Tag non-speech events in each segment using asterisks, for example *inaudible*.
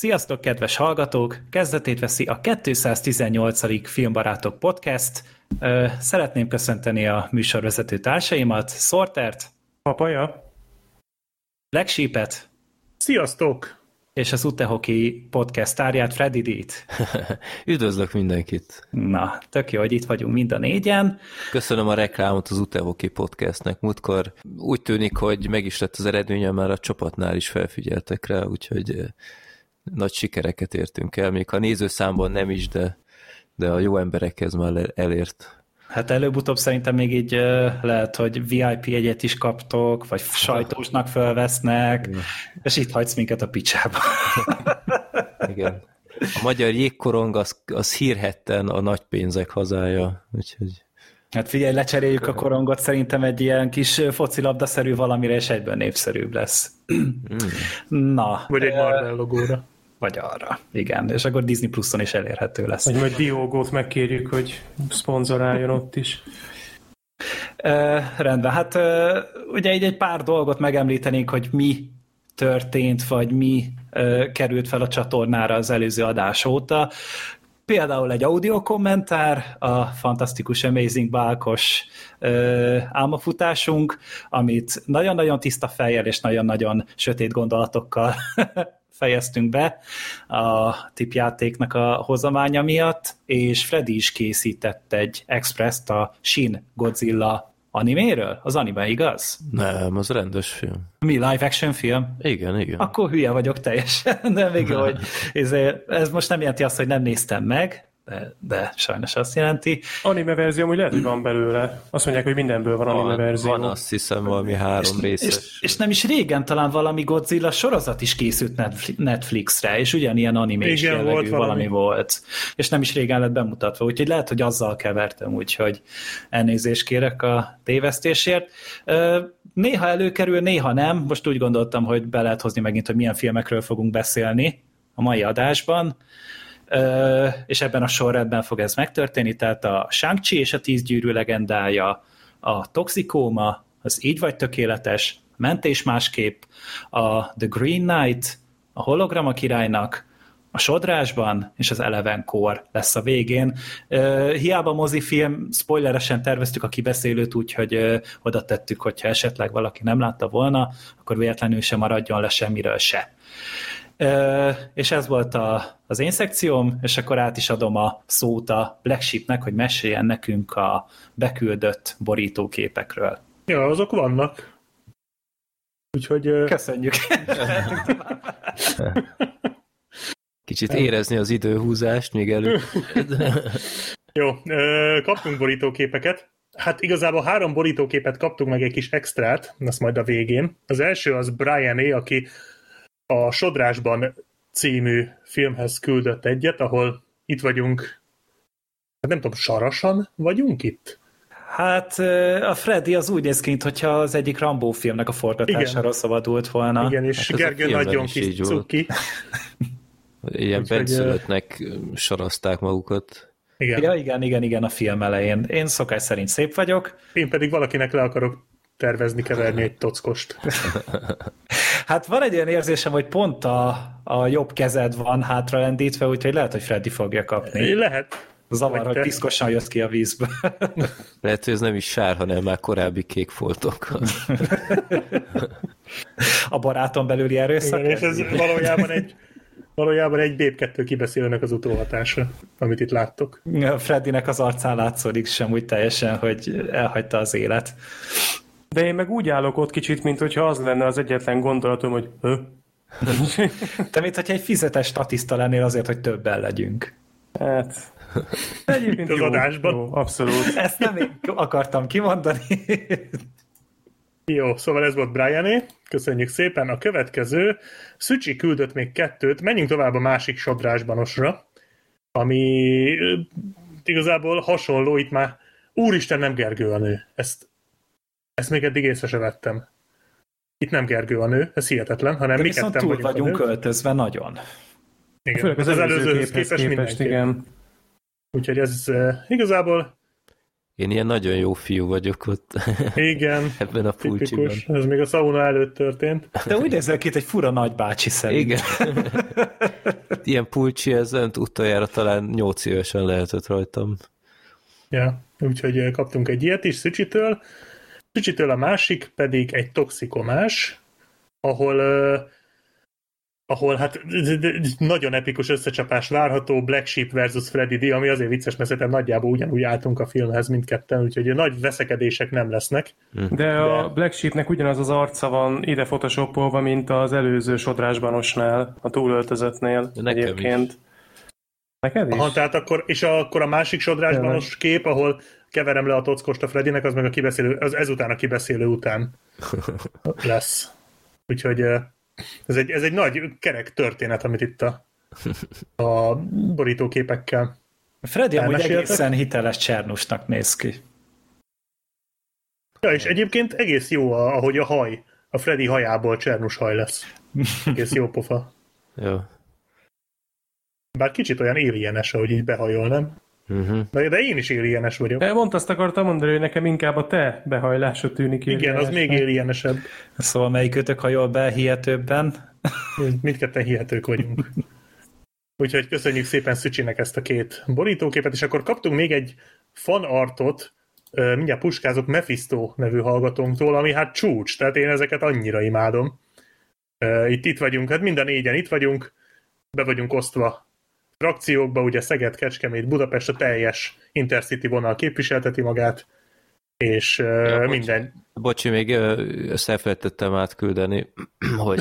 Sziasztok, kedves hallgatók! Kezdetét veszi a 218. Filmbarátok podcast. Szeretném köszönteni a műsorvezető társaimat, Sortert, Papaja, Legsípet, Sziasztok! és az Utehoki podcast tárját, Freddy D-t. *laughs* Üdvözlök mindenkit! Na, tök jó, hogy itt vagyunk mind a négyen. Köszönöm a reklámot az Utehoki podcastnek. Múltkor úgy tűnik, hogy meg is lett az eredménye, már a csapatnál is felfigyeltek rá, úgyhogy nagy sikereket értünk el, még a nézőszámban nem is, de, de a jó emberekhez már elért. Hát előbb-utóbb szerintem még így lehet, hogy VIP egyet is kaptok, vagy sajtósnak felvesznek, Igen. és itt hagysz minket a picsába. *laughs* Igen. A magyar jégkorong az, az hírhetten a nagy pénzek hazája, úgyhogy... Hát figyelj, lecseréljük a korongot, szerintem egy ilyen kis focilabdaszerű valamire, és egyben népszerűbb lesz. Mm. *clears throat* Na. Vagy egy Marvel logóra. Vagy arra, igen. És akkor Disney Plus-on is elérhető lesz. Vagy majd Diogót megkérjük, hogy szponzoráljon ott is. Uh, rendben, hát uh, ugye így egy pár dolgot megemlítenénk, hogy mi történt, vagy mi uh, került fel a csatornára az előző adás óta. Például egy audio kommentár, a fantasztikus Amazing Bálkos uh, álmafutásunk, amit nagyon-nagyon tiszta fejjel és nagyon-nagyon sötét gondolatokkal *laughs* fejeztünk be a tipjátéknak a hozamánya miatt, és Freddy is készített egy express a Shin Godzilla animéről? Az anime, igaz? Nem, az rendes film. Mi, live action film? Igen, igen. Akkor hülye vagyok teljesen, de még jó, hogy ez, *laughs* ez most nem jelenti azt, hogy nem néztem meg, de, de sajnos azt jelenti. Anime verzió hogy lehet, hogy van belőle. Azt mondják, hogy mindenből van, van anime verzió. Van azt hiszem valami három és, részes. És, és nem is régen talán valami Godzilla sorozat is készült Netflixre, és ugyanilyen animés Igen, jellegű volt valami. valami volt. És nem is régen lett bemutatva, úgyhogy lehet, hogy azzal kevertem, úgyhogy elnézést kérek a tévesztésért. Néha előkerül, néha nem. Most úgy gondoltam, hogy be lehet hozni megint, hogy milyen filmekről fogunk beszélni a mai adásban és ebben a sorrendben fog ez megtörténni, tehát a shang és a tíz gyűrű legendája, a toxikóma, az így vagy tökéletes, mentés másképp, a The Green Knight, a holograma királynak, a sodrásban és az Eleven Core lesz a végén. Hiába mozifilm, spoileresen terveztük a kibeszélőt, úgyhogy oda tettük, hogyha esetleg valaki nem látta volna, akkor véletlenül sem maradjon le semmiről se és ez volt a, az én szekcióm, és akkor át is adom a szót a Black Sheepnek, hogy meséljen nekünk a beküldött borítóképekről. Ja, azok vannak. Úgyhogy... Köszönjük. Kicsit érezni az időhúzást még elő. *laughs* Jó, kaptunk borítóképeket. Hát igazából három borítóképet kaptunk meg egy kis extrát, azt majd a végén. Az első az Brian A., aki a Sodrásban című filmhez küldött egyet, ahol itt vagyunk, hát nem tudom, sarasan vagyunk itt? Hát a Freddy az úgy néz ki, hogyha az egyik Rambo filmnek a forgatására szabadult volna. Igen, és hát Gergő nagyon kis cuki. *laughs* Ilyen benszülöttnek sarazták magukat. Igen. Ja, igen, igen, igen, a film elején. Én szokás szerint szép vagyok. Én pedig valakinek le akarok tervezni, keverni egy tockost. *laughs* Hát van egy ilyen érzésem, hogy pont a, a jobb kezed van hátralendítve, úgyhogy lehet, hogy Freddy fogja kapni. Lehet. Zavar, hogy piszkosan jött ki a vízbe. Lehet, hogy ez nem is sár, hanem már korábbi kék foltok. a baráton belüli erőszak. Igen, és ez valójában egy valójában egy Bép 2 kibeszélőnek az utóhatása, amit itt láttok. Freddynek az arcán látszódik sem úgy teljesen, hogy elhagyta az élet. De én meg úgy állok ott kicsit, mint hogyha az lenne az egyetlen gondolatom, hogy Hö? *laughs* Te mint hogyha egy fizetes statiszta lennél azért, hogy többen legyünk. Hát... Egyébként az jó, adásban. Jó, abszolút. Ezt nem én akartam kimondani. Jó, szóval ez volt Briané, köszönjük szépen. A következő, Szücsi küldött még kettőt, menjünk tovább a másik sodrásbanosra, ami igazából hasonló, itt már úristen nem Gergő a nő. Ezt ezt még eddig észre sem vettem. Itt nem Gergő a nő, ez hihetetlen, hanem De mi ketten túl vagyunk, vagyunk költözve nagyon. Igen, Főleg az, az előzőhöz képest, képest igen. Úgyhogy ez uh, igazából Én ilyen nagyon jó fiú vagyok ott. Igen. *laughs* Ebben a pulcsiban. Ez még a sauna előtt történt. De úgy nézel ki, egy fura nagybácsi szerint. Igen. *laughs* ilyen pulcsi, ez utoljára talán 8 évesen lehetett rajtam. Ja, úgyhogy kaptunk egy ilyet is Szücsitől. Szücsitől a másik pedig egy toxikomás, ahol ahol hát nagyon epikus összecsapás várható, Black Sheep versus Freddy D, ami azért vicces, mert szerintem nagyjából ugyanúgy álltunk a filmhez mindketten, úgyhogy nagy veszekedések nem lesznek. De, hm. de... a Black Sheepnek ugyanaz az arca van ide photoshopolva, mint az előző sodrásbanosnál, a túlöltözetnél Nekem egyébként. Is. Neked is? Aha, tehát akkor, és akkor a másik sodrásbanos kép, ahol keverem le a tockost a Freddynek, az meg a kibeszélő, az ezután a kibeszélő után *laughs* lesz. Úgyhogy ez egy, ez egy nagy kerek történet, amit itt a, a borítóképekkel Freddy amúgy egészen hiteles Csernusnak néz ki. Ja, és egyébként egész jó, ahogy a haj, a Freddy hajából Csernus haj lesz. Egész jó pofa. Jó. Bár kicsit olyan alienes, ahogy így behajol, nem? Uh-huh. De, de én is alienes vagyok. Pont azt akartam mondani, hogy nekem inkább a te behajlásod tűnik Igen, az még alienesebb. Szóval melyikőtök hajol be hihetőbben? Mindketten hihetők vagyunk. Úgyhogy köszönjük szépen Szücsinek ezt a két borítóképet, és akkor kaptunk még egy fanartot, mindjárt puskázok Mephisto nevű hallgatónktól, ami hát csúcs, tehát én ezeket annyira imádom. Itt itt vagyunk, hát minden négyen itt vagyunk, be vagyunk osztva frakciókba, ugye Szeged, Kecskemét, Budapest a teljes Intercity vonal képviselteti magát, és ja, minden... Bocsi, még elfelejtettem átküldeni, *clears throat* hogy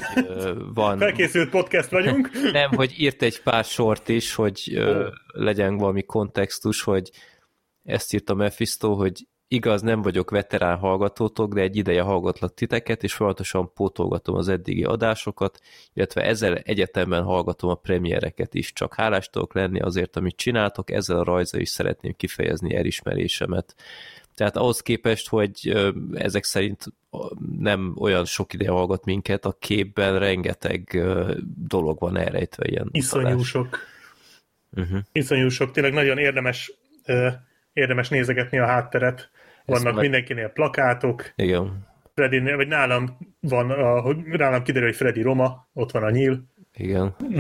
van... Felkészült podcast vagyunk. *laughs* Nem, hogy írt egy pár sort is, hogy legyen valami kontextus, hogy ezt írta Mephisto, hogy igaz, nem vagyok veterán hallgatótok, de egy ideje hallgatlak titeket, és folyamatosan pótolgatom az eddigi adásokat, illetve ezzel egyetemben hallgatom a premiereket is. Csak hálás tudok lenni azért, amit csináltok, ezzel a rajza is szeretném kifejezni elismerésemet. Tehát ahhoz képest, hogy ezek szerint nem olyan sok ide hallgat minket, a képben rengeteg dolog van elrejtve ilyen. Iszonyú sok. Uh-huh. Iszonyú sok. Tényleg nagyon érdemes érdemes nézegetni a hátteret. Vannak meg... mindenkinél plakátok. Igen. Freddy, vagy nálam van, a, nálam kiderül, hogy Freddy Roma, ott van a nyíl. Igen. *laughs*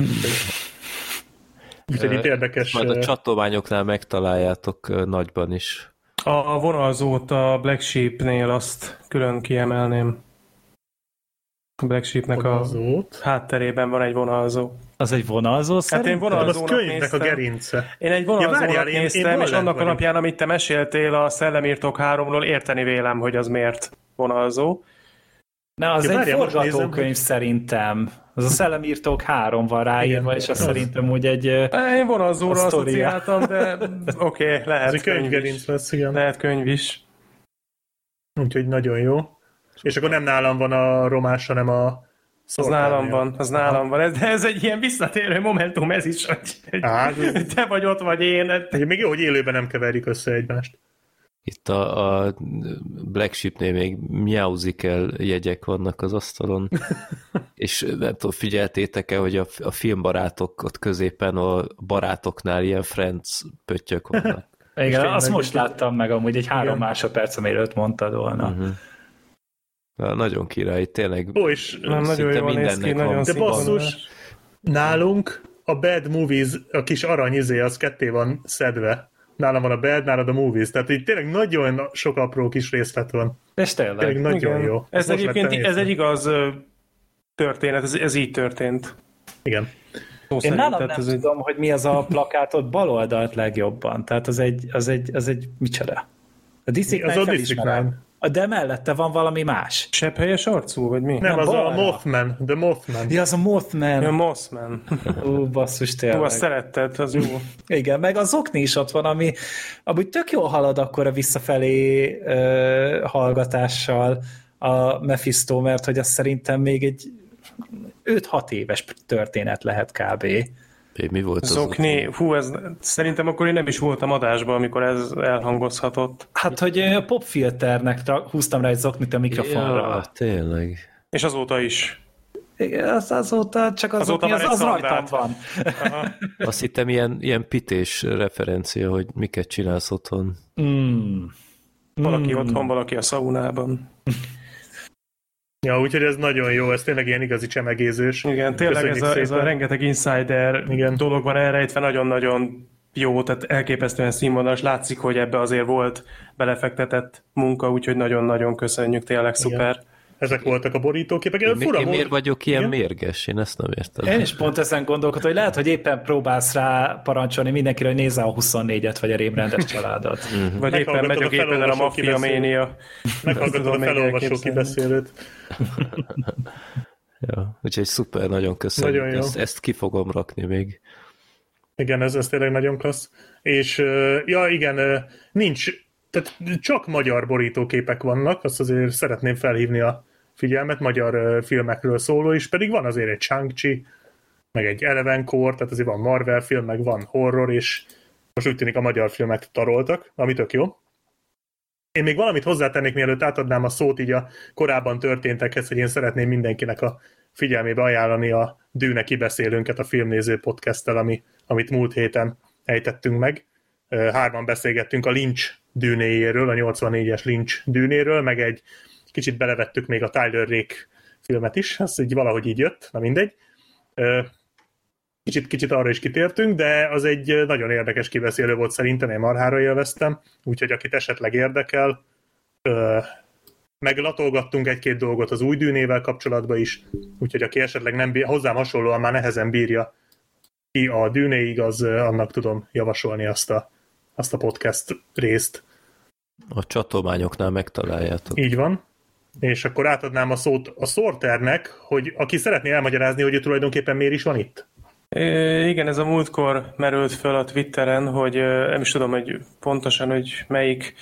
Úgyhogy itt érdekes. Majd a csatolmányoknál megtaláljátok nagyban is. A vonalzót a Black Sheep-nél azt külön kiemelném. A Black Sheepnek a hátterében van egy vonalzó. Az egy vonalzó Hát én vonalzónak az könyvnek néztem. a gerince. Én egy vonalzónak ja, várjál, néztem, én, én és annak alapján, amit te meséltél a Szellemírtók 3-ról, érteni vélem, hogy az miért vonalzó. Na, az ja, egy forgatókönyv szerintem. Az a Szellemírtók 3 van ráírva, és az, az szerintem úgy egy Én vonalzóra asszociáltam, de *laughs* oké, okay, lehet ez könyv, könyv is. Lesz, igen. Lehet könyv is. Úgyhogy nagyon jó. És akkor nem nálam van a romás, hanem a az nálam van, az nálam van. Ez, ez egy ilyen visszatérő momentum ez is, hogy Á, te vagy ott, vagy én. Egy, még jó, hogy élőben nem keverjük össze egymást. Itt a, a Black Sheep-nél még el jegyek vannak az asztalon, *laughs* és nem tudom, figyeltétek-e, hogy a, a filmbarátok ott középen a barátoknál ilyen Friends pöttyök vannak. Igen, azt most láttam meg amúgy egy három Igen. másodperc, amire mondtad volna. Uh-huh. Na, nagyon király, tényleg. Ó, és nem, nagyon jól néz ki, nagyon De basszus, nálunk a Bad Movies, a kis aranyizé, az ketté van szedve. Nálam van a Bad, nálad a Movies. Tehát így tényleg nagyon sok apró kis részlet van. Ez tényleg. tényleg nagyon Igen. jó. Ez Most egyébként ez egy igaz történet, ez, ez így történt. Igen. Szó Én nálam nem ez tudom, egy... hogy mi az a plakátod bal oldalt legjobban. Tehát az egy, az egy, az egy micsoda? A District az a District 9. De mellette van valami más. Sebb helyes arcú, vagy mi? Nem, nem az balra. a Mothman. The Mothman. Ja, az a Mothman. A Mothman. *laughs* Ú, basszus, tényleg. Ú, azt szeretted, az jó. Igen, meg az okni is ott van, ami amúgy tök jól halad akkor a visszafelé uh, hallgatással a Mephisto, mert hogy az szerintem még egy 5-6 éves történet lehet kb. Mi volt az Zokni, az hú, ez, szerintem akkor én nem is voltam adásban, amikor ez elhangozhatott. Hát, hogy a popfilternek húztam rá egy zoknit a mikrofonra. Ja, tényleg. És azóta is. Igen, az, azóta csak az, azóta az, az rajtam van. Aha. Azt hittem ilyen, ilyen pités referencia, hogy miket csinálsz otthon. Mm. valaki otthon, valaki a szaunában. Ja, úgyhogy ez nagyon jó, ez tényleg ilyen igazi csemegézős. Igen, tényleg ez a, ez a rengeteg insider Igen. dolog van elrejtve, nagyon-nagyon jó, tehát elképesztően színvonalas. Látszik, hogy ebbe azért volt belefektetett munka, úgyhogy nagyon-nagyon köszönjük, tényleg szuper. Igen. Ezek voltak a borítóképek. Én, Fura én miért vagyok ilyen Igen? mérges? Én ezt nem értem. Én is pont ezen gondolkodom, hogy lehet, hogy éppen próbálsz rá parancsolni mindenkire, hogy nézze a 24-et, vagy a rémrendes családot. mm-hmm. Vagy éppen megy a gépen a maffia ménia. Meghallgatod a felolvasó kibeszélőt. *laughs* ja, úgyhogy szuper, nagyon köszönöm. Nagyon jó. Ezt, ezt ki fogom rakni még. Igen, ez, ez tényleg nagyon klassz. És ja, igen, nincs, tehát csak magyar borítóképek vannak, azt azért szeretném felhívni a figyelmet, magyar filmekről szóló is, pedig van azért egy shang meg egy Eleven Core, tehát azért van Marvel film, meg van horror, és most úgy tűnik a magyar filmek taroltak, ami tök jó. Én még valamit hozzátennék, mielőtt átadnám a szót így a korábban történtekhez, hogy én szeretném mindenkinek a figyelmébe ajánlani a Dűne kibeszélőnket a filmnéző podcasttel, ami, amit múlt héten ejtettünk meg. Hárman beszélgettünk a Lynch dűnéjéről, a 84-es Lynch dűnéről, meg egy kicsit belevettük még a Tyler Rake filmet is, ez így valahogy így jött, na mindegy. Kicsit, kicsit arra is kitértünk, de az egy nagyon érdekes kibeszélő volt szerintem, én marhára élveztem, úgyhogy akit esetleg érdekel, meglatolgattunk egy-két dolgot az új dűnével kapcsolatban is, úgyhogy aki esetleg nem bír, hozzám hasonlóan már nehezen bírja ki a dűnéig, az annak tudom javasolni azt a, azt a podcast részt. A csatolmányoknál megtaláljátok. Így van. És akkor átadnám a szót a Sorternek, hogy aki szeretné elmagyarázni, hogy ő tulajdonképpen miért is van itt. É, igen, ez a múltkor merült föl a Twitteren, hogy nem is tudom, hogy pontosan, hogy melyik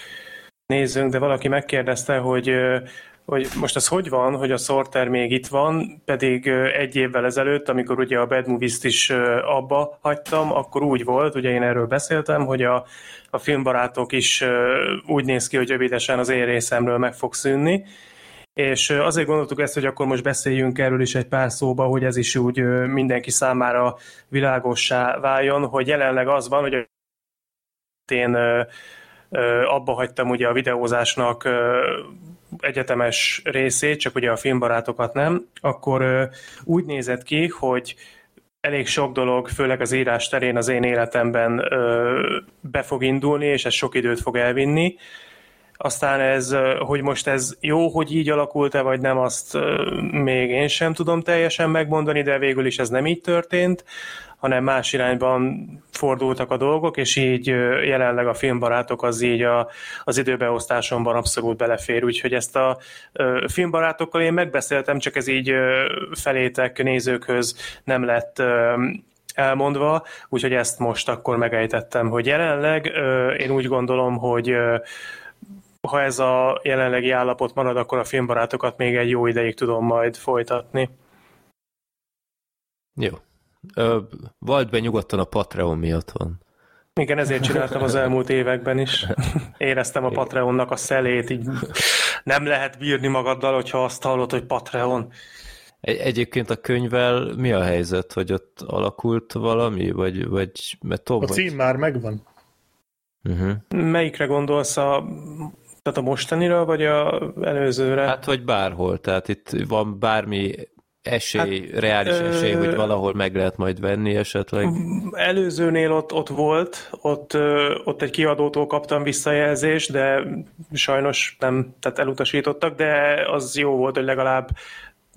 nézzünk, de valaki megkérdezte, hogy hogy most ez hogy van, hogy a Sorter még itt van, pedig egy évvel ezelőtt, amikor ugye a Bad Movies-t is abba hagytam, akkor úgy volt, ugye én erről beszéltem, hogy a, a filmbarátok is úgy néz ki, hogy rövidesen az én részemről meg fog szűnni, és azért gondoltuk ezt, hogy akkor most beszéljünk erről is egy pár szóba, hogy ez is úgy mindenki számára világossá váljon, hogy jelenleg az van, hogy én abba hagytam ugye a videózásnak egyetemes részét, csak ugye a filmbarátokat nem, akkor úgy nézett ki, hogy elég sok dolog, főleg az írás terén az én életemben be fog indulni, és ez sok időt fog elvinni. Aztán ez, hogy most ez jó, hogy így alakult-e, vagy nem, azt még én sem tudom teljesen megmondani, de végül is ez nem így történt hanem más irányban fordultak a dolgok, és így jelenleg a filmbarátok az így a, az időbeosztásomban abszolút belefér, úgyhogy ezt a filmbarátokkal én megbeszéltem, csak ez így felétek nézőkhöz nem lett elmondva, úgyhogy ezt most akkor megejtettem, hogy jelenleg én úgy gondolom, hogy ha ez a jelenlegi állapot marad, akkor a filmbarátokat még egy jó ideig tudom majd folytatni. Jó. Ö, vald be nyugodtan a Patreon miatt van. Igen, ezért csináltam az elmúlt években is. Éreztem a Patreonnak a szelét, így nem lehet bírni magaddal, hogyha azt hallod, hogy Patreon. Egy, egyébként a könyvvel mi a helyzet, hogy ott alakult valami, vagy, vagy mert Tom, A cím vagy... már megvan. Uh-huh. Melyikre gondolsz, a, tehát a mostanira, vagy a előzőre? Hát, vagy bárhol, tehát itt van bármi esély, hát, reális esély, ö... hogy valahol meg lehet majd venni esetleg? Előzőnél ott, ott volt, ott, ott egy kiadótól kaptam visszajelzést, de sajnos nem, tehát elutasítottak, de az jó volt, hogy legalább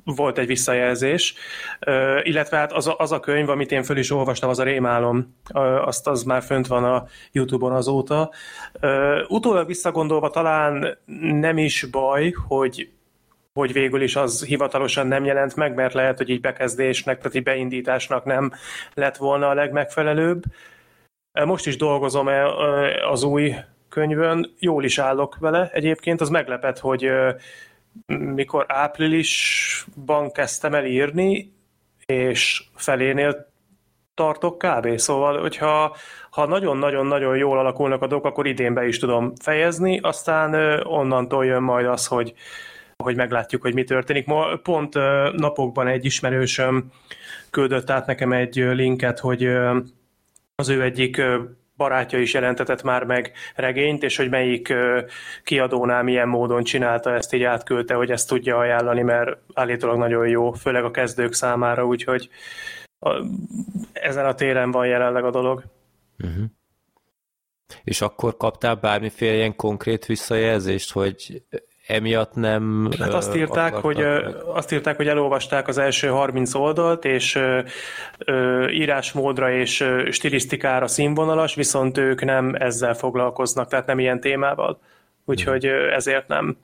volt egy visszajelzés, illetve hát az a, az a könyv, amit én föl is olvastam, az a Rémálom, azt az már fönt van a Youtube-on azóta. Utólag visszagondolva talán nem is baj, hogy hogy végül is az hivatalosan nem jelent meg, mert lehet, hogy így bekezdésnek, tehát így beindításnak nem lett volna a legmegfelelőbb. Most is dolgozom az új könyvön, jól is állok vele egyébként, az meglepet, hogy mikor áprilisban kezdtem el írni, és felénél tartok kb. Szóval, hogyha ha nagyon-nagyon-nagyon jól alakulnak a dolgok, akkor idén be is tudom fejezni, aztán onnantól jön majd az, hogy hogy meglátjuk, hogy mi történik. Ma pont napokban egy ismerősöm küldött át nekem egy linket, hogy az ő egyik barátja is jelentetett már meg regényt, és hogy melyik kiadónál milyen módon csinálta ezt, így átküldte, hogy ezt tudja ajánlani, mert állítólag nagyon jó, főleg a kezdők számára, úgyhogy ezen a téren van jelenleg a dolog. Uh-huh. És akkor kaptál bármiféle ilyen konkrét visszajelzést, hogy emiatt nem... Hát azt írták, hogy, azt írták, hogy elolvasták az első 30 oldalt, és ö, ö, írásmódra és stilisztikára színvonalas, viszont ők nem ezzel foglalkoznak, tehát nem ilyen témával. Úgyhogy ezért nem.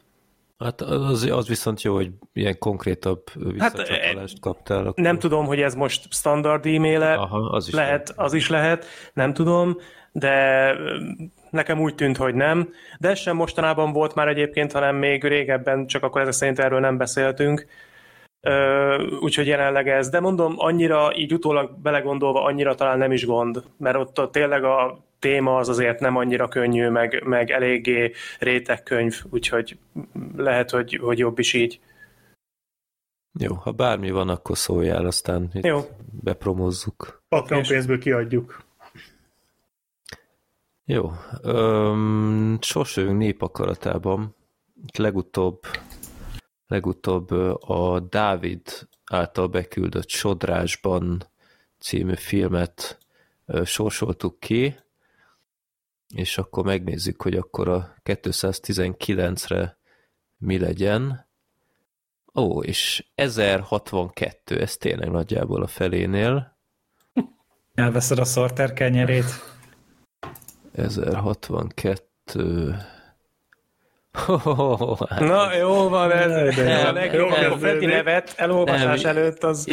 Hát az, az viszont jó, hogy ilyen konkrétabb visszacsatolást hát, kaptál. Akkor... Nem tudom, hogy ez most standard e-mail-e, Aha, az is lehet, lehet, az is lehet, nem tudom, de nekem úgy tűnt, hogy nem. De ez sem mostanában volt már egyébként, hanem még régebben, csak akkor ezek szerint erről nem beszéltünk. Úgyhogy jelenleg ez. De mondom, annyira, így utólag belegondolva, annyira talán nem is gond, mert ott a, tényleg a téma az azért nem annyira könnyű, meg, meg eléggé rétegkönyv, úgyhogy lehet, hogy, hogy jobb is így. Jó, ha bármi van, akkor szóljál, aztán itt Jó. bepromozzuk. Patreon pénzből kiadjuk. Jó. Öm, Sosőnk népakaratában legutóbb, legutóbb a Dávid által beküldött Sodrásban című filmet sorsoltuk ki, és akkor megnézzük, hogy akkor a 219-re mi legyen. Ó, és 1062, ez tényleg nagyjából a felénél. Elveszed a szorter kenyerét. 1062... Oh, Na, jó van, ez, ez a legjobb, a Freddy nevet elolvasás nem, előtt az...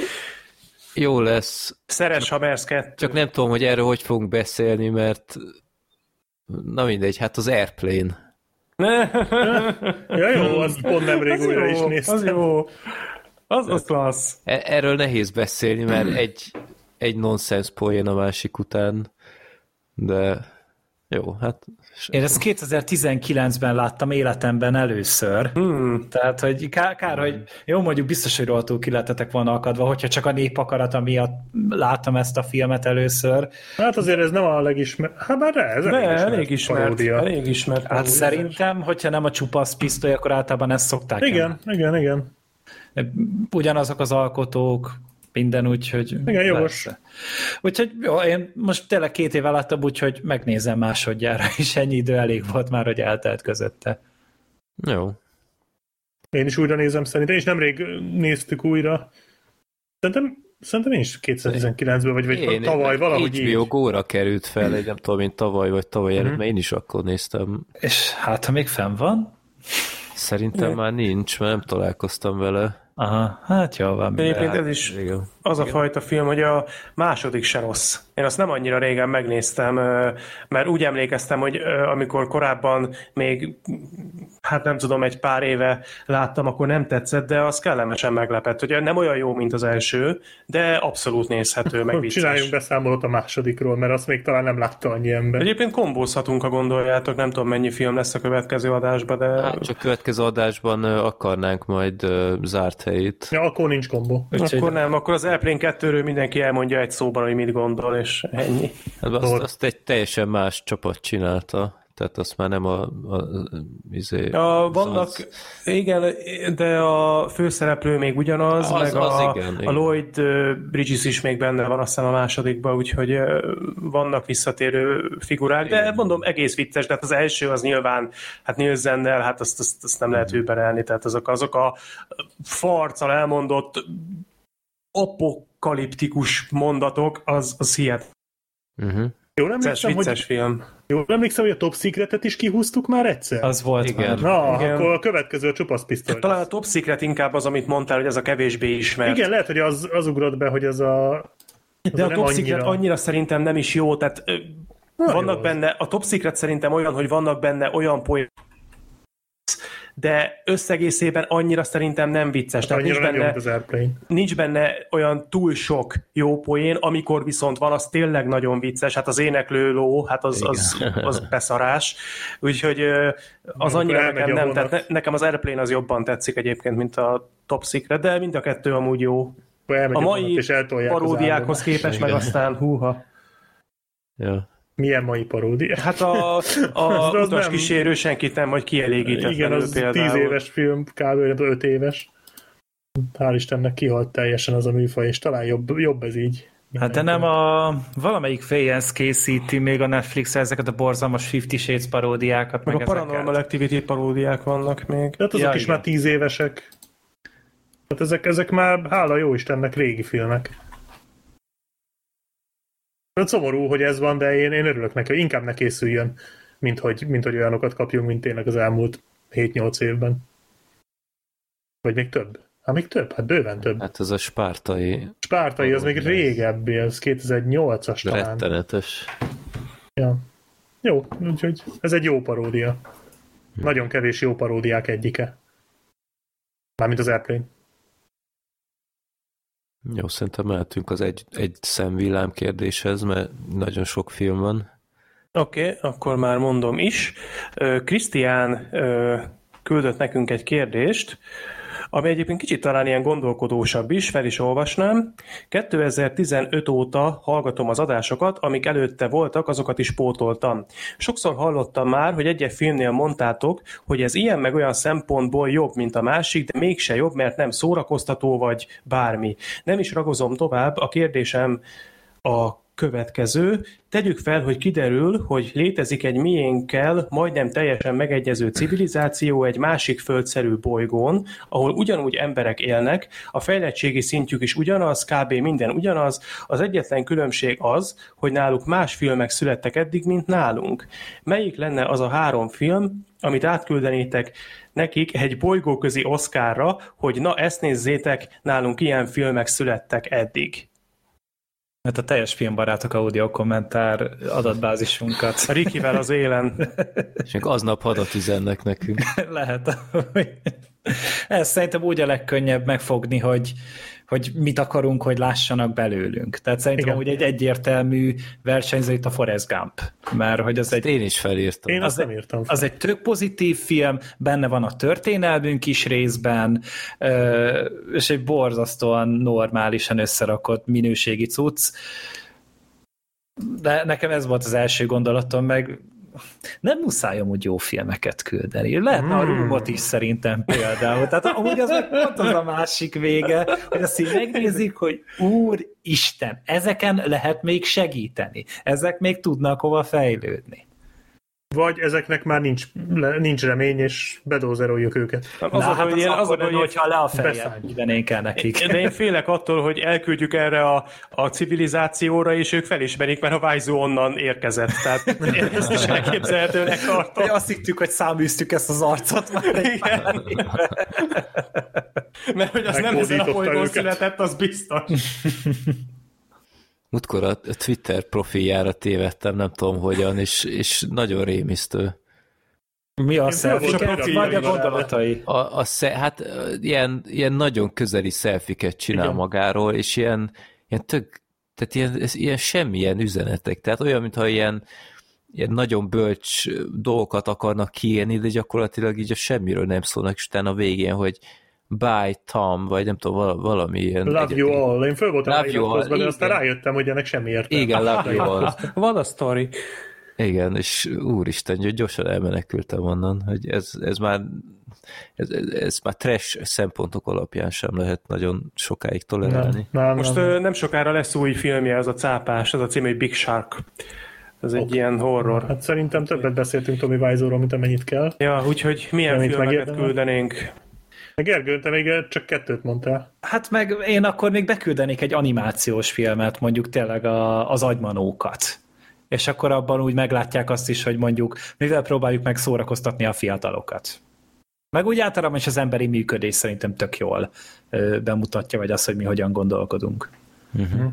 Jó lesz. Szeres Hammers 2. Csak nem tudom, hogy erről hogy fogunk beszélni, mert na mindegy, hát az Airplane. *laughs* ja, jó, azt pont nemrég az újra jó, is néztem. Az jó. Az, az klassz. E- erről nehéz beszélni, mert egy, egy nonsense poén a másik után, de jó, hát... Én ezt 2019-ben láttam életemben először. Hmm. Tehát, hogy kár, kár hmm. hogy jó, mondjuk biztos, hogy rohadtul ki lettetek volna akadva, hogyha csak a nép akarata miatt láttam ezt a filmet először. Hát azért ez nem a legismert... Hát már ez De, elég ismert. Elég ismert. Hát szerintem, hogyha nem a csupasz pisztoly, akkor általában ezt szokták. Igen, el. igen, igen. Ugyanazok az alkotók, minden, úgyhogy... Igen, jogos. Úgyhogy jó, én most tényleg két éve láttam, úgyhogy megnézem másodjára, és ennyi idő elég volt már, hogy eltelt közötte. Jó. Én is újra nézem szerintem, és nemrég néztük újra. Szerintem Szerintem én is 2019-ben, vagy, vagy én, tavaly, valahogy így. HBO Go-ra került fel, *clears throat* egy nem tudom, mint tavaly, vagy tavaly előtt, mm-hmm. mert én is akkor néztem. És hát, ha még fenn van? Szerintem é. már nincs, mert nem találkoztam vele. Aha, hát jó van. Egyébként hát, ez is igen. az a fajta film, hogy a második se rossz. Én azt nem annyira régen megnéztem, mert úgy emlékeztem, hogy amikor korábban még, hát nem tudom, egy pár éve láttam, akkor nem tetszett, de az kellemesen meglepett, hogy nem olyan jó, mint az első, de abszolút nézhető, *laughs* meg vicces. Csináljunk beszámolót a másodikról, mert azt még talán nem látta annyi ember. Egyébként kombózhatunk, ha gondoljátok, nem tudom mennyi film lesz a következő adásban, de... Hát csak következő adásban akarnánk majd zárt helyét. Ja, akkor nincs kombó. Akkor nem, akkor az Airplane 2-ről mindenki elmondja egy szóban, hogy mit gondol, és ennyi. Hát azt, azt egy teljesen más csapat csinálta. Tehát azt már nem a... a, izé, a vannak, az... igen, de a főszereplő még ugyanaz, az, meg az a, igen, a Lloyd Bridges is még benne van aztán a másodikban, úgyhogy vannak visszatérő figurák, de igen. mondom, egész vicces, de hát az első az nyilván, hát Nielsennel, hát azt, azt, azt nem lehet überelni, tehát azok, azok a farccal elmondott apokaliptikus mondatok, az, az hihet. Uh-huh. Jól emlékszem, vicces hogy, film. Jól emlékszem, hogy a Top Secret-et is kihúztuk már egyszer? Az volt Igen. Na, Igen. akkor a következő a csupasz pisztoly. Talán a Top Secret inkább az, amit mondtál, hogy ez a kevésbé ismert. Igen, lehet, hogy az, az ugrott be, hogy ez a... Az De a, a Top annyira... Secret annyira szerintem nem is jó, tehát Na, vannak jó. benne, a Top Secret szerintem olyan, hogy vannak benne olyan poén de összegészében annyira szerintem nem vicces. Hát nincs benne, az nincs benne olyan túl sok jó poén, amikor viszont van, az tényleg nagyon vicces. Hát az éneklő ló, hát az, az, az beszarás. Úgyhogy az annyira nekem nem, tehát ne, nekem az Airplane az jobban tetszik egyébként, mint a Top Secret, de mind a kettő amúgy jó. A mai paródiákhoz képest meg aztán húha. Ja. Milyen mai paródia? Hát a, *laughs* a utas nem... kísérő senkit nem majd kielégített. Igen, az például. tíz éves film, kb. öt éves. Hál' Istennek kihalt teljesen az a műfaj, és talán jobb, jobb ez így. Hát de nem a valamelyik fejez készíti még a Netflix ezeket a borzalmas Fifty Shades paródiákat. Meg, meg a Paranormal Activity paródiák vannak még. Tehát azok ja, is igen. már tíz évesek. Hát ezek, ezek már, hála jó Istennek, régi filmek. Hát szomorú, hogy ez van, de én, én örülök neki, hogy inkább ne készüljön, mint hogy, mint hogy olyanokat kapjunk, mint tényleg az elmúlt 7-8 évben. Vagy még több. Hát még több, hát bőven több. Hát ez a spártai... Spártai, az még régebbi, az 2008-as talán. Rettenetes. Ja. Jó, úgyhogy ez egy jó paródia. Hm. Nagyon kevés jó paródiák egyike. Mármint az Airplane. Jó, szerintem mehetünk az egy, egy szemvillám kérdéshez, mert nagyon sok film van. Oké, okay, akkor már mondom is. Krisztián küldött nekünk egy kérdést, ami egyébként kicsit talán ilyen gondolkodósabb is, fel is olvasnám. 2015 óta hallgatom az adásokat, amik előtte voltak, azokat is pótoltam. Sokszor hallottam már, hogy egy-egy filmnél mondtátok, hogy ez ilyen meg olyan szempontból jobb, mint a másik, de mégse jobb, mert nem szórakoztató vagy bármi. Nem is ragozom tovább, a kérdésem a következő. Tegyük fel, hogy kiderül, hogy létezik egy miénkkel majdnem teljesen megegyező civilizáció egy másik földszerű bolygón, ahol ugyanúgy emberek élnek, a fejlettségi szintjük is ugyanaz, kb. minden ugyanaz, az egyetlen különbség az, hogy náluk más filmek születtek eddig, mint nálunk. Melyik lenne az a három film, amit átküldenétek nekik egy bolygóközi oszkárra, hogy na ezt nézzétek, nálunk ilyen filmek születtek eddig. Mert a teljes filmbarátok audio kommentár adatbázisunkat. A Rikivel az élen. *laughs* És még aznap hadat üzennek nekünk. Lehet. Ez szerintem úgy a legkönnyebb megfogni, hogy, hogy mit akarunk, hogy lássanak belőlünk. Tehát szerintem Igen. hogy egy egyértelmű versenyző itt a Forrest Gump. Mert hogy az egy... Én is felírtam. Én azt nem írtam. Fel. Az egy tök pozitív film, benne van a történelmünk is részben, és egy borzasztóan normálisan összerakott minőségi cucc. De nekem ez volt az első gondolatom, meg nem muszáj amúgy jó filmeket küldeni. Lehetne mm. a Roomot is szerintem például. Tehát amúgy az meg pont az a másik vége, hogy azt így megnézik, hogy úr Isten, ezeken lehet még segíteni. Ezek még tudnak hova fejlődni. Vagy ezeknek már nincs, nincs remény, és bedózeroljuk őket. Az, Na, az, hát az, az, az, hogy, hogyha le a fejjel el nekik. De én félek attól, hogy elküldjük erre a, a civilizációra, és ők felismerik, mert a Vájzó onnan érkezett. Tehát *laughs* ezt is elképzelhetőnek tartom. Azt hittük, hogy száműztük ezt az arcot már Igen. Mert hogy az nem ezen a bolygón született, az biztos. *laughs* Múltkor a Twitter profiljára tévedtem, nem tudom hogyan, és, és nagyon rémisztő. Mi a selfie vagy a gondolatai? A, a sze, hát ilyen, ilyen nagyon közeli szelfiket csinál Igen. magáról, és ilyen, ilyen tök, tehát ilyen, ez, ilyen semmilyen üzenetek, tehát olyan, mintha ilyen, ilyen nagyon bölcs dolgokat akarnak kiélni, de gyakorlatilag így a semmiről nem szólnak, és utána a végén, hogy By Tom, vagy nem tudom, valami ilyen... Love egyetlen. you all. Én föl voltam love you all. de aztán rájöttem, hogy ennek semmi értelme. Igen, love you all. *laughs* Van a sztori. Igen, és úristen, gyorsan elmenekültem onnan, hogy ez, ez már ez, ez már trash szempontok alapján sem lehet nagyon sokáig tolerálni. Nem, nem, Most nem. nem sokára lesz új filmje, ez a cápás, ez a cím, hogy Big Shark. Ez okay. egy ilyen horror. Hát szerintem többet beszéltünk Tommy Wiseau-ról, mint amennyit kell. Ja, úgyhogy milyen Amit filmeket küldenénk? Gergő, te még csak kettőt mondtál. Hát meg én akkor még beküldenék egy animációs filmet, mondjuk tényleg a, az agymanókat. És akkor abban úgy meglátják azt is, hogy mondjuk mivel próbáljuk meg szórakoztatni a fiatalokat. Meg úgy általában is az emberi működés szerintem tök jól bemutatja, vagy az, hogy mi hogyan gondolkodunk. Uh-huh.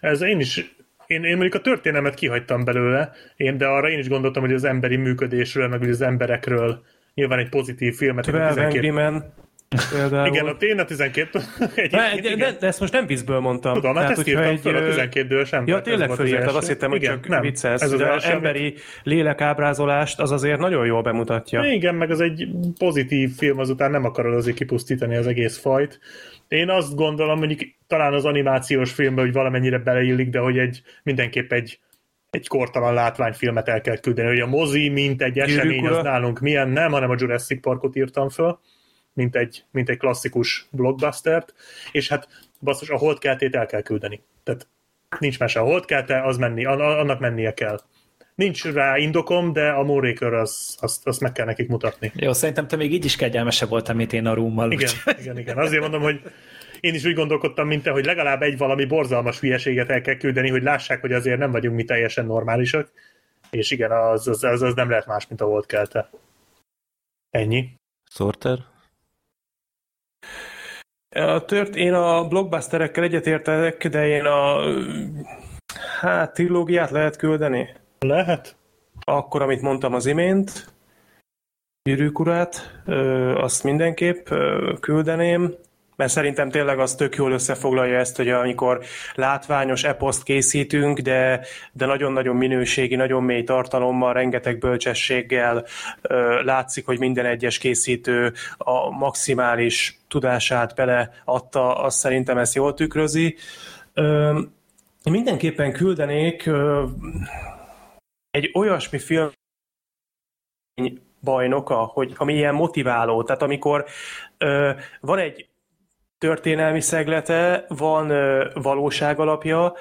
Ez én is én, én mondjuk a történelmet kihagytam belőle, én, de arra én is gondoltam, hogy az emberi működésről, meg az emberekről nyilván egy pozitív filmet. 12, Például. Igen, a tény a 12 de, de, de, de, ezt most nem viccből mondtam. Tudom, hát ezt írtam egy, föl a 12 sem. Ja, tényleg fölírtad, azt hittem, hogy igen, csak nem, vicces. Ez az, az emberi amit... lélekábrázolást az azért nagyon jól bemutatja. Igen, meg az egy pozitív film, azután nem akarod azért kipusztítani az egész fajt. Én azt gondolom, mondjuk talán az animációs filmben, hogy valamennyire beleillik, de hogy egy mindenképp egy egy kortalan látványfilmet el kell küldeni, hogy a mozi, mint egy esemény, az nálunk milyen, nem, hanem a Jurassic Parkot írtam föl, mint egy, mint egy klasszikus blockbustert, és hát basszus, a holdkeltét el kell küldeni. Tehát nincs mese a holdkelte, az menni, annak mennie kell. Nincs rá indokom, de a Moonraker az, azt, azt meg kell nekik mutatni. Jó, szerintem te még így is kegyelmesebb voltál, mint én a rúmmal. Igen, igen, igen. Azért mondom, hogy én is úgy gondolkodtam, mint te, hogy legalább egy valami borzalmas hülyeséget el kell küldeni, hogy lássák, hogy azért nem vagyunk mi teljesen normálisak. És igen, az, az, az, az nem lehet más, mint a volt kelte. Ennyi. Sorter? A tört, én a blockbusterekkel egyetértek, de én a hát trilógiát lehet küldeni? Lehet. Akkor, amit mondtam az imént, Gyűrűk urát, azt mindenképp küldeném mert szerintem tényleg az tök jól összefoglalja ezt, hogy amikor látványos eposzt készítünk, de, de nagyon-nagyon minőségi, nagyon mély tartalommal, rengeteg bölcsességgel látszik, hogy minden egyes készítő a maximális tudását beleadta, azt szerintem ezt jól tükrözi. Én mindenképpen küldenék egy olyasmi film bajnoka, hogy, ami ilyen motiváló. Tehát amikor ö, van egy történelmi szeglete, van valóság alapja,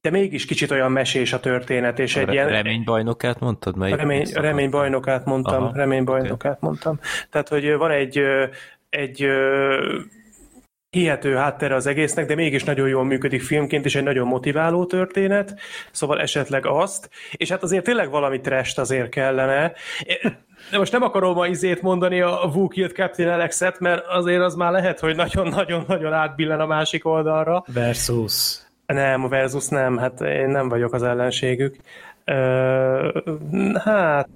de mégis kicsit olyan mesés a történet, és a egy ilyen... Reménybajnokát mondtad? Melyik remény, reménybajnokát mondtam, Aha, reménybajnokát okay. mondtam. Tehát, hogy van egy, egy hihető háttere az egésznek, de mégis nagyon jól működik filmként, és egy nagyon motiváló történet, szóval esetleg azt, és hát azért tényleg valami trest azért kellene. De most nem akarom ma izét mondani a Who Killed Captain Alexet, mert azért az már lehet, hogy nagyon-nagyon-nagyon átbillen a másik oldalra. Versus. Nem, versus nem, hát én nem vagyok az ellenségük. Uh, hát...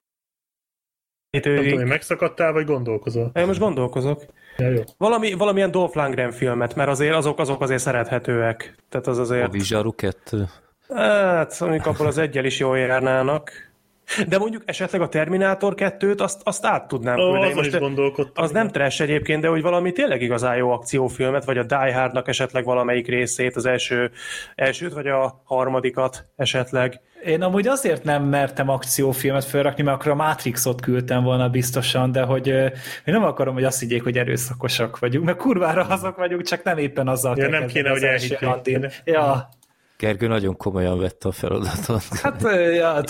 Nem tudom, hogy megszakadtál, vagy gondolkozol? Én most gondolkozok. Ja, jó. Valami, valamilyen Dolph Lundgren filmet, mert azért azok, azok azért szerethetőek. Tehát az azért... A Vizsaru 2. Hát, mondjuk abból az egyel is jól járnának. De mondjuk esetleg a Terminátor 2-t azt, azt át tudnám Ó, küldeni. Most is gondolkodtam. Az nem trash egyébként, de hogy valami tényleg igazán jó akciófilmet, vagy a Die Hardnak esetleg valamelyik részét, az első, elsőt, vagy a harmadikat esetleg. Én amúgy azért nem mertem akciófilmet felrakni, mert akkor a Matrixot küldtem volna biztosan, de hogy én nem akarom, hogy azt higgyék, hogy erőszakosak vagyunk, mert kurvára azok vagyunk, csak nem éppen azzal ja, nem kéne, hogy elhiggyék. Ja, Gergő nagyon komolyan vette a feladatot. Hát ja,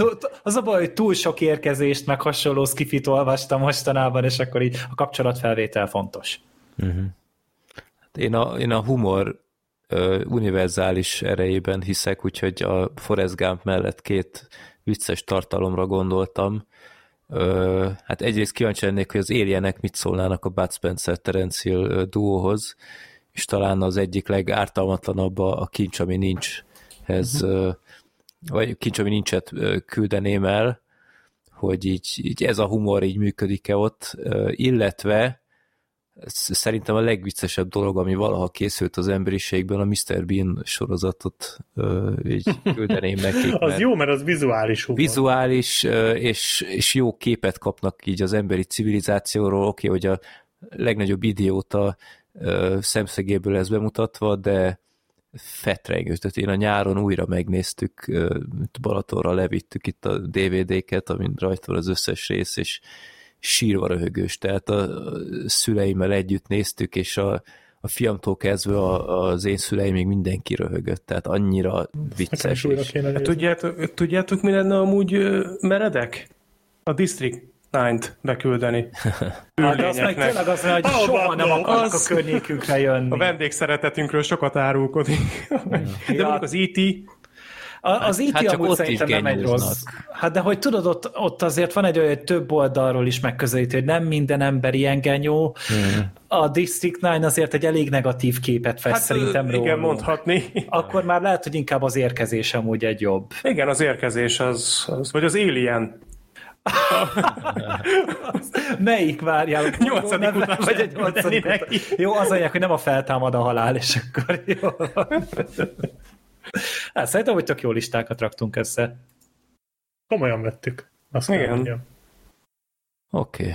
az a baj, hogy túl sok érkezést, meg hasonló skifit olvastam mostanában, és akkor így a kapcsolatfelvétel fontos. Uh-huh. Hát én, a, én a humor uh, univerzális erejében hiszek, úgyhogy a Forrest Gump mellett két vicces tartalomra gondoltam. Uh, hát egyrészt kíváncsi lennék, hogy az éljenek mit szólnának a Bud Spencer Terence Hill duóhoz, és talán az egyik legártalmatlanabb a, a kincs, ami nincs ez, uh-huh. vagy kincs, ami nincset küldeném el, hogy így, így ez a humor így működik-e ott, illetve szerintem a legviccesebb dolog, ami valaha készült az emberiségben, a Mr. Bean sorozatot így küldeném *laughs* nekik. az jó, mert az vizuális humor. Vizuális, és, és jó képet kapnak így az emberi civilizációról, oké, okay, hogy a legnagyobb idióta szemszegéből ez bemutatva, de fetrengő. Tehát én a nyáron újra megnéztük, Balatonra levittük itt a DVD-ket, amin rajta van az összes rész, és sírva röhögős. Tehát a szüleimmel együtt néztük, és a, a fiamtól kezdve a, az én szüleim még mindenki röhögött, tehát annyira vicces. Hát tudjátok, tudjátok, mi lenne amúgy meredek? A District Nine-t beküldeni. *laughs* hát az meg tényleg az, hogy oh, soha nem akarok a környékünkre jönni. A vendégszeretetünkről sokat árulkodik. De mondjuk az IT, e a, az IT hát, hát amúgy szerintem nem egy rossz. Hát de hogy tudod, ott, ott azért van egy olyan több oldalról is megközelítő, hogy nem minden ember ilyen genyó. Hmm. A District 9 azért egy elég negatív képet fest hát, szerintem róla. Igen, mondhatni. Akkor már lehet, hogy inkább az érkezés amúgy egy jobb. Igen, az érkezés az, az vagy az Alien *laughs* Melyik várjál? Nyolcadik után vagy egy nyolcadik után. Jó, az anyag, hogy nem a feltámad a halál, és akkor jó. *laughs* Hát, szerintem, hogy tök jó listákat raktunk össze. Komolyan vettük. Azt Igen. Oké. Okay.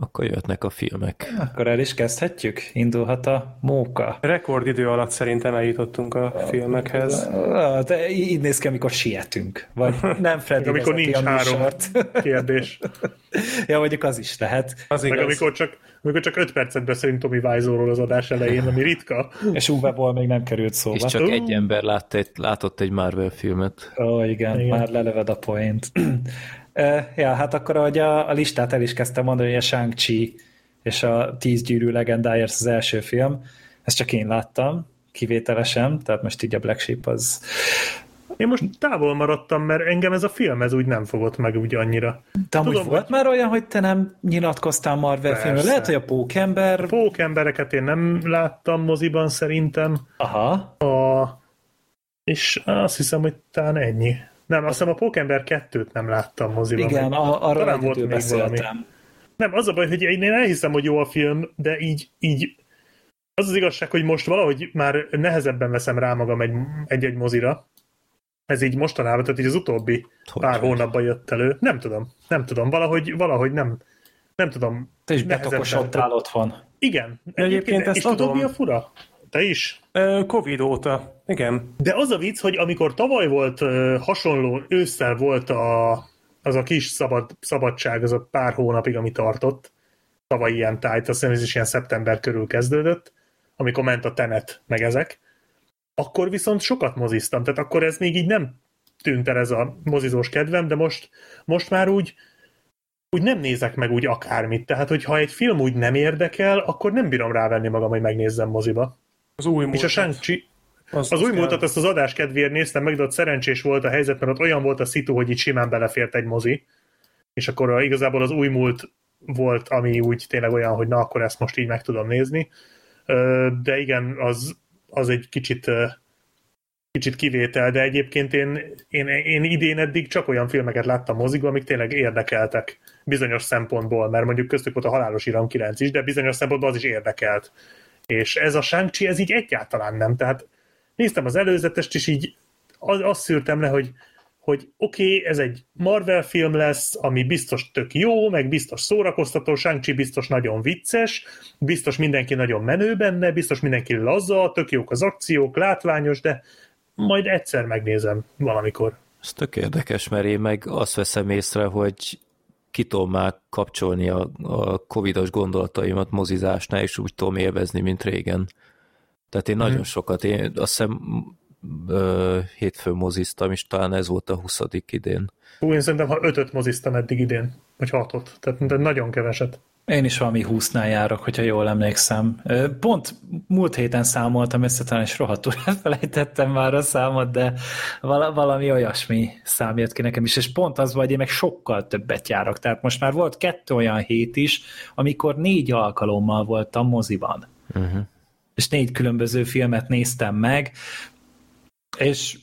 Akkor jöhetnek a filmek. Akkor el is kezdhetjük? Indulhat a móka. Rekordidő alatt szerintem eljutottunk a filmekhez. De így néz ki, amikor sietünk. Vagy nem, *laughs* Freddy Amikor nincs három *laughs* kérdés. *laughs* ja, mondjuk az is lehet. Az Meg amikor csak, amikor csak öt percet beszélünk Tommy Wiseauról az adás elején, ami ritka. És Uwe még nem került szóba. És csak uh. egy ember látta egy, látott egy Marvel filmet. Ó, igen, igen, már leleved a point. *clears throat* ja, hát akkor, ahogy a, a listát el is kezdtem mondani, hogy a Shang-Chi és a Tíz gyűrű legendája az első film, ezt csak én láttam, kivételesen, tehát most így a Black Sheep az én most távol maradtam, mert engem ez a film ez úgy nem fogott meg úgy annyira. De amúgy Tudom, volt hogy... már olyan, hogy te nem nyilatkoztál Marvel Persze. filmről? Lehet, hogy a Pókember... A Pókembereket én nem láttam moziban szerintem. Aha. A... És azt hiszem, hogy talán ennyi. Nem, azt hiszem a Pókember 2-t nem láttam moziban. Igen, a, arra talán volt még beszéltem. valami. Nem, az a baj, hogy én elhiszem, hogy jó a film, de így, így az az igazság, hogy most valahogy már nehezebben veszem rá magam egy, egy-egy mozira, ez így mostanában, tehát így az utóbbi hogy pár hónapban jött elő. Nem tudom, nem tudom, valahogy, valahogy nem, nem tudom. Te is betokosodtál otthon. Igen. Egyébként, egyébként ezt és tudom. tudod, mi a fura? Te is? Covid óta, igen. De az a vicc, hogy amikor tavaly volt hasonló, ősszel volt a, az a kis szabad, szabadság, az a pár hónapig, ami tartott, tavaly ilyen tájt, azt hiszem ez is ilyen szeptember körül kezdődött, amikor ment a tenet, meg ezek, akkor viszont sokat moziztam, tehát akkor ez még így nem tűnt el ez a mozizós kedvem, de most, most már úgy, úgy nem nézek meg úgy akármit. Tehát, hogyha egy film úgy nem érdekel, akkor nem bírom rávenni magam, hogy megnézzem moziba. Az új múltat. És a shang az, az új múltat, ezt az adás kedvéért néztem meg, de ott szerencsés volt a helyzet, mert ott olyan volt a szitu, hogy itt simán belefért egy mozi. És akkor igazából az új múlt volt, ami úgy tényleg olyan, hogy na, akkor ezt most így meg tudom nézni. De igen, az, az egy kicsit kicsit kivétel, de egyébként én, én, én idén eddig csak olyan filmeket láttam mozikba, amik tényleg érdekeltek bizonyos szempontból, mert mondjuk köztük volt a Halálos Iram 9 is, de bizonyos szempontból az is érdekelt. És ez a shang ez így egyáltalán nem. Tehát néztem az előzetest, és így azt szűrtem le, hogy hogy oké, okay, ez egy Marvel film lesz, ami biztos tök jó, meg biztos szórakoztató, shang biztos nagyon vicces, biztos mindenki nagyon menő benne, biztos mindenki laza, tök jók az akciók, látványos, de majd egyszer megnézem valamikor. Ez tök érdekes, mert én meg azt veszem észre, hogy ki tudom már kapcsolni a, a covidos gondolataimat mozizásnál, és úgy tudom élvezni, mint régen. Tehát én mm. nagyon sokat, én azt hiszem hétfőn moziztam, és talán ez volt a 20. idén. Hú, én szerintem ha ötöt moziztam eddig idén, vagy hatot, tehát nagyon keveset. Én is valami húsznál járok, hogyha jól emlékszem. Pont múlt héten számoltam össze, talán és rohadtul *laughs* elfelejtettem már a számot, de valami olyasmi szám jött ki nekem is, és pont az vagy, én meg sokkal többet járok. Tehát most már volt kettő olyan hét is, amikor négy alkalommal voltam moziban. Uh-huh. És négy különböző filmet néztem meg, és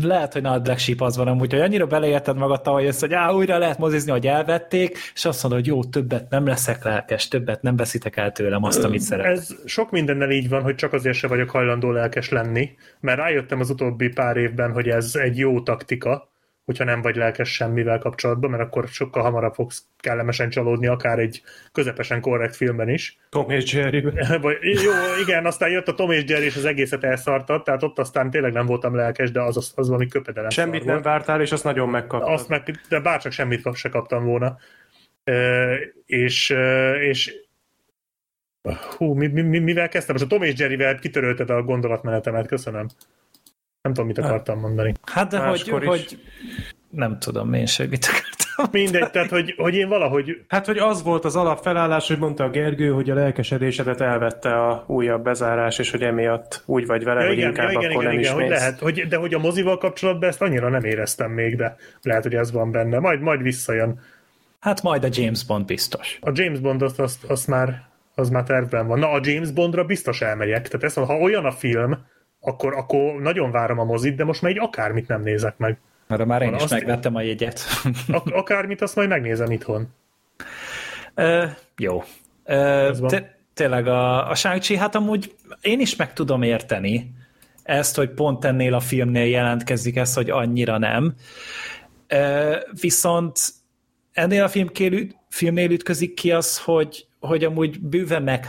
lehet, hogy nagy Black Sheep az van amúgy, hogy annyira beleérted magad tavaly össze, hogy á, újra lehet mozizni, hogy elvették, és azt mondod, hogy jó, többet nem leszek lelkes, többet nem veszitek el tőlem azt, amit szeretek. Ez sok mindennel így van, hogy csak azért se vagyok hajlandó lelkes lenni, mert rájöttem az utóbbi pár évben, hogy ez egy jó taktika, hogyha nem vagy lelkes semmivel kapcsolatban, mert akkor sokkal hamarabb fogsz kellemesen csalódni, akár egy közepesen korrekt filmben is. Tom és Jerry. *laughs* Vagy, jó, igen, aztán jött a Tom és Jerry, és az egészet elszartad, tehát ott aztán tényleg nem voltam lelkes, de az, az, az valami köpedelem. Semmit nem vártál, és azt nagyon megkaptad. Azt meg, de bárcsak semmit se kaptam volna. E, és, és hú, mi, mi, mivel kezdtem? Most a Tom és Jerryvel kitörölted a gondolatmenetemet, köszönöm. Nem tudom, mit akartam mondani. Hát de hogy, hogy nem tudom én sem, mit akartam. Mindegy, tehát hogy, hogy én valahogy... Hát, hogy az volt az alapfelállás, hogy mondta a Gergő, hogy a lelkesedésedet elvette a újabb bezárás, és hogy emiatt úgy vagy vele, ja, hogy igen, inkább ja, igen, akkor igen, nem igen, is hogy lehet, hogy, de hogy a mozival kapcsolatban ezt annyira nem éreztem még, de lehet, hogy ez van benne. Majd, majd visszajön. Hát majd a James Bond biztos. A James Bond azt, azt, azt már, az már tervben van. Na, a James Bondra biztos elmegyek. Tehát ezt, ha olyan a film, akkor, akkor nagyon várom a mozit, de most már egy akármit nem nézek meg. Arra már én Van, is megvettem a jegyet. Ak- akármit, azt majd megnézem itthon. Uh, jó. Uh, te, tényleg a, a shang hát amúgy én is meg tudom érteni ezt, hogy pont ennél a filmnél jelentkezik ez, hogy annyira nem. Uh, viszont ennél a film filmnél ütközik ki az, hogy, hogy amúgy bőven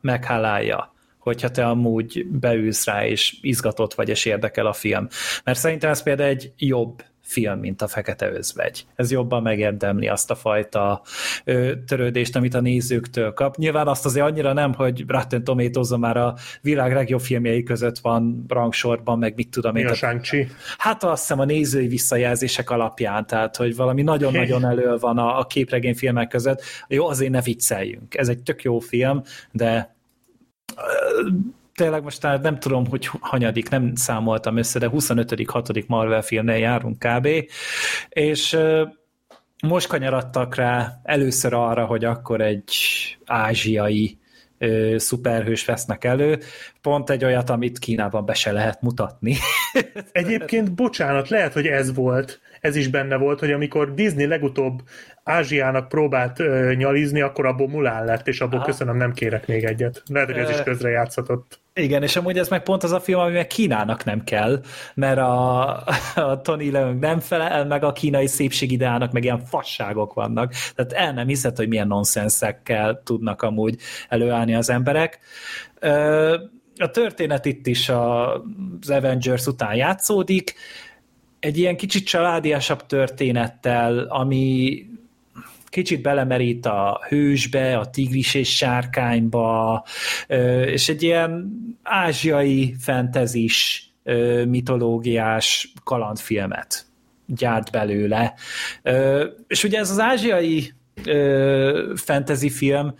meghálálja hogyha te amúgy beülsz rá, és izgatott vagy, és érdekel a film. Mert szerintem ez például egy jobb film, mint a Fekete Özvegy. Ez jobban megérdemli azt a fajta ö, törődést, amit a nézőktől kap. Nyilván azt azért annyira nem, hogy Rotten tomatoes már a világ legjobb filmjei között van rangsorban, meg mit tudom én. Mi a shang Hát azt hiszem a nézői visszajelzések alapján, tehát hogy valami nagyon-nagyon elő van a, a képregényfilmek között. Jó, azért ne vicceljünk. Ez egy tök jó film, de tényleg most nem tudom, hogy hanyadik, nem számoltam össze, de 25. 6. Marvel filmnél járunk kb. És most kanyaradtak rá először arra, hogy akkor egy ázsiai szuperhős vesznek elő, pont egy olyat, amit Kínában be se lehet mutatni. Egyébként, bocsánat, lehet, hogy ez volt, ez is benne volt, hogy amikor Disney legutóbb Ázsiának próbált uh, nyalizni, akkor abból Mulán lett, és abból Aha. köszönöm, nem kérek még egyet. Lehet, hogy ez is közre játszhatott. Igen, és amúgy ez meg pont az a film, ami meg Kínának nem kell, mert a, a Tony Leung nem felel meg a kínai szépségideának, meg ilyen fasságok vannak. Tehát el nem hiszed, hogy milyen nonszenszekkel tudnak amúgy előállni az emberek. A történet itt is az Avengers után játszódik, egy ilyen kicsit családiasabb történettel, ami kicsit belemerít a hősbe, a tigris és sárkányba, és egy ilyen ázsiai fentezis, mitológiás kalandfilmet gyárt belőle. És ugye ez az ázsiai fantasy film,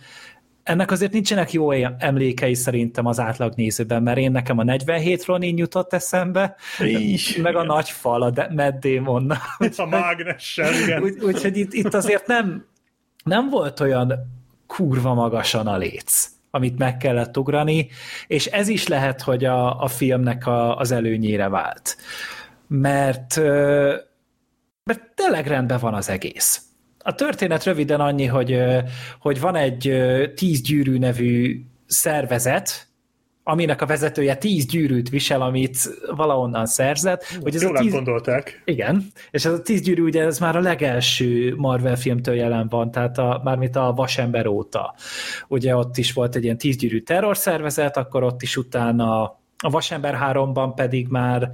ennek azért nincsenek jó emlékei szerintem az átlag nézőben, mert én nekem a 47 Ronin jutott eszembe, Is, meg igen. a nagy fal, a Matt Damon. A mágnessel, igen. Úgyhogy úgy, úgy, itt, itt azért nem, nem volt olyan kurva magasan a léc amit meg kellett ugrani, és ez is lehet, hogy a, a filmnek a, az előnyére vált. Mert, mert tényleg rendben van az egész. A történet röviden annyi, hogy, hogy van egy tíz gyűrű nevű szervezet, aminek a vezetője tíz gyűrűt visel, amit valahonnan szerzett. Hogy ez Jól a tíz... gondolták. Igen, és ez a tíz gyűrű, ugye ez már a legelső Marvel filmtől jelen van, tehát a, mármint a Vasember óta. Ugye ott is volt egy ilyen tíz gyűrű terrorszervezet, akkor ott is utána a Vasember 3-ban pedig már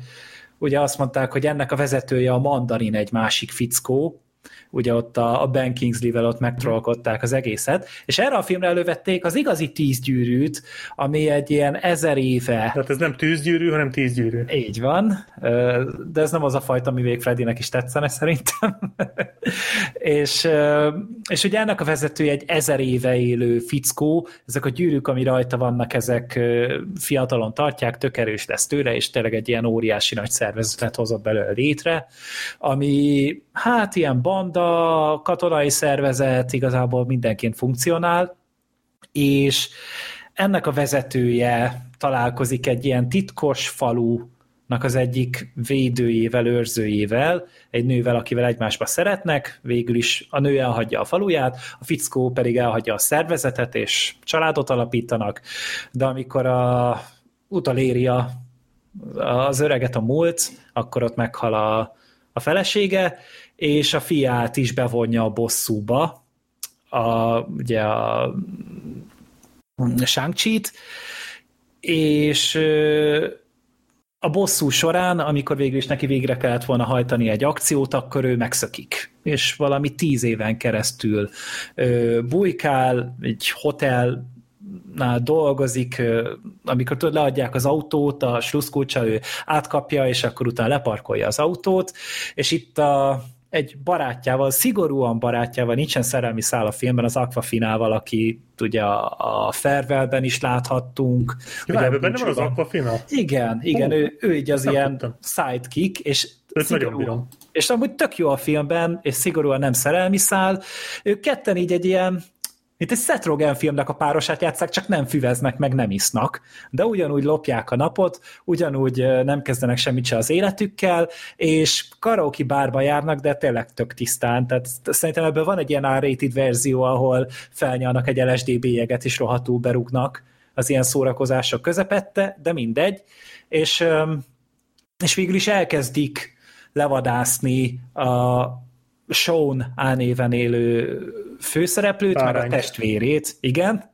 ugye azt mondták, hogy ennek a vezetője a Mandarin egy másik fickó, ugye ott a, a Ben Kingsley-vel ott megtrollkodták az egészet, és erre a filmre elővették az igazi tízgyűrűt, ami egy ilyen ezer éve... Tehát ez nem tűzgyűrű, hanem tízgyűrű. Így van, de ez nem az a fajta, ami még Freddynek is tetszene szerintem. *laughs* és, és ugye ennek a vezetője egy ezer éve élő fickó, ezek a gyűrűk, ami rajta vannak, ezek fiatalon tartják, tök erős lesz tőle, és tényleg egy ilyen óriási nagy szervezetet hozott belőle létre, ami hát ilyen banda, katonai szervezet, igazából mindenként funkcionál, és ennek a vezetője találkozik egy ilyen titkos falu az egyik védőjével, őrzőjével, egy nővel, akivel egymásba szeretnek, végül is a nő elhagyja a faluját, a fickó pedig elhagyja a szervezetet, és családot alapítanak, de amikor a utaléri a, az öreget a múlt, akkor ott meghal a, a felesége, és a fiát is bevonja a bosszúba, a, ugye a shang és a bosszú során, amikor végül is neki végre kellett volna hajtani egy akciót, akkor ő megszökik. És valami tíz éven keresztül bujkál, egy hotel dolgozik, amikor tudod, leadják az autót, a sluszkulcsa, ő átkapja, és akkor utána leparkolja az autót, és itt a, egy barátjával, szigorúan barátjával, nincsen szerelmi szál a filmben, az Aquafinával, aki ugye a, a Farewellben is láthattunk. Ja, ebben benne van az Aquafina? Igen, igen, Hú, ő, ő így az ilyen tudtam. sidekick, és bírom. És amúgy tök jó a filmben, és szigorúan nem szerelmi szál. Ők ketten így egy ilyen mint egy Seth Rogen filmnek a párosát játszák, csak nem füveznek, meg nem isznak, de ugyanúgy lopják a napot, ugyanúgy nem kezdenek semmit se az életükkel, és karaoke bárba járnak, de tényleg tök tisztán, tehát szerintem ebből van egy ilyen R-rated verzió, ahol felnyalnak egy LSD bélyeget, és rohadtul berúgnak az ilyen szórakozások közepette, de mindegy, és, és végül is elkezdik levadászni a Sean álnéven élő főszereplőt, Bárány. meg a testvérét, igen.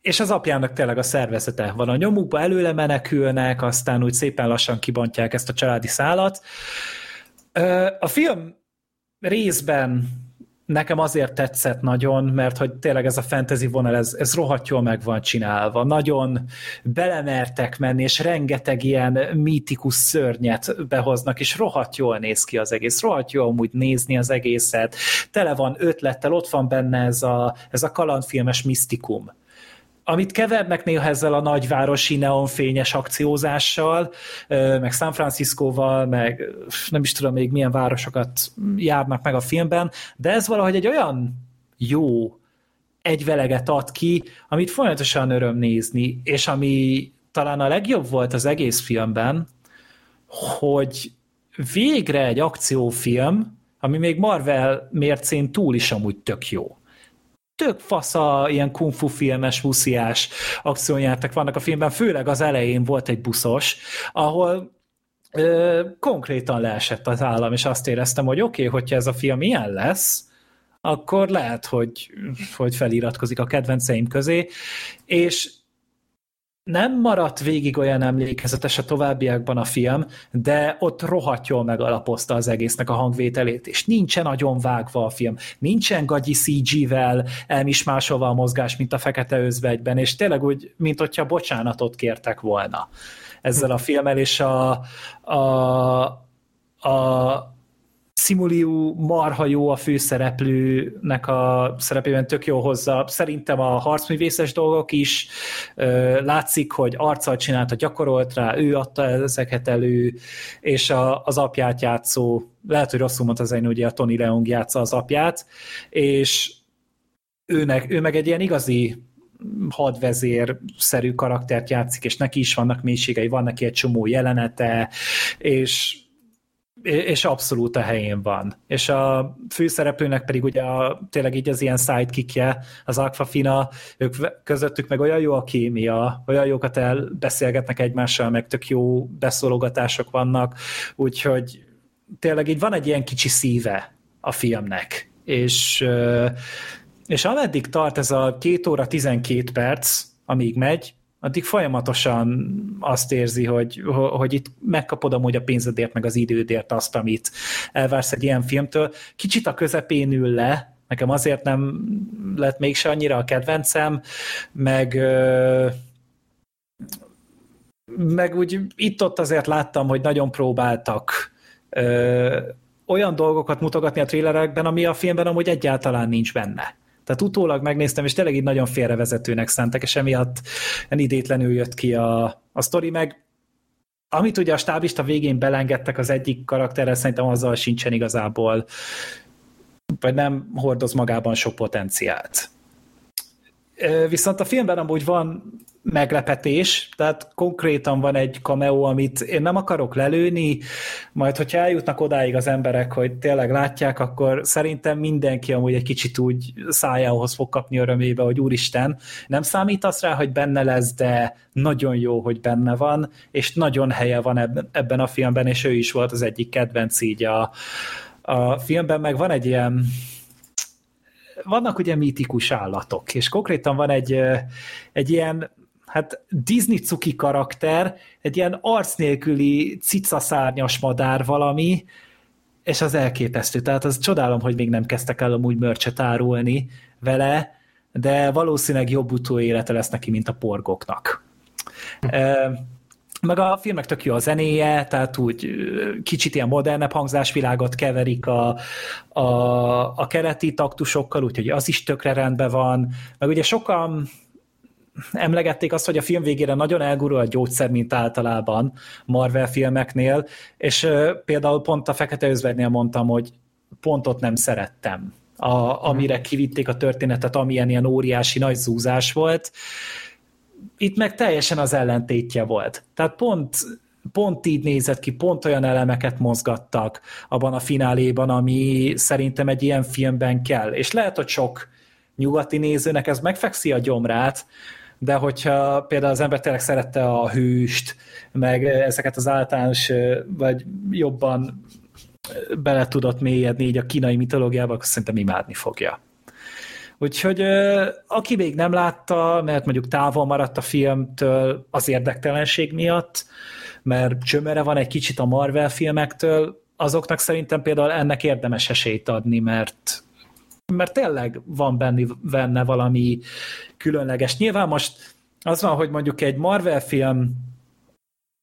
És az apjának tényleg a szervezete van a nyomukba, előle menekülnek, aztán úgy szépen lassan kibontják ezt a családi szálat. A film részben nekem azért tetszett nagyon, mert hogy tényleg ez a fantasy vonal, ez, ez rohadt jól meg van csinálva. Nagyon belemertek menni, és rengeteg ilyen mítikus szörnyet behoznak, és rohadt jól néz ki az egész. Rohadt jól amúgy nézni az egészet. Tele van ötlettel, ott van benne ez a, ez a kalandfilmes misztikum amit kevernek néha ezzel a nagyvárosi neonfényes akciózással, meg San Franciscóval, meg nem is tudom még milyen városokat járnak meg a filmben, de ez valahogy egy olyan jó egyveleget ad ki, amit folyamatosan öröm nézni, és ami talán a legjobb volt az egész filmben, hogy végre egy akciófilm, ami még Marvel mércén túl is amúgy tök jó tök fasza, ilyen kung fu filmes, musziás akciójátek vannak a filmben, főleg az elején volt egy buszos, ahol ö, konkrétan leesett az állam, és azt éreztem, hogy oké, okay, hogyha ez a film ilyen lesz, akkor lehet, hogy, hogy feliratkozik a kedvenceim közé, és nem maradt végig olyan emlékezetes a továbbiakban a film, de ott rohadt jól megalapozta az egésznek a hangvételét, és nincsen nagyon vágva a film, nincsen gagyi CG-vel elmismásolva a mozgás, mint a Fekete Özvegyben, és tényleg úgy, mint hogyha bocsánatot kértek volna ezzel a filmmel, és a, a, a Simuliu marha jó a főszereplőnek a szerepében tök jó hozza. Szerintem a harcművészes dolgok is látszik, hogy arccal csinálta, gyakorolt rá, ő adta ezeket elő, és a, az apját játszó, lehet, hogy rosszul mondta az én, ugye a Tony Leung játsza az apját, és őnek, ő meg egy ilyen igazi hadvezér-szerű karaktert játszik, és neki is vannak mélységei, van neki egy csomó jelenete, és és abszolút a helyén van. És a főszereplőnek pedig ugye a, tényleg így az ilyen sidekickje, az Aquafina, ők közöttük meg olyan jó a kémia, olyan jókat elbeszélgetnek egymással, meg tök jó beszólogatások vannak, úgyhogy tényleg így van egy ilyen kicsi szíve a filmnek. És, és ameddig tart ez a két óra 12 perc, amíg megy, addig folyamatosan azt érzi, hogy, hogy itt megkapod amúgy a pénzedért, meg az idődért azt, amit elvársz egy ilyen filmtől. Kicsit a közepén ül le, nekem azért nem lett mégse annyira a kedvencem, meg meg úgy itt-ott azért láttam, hogy nagyon próbáltak ö, olyan dolgokat mutogatni a trélerekben, ami a filmben amúgy egyáltalán nincs benne. Tehát utólag megnéztem, és tényleg így nagyon félrevezetőnek szántak, és emiatt idétlenül jött ki a, a sztori, meg amit ugye a stábista végén belengedtek az egyik karakterrel, szerintem azzal sincsen igazából, vagy nem hordoz magában sok potenciált. Viszont a filmben amúgy van meglepetés, tehát konkrétan van egy cameo, amit én nem akarok lelőni, majd hogyha eljutnak odáig az emberek, hogy tényleg látják, akkor szerintem mindenki amúgy egy kicsit úgy szájához fog kapni örömébe, hogy úristen, nem számítasz rá, hogy benne lesz, de nagyon jó, hogy benne van, és nagyon helye van ebben a filmben, és ő is volt az egyik kedvenc így a, a filmben, meg van egy ilyen vannak ugye mítikus állatok, és konkrétan van egy, egy ilyen hát Disney cuki karakter, egy ilyen arc nélküli cicaszárnyas madár valami, és az elképesztő. Tehát az csodálom, hogy még nem kezdtek el amúgy mörcset árulni vele, de valószínűleg jobb utóélete lesz neki, mint a porgoknak. Meg a filmnek tök jó a zenéje, tehát úgy kicsit ilyen modernebb hangzásvilágot keverik a, a, a keleti taktusokkal, úgyhogy az is tökre rendben van. Meg ugye sokan emlegették azt, hogy a film végére nagyon elgurul a gyógyszer, mint általában Marvel filmeknél, és például pont a Fekete Özvegynél mondtam, hogy pontot nem szerettem, a, amire mhm. kivitték a történetet, amilyen ilyen óriási nagy zúzás volt. Itt meg teljesen az ellentétje volt. Tehát pont pont így nézett ki, pont olyan elemeket mozgattak abban a fináléban, ami szerintem egy ilyen filmben kell. És lehet, hogy sok nyugati nézőnek ez megfekszi a gyomrát, de hogyha például az ember tényleg szerette a hűst, meg ezeket az általános, vagy jobban bele tudott mélyedni így a kínai mitológiába, akkor szerintem imádni fogja. Úgyhogy aki még nem látta, mert mondjuk távol maradt a filmtől az érdektelenség miatt, mert csömere van egy kicsit a Marvel filmektől, azoknak szerintem például ennek érdemes esélyt adni, mert mert tényleg van benne, benne valami különleges. Nyilván most az van, hogy mondjuk egy Marvel film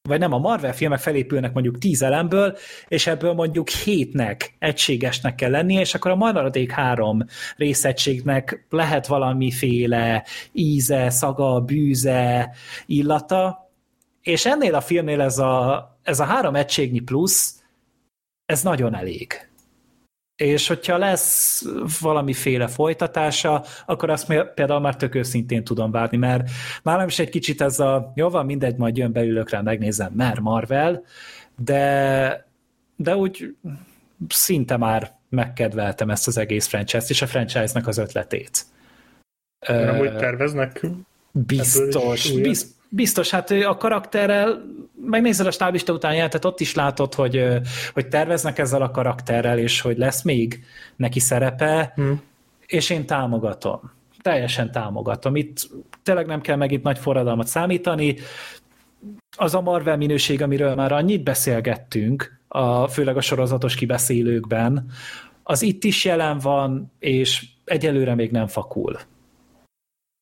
vagy nem, a Marvel filmek felépülnek mondjuk tíz elemből, és ebből mondjuk hétnek egységesnek kell lennie, és akkor a maradék három részegységnek lehet valamiféle íze, szaga, bűze, illata, és ennél a filmnél ez a, ez a három egységnyi plusz, ez nagyon elég és hogyha lesz valamiféle folytatása, akkor azt például már tök őszintén tudom várni, mert nálam is egy kicsit ez a, jó van, mindegy, majd jön beülök rá, megnézem, mert Marvel, de, de úgy szinte már megkedveltem ezt az egész franchise-t, és a franchise-nak az ötletét. Nem úgy terveznek? Biztos, biztos Biztos, hát a karakterrel, megnézed a stáblista után tehát ott is látod, hogy, hogy terveznek ezzel a karakterrel, és hogy lesz még neki szerepe, hmm. és én támogatom. Teljesen támogatom. Itt tényleg nem kell meg itt nagy forradalmat számítani. Az a Marvel minőség, amiről már annyit beszélgettünk, a, főleg a sorozatos kibeszélőkben, az itt is jelen van, és egyelőre még nem fakul.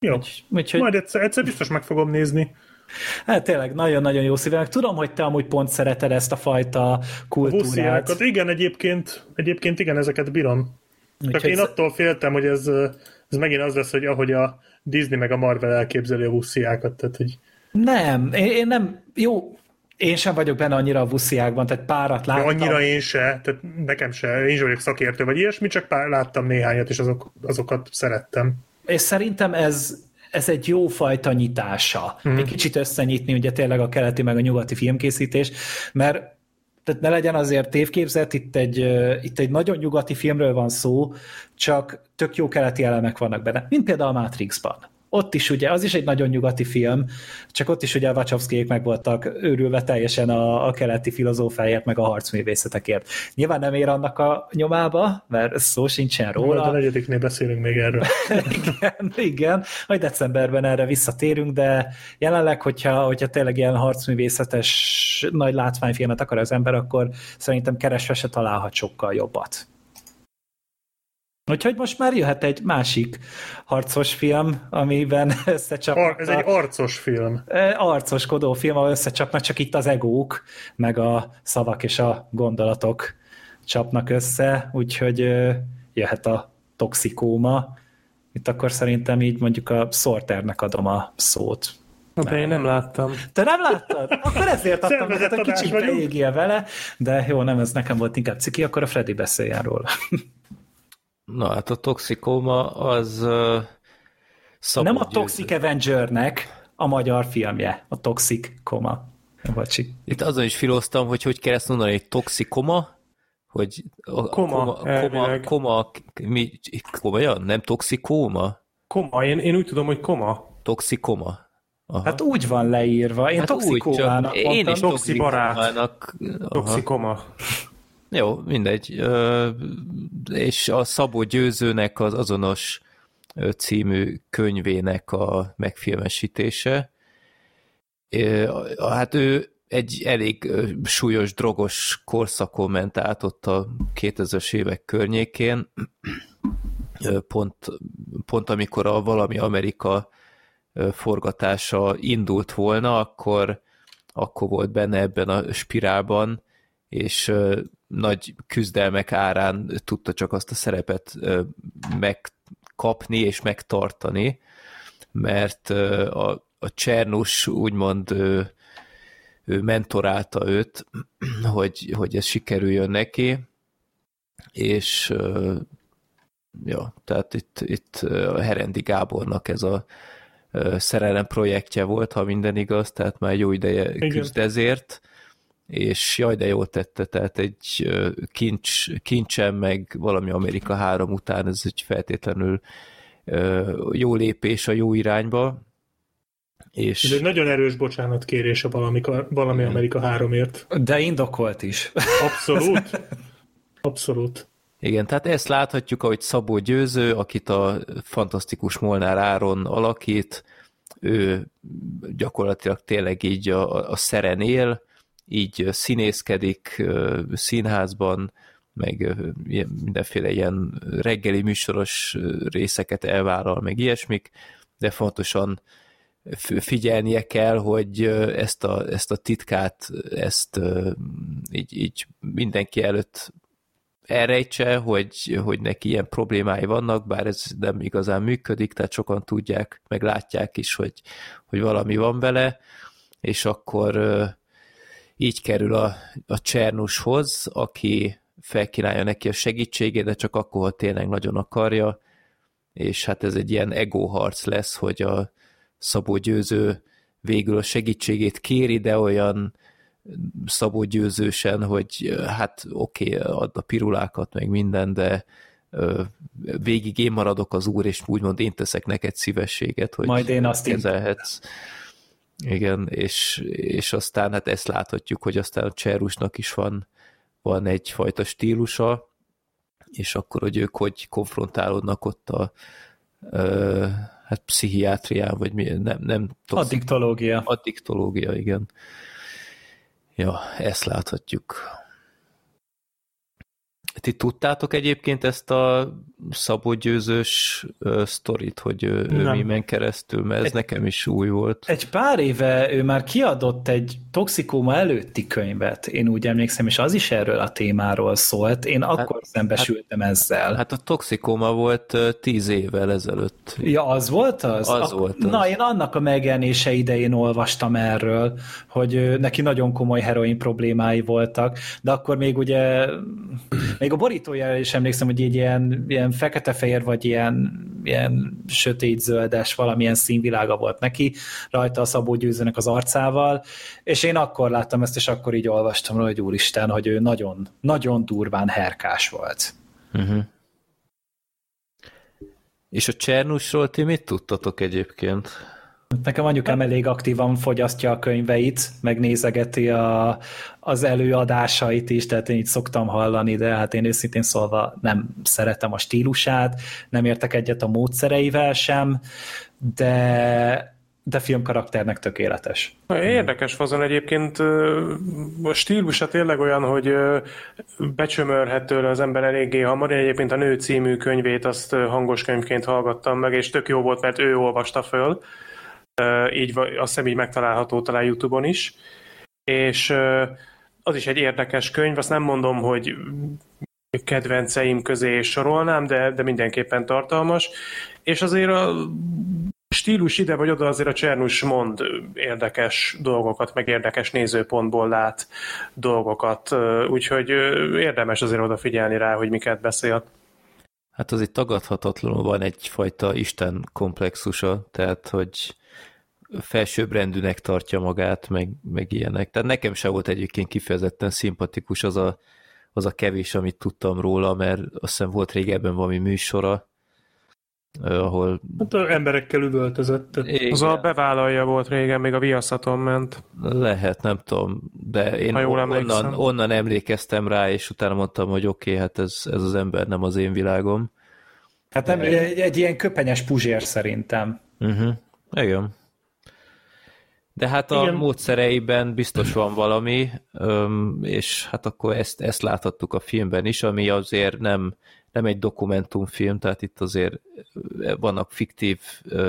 Jó, úgy, úgyhogy... majd egyszer, egyszer biztos meg fogom nézni. Hát tényleg nagyon-nagyon jó szívem. Tudom, hogy te amúgy pont szereted ezt a fajta kultúrát. A igen, egyébként, egyébként igen, ezeket bírom. Csak Úgyhogy én attól féltem, hogy ez, ez megint az lesz, hogy ahogy a Disney meg a Marvel elképzeli a busziákat, tehát hogy... Nem, én, én nem, jó, én sem vagyok benne annyira a busziákban, tehát párat láttam. Ja, annyira én se, tehát nekem se, én sem vagyok szakértő vagy ilyesmi, csak pár, láttam néhányat, és azok, azokat szerettem és szerintem ez, ez egy jó fajta nyitása. Mm. Egy kicsit összenyitni ugye tényleg a keleti meg a nyugati filmkészítés, mert tehát ne legyen azért tévképzet, itt egy, itt egy nagyon nyugati filmről van szó, csak tök jó keleti elemek vannak benne, mint például a Matrixban ott is ugye, az is egy nagyon nyugati film, csak ott is ugye a Wachowskiék meg voltak őrülve teljesen a, a keleti filozófáért, meg a harcművészetekért. Nyilván nem ér annak a nyomába, mert szó sincsen róla. Majd a negyediknél beszélünk még erről. *laughs* igen, igen, majd decemberben erre visszatérünk, de jelenleg, hogyha, hogyha tényleg ilyen harcművészetes nagy látványfilmet akar az ember, akkor szerintem keresve se találhat sokkal jobbat. Úgyhogy most már jöhet egy másik harcos film, amiben *laughs* összecsapnak. Ez egy arcos film. Arcoskodó film, ahol összecsapnak csak itt az egók, meg a szavak és a gondolatok csapnak össze, úgyhogy jöhet a toxikóma. Itt akkor szerintem így mondjuk a Sorternek adom a szót. De én nem láttam. Te nem láttad? Akkor ezért adtam, mert a kicsit beégél vele, de jó, nem, ez nekem volt inkább ciki, akkor a Freddy beszéljen róla. Na hát a Toxikóma az uh, Nem a Toxic Avengernek a magyar filmje, a Toxic Koma. Bocsi. Itt azon is filoztam, hogy hogy kell ezt mondani, egy toxikoma, hogy a, koma, koma, koma, koma, mi, komolyan? Nem toxikóma? Koma, én, én úgy tudom, hogy koma. Toxikoma. Aha. Hát úgy van leírva. Én hát toxikómának úgy, Én is toxikomának. Toxikoma. Jó, mindegy. És a Szabó Győzőnek az azonos című könyvének a megfilmesítése. Hát ő egy elég súlyos, drogos korszakon ment át ott a 2000-es évek környékén, pont, pont amikor a Valami Amerika forgatása indult volna, akkor, akkor volt benne ebben a spirálban, és nagy küzdelmek árán tudta csak azt a szerepet megkapni és megtartani, mert a, a Csernus úgymond ő, ő mentorálta őt, *clears throat* hogy, hogy ez sikerüljön neki, és ja, tehát itt, itt a Herendi Gábornak ez a szerelem projektje volt, ha minden igaz, tehát már jó ideje Igen. küzd ezért, és jaj, de jól tette, tehát egy kincs, kincsen, meg valami Amerika 3 után ez egy feltétlenül jó lépés a jó irányba. És... Ez egy nagyon erős kérés a valami, valami Amerika 3-ért. De indokolt is. Abszolút. *laughs* Abszolút. Igen, tehát ezt láthatjuk, ahogy Szabó Győző, akit a fantasztikus Molnár Áron alakít, ő gyakorlatilag tényleg így a, a szeren él, így színészkedik színházban, meg mindenféle ilyen reggeli műsoros részeket elvállal, meg ilyesmik, de fontosan figyelnie kell, hogy ezt a, ezt a titkát, ezt így, így mindenki előtt elrejtse, hogy, hogy neki ilyen problémái vannak, bár ez nem igazán működik, tehát sokan tudják, meg látják is, hogy, hogy valami van vele, és akkor így kerül a, a Csernushoz, aki felkínálja neki a segítségét, de csak akkor, ha tényleg nagyon akarja, és hát ez egy ilyen ego harc lesz, hogy a Szabó Győző végül a segítségét kéri, de olyan Szabó Győzősen, hogy hát oké, okay, add a pirulákat, meg minden, de végig én maradok az úr, és úgymond én teszek neked szívességet, hogy Majd én azt kezelhetsz. Igen, és, és aztán hát ezt láthatjuk, hogy aztán a Cserusnak is van, van egyfajta stílusa, és akkor, hogy ők hogy konfrontálódnak ott a, ö, hát pszichiátrián, vagy mi, nem, nem Addiktológia. Addiktológia, igen. Ja, ezt láthatjuk. Ti tudtátok egyébként ezt a Szabó Győzős uh, sztorit, hogy ő, ő mimen keresztül, mert ez egy, nekem is új volt. Egy pár éve ő már kiadott egy toxikóma előtti könyvet, én úgy emlékszem, és az is erről a témáról szólt. Én hát, akkor szembesültem hát, ezzel. Hát a toxikóma volt uh, tíz évvel ezelőtt. Ja, az volt az? Az Ak- volt az. Na, én annak a megjelenése idején olvastam erről, hogy uh, neki nagyon komoly heroin problémái voltak, de akkor még ugye még a borítójára is emlékszem, hogy egy ilyen, ilyen fekete-fehér, vagy ilyen, ilyen sötét-zöldes valamilyen színvilága volt neki, rajta a Szabó Győzőnek az arcával, és én akkor láttam ezt, és akkor így olvastam róla, hogy úristen, hogy ő nagyon, nagyon durván herkás volt. Uh-huh. És a Csernusról ti mit tudtatok egyébként? Nekem anyukám elég aktívan fogyasztja a könyveit, megnézegeti a, az előadásait is, tehát én így szoktam hallani, de hát én őszintén szólva nem szeretem a stílusát, nem értek egyet a módszereivel sem, de de filmkarakternek tökéletes. Érdekes fazon egyébként. A stílusa tényleg olyan, hogy becsömörhet tőle az ember eléggé hamar. Én egyébként a Nő című könyvét azt hangos könyvként hallgattam meg, és tök jó volt, mert ő olvasta föl így azt hiszem így megtalálható talán Youtube-on is. És az is egy érdekes könyv, azt nem mondom, hogy kedvenceim közé sorolnám, de, de mindenképpen tartalmas. És azért a stílus ide vagy oda azért a Csernus mond érdekes dolgokat, meg érdekes nézőpontból lát dolgokat, úgyhogy érdemes azért odafigyelni rá, hogy miket beszél. Hát azért tagadhatatlanul van egyfajta Isten komplexusa, tehát hogy felsőbbrendűnek tartja magát, meg, meg ilyenek. Tehát nekem se volt egyébként kifejezetten szimpatikus az a, az a kevés, amit tudtam róla, mert azt hiszem volt régebben valami műsora, ahol... Hát az emberekkel üvöltözött. Igen. Az a bevállalja volt régen, még a viaszaton ment. Lehet, nem tudom, de én onnan, onnan emlékeztem rá, és utána mondtam, hogy oké, okay, hát ez, ez az ember nem az én világom. Hát nem, egy, egy ilyen köpenyes puzsér szerintem. Uh-huh. Igen. De hát a Igen. módszereiben biztos van valami, és hát akkor ezt, ezt láthattuk a filmben is, ami azért nem, nem egy dokumentumfilm, tehát itt azért vannak fiktív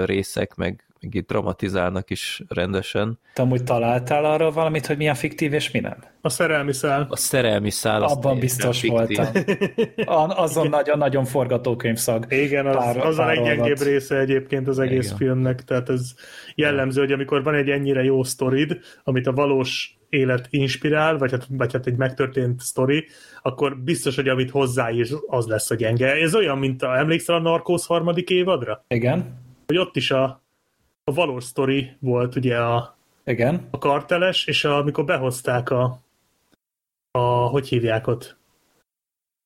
részek, meg, meg itt dramatizálnak is rendesen. Te amúgy találtál arra valamit, hogy mi a fiktív és mi nem? A szerelmi szál. A szerelmi szál. Abban biztos voltam. *laughs* Azon nagyon-nagyon forgatókönyvszag. Igen, az, pár, az a leggyengébb része egyébként az egész Igen. filmnek, tehát ez jellemző, hogy amikor van egy ennyire jó sztorid, amit a valós élet inspirál, vagy hát, vagy hát egy megtörtént sztori, akkor biztos, hogy amit hozzáír, az lesz a gyenge. Ez olyan, mint a, emlékszel a Narcos harmadik évadra? Igen. Hogy ott is a, a valós sztori volt ugye a, Igen. a karteles, és a, amikor behozták a, a hogy hívják ott?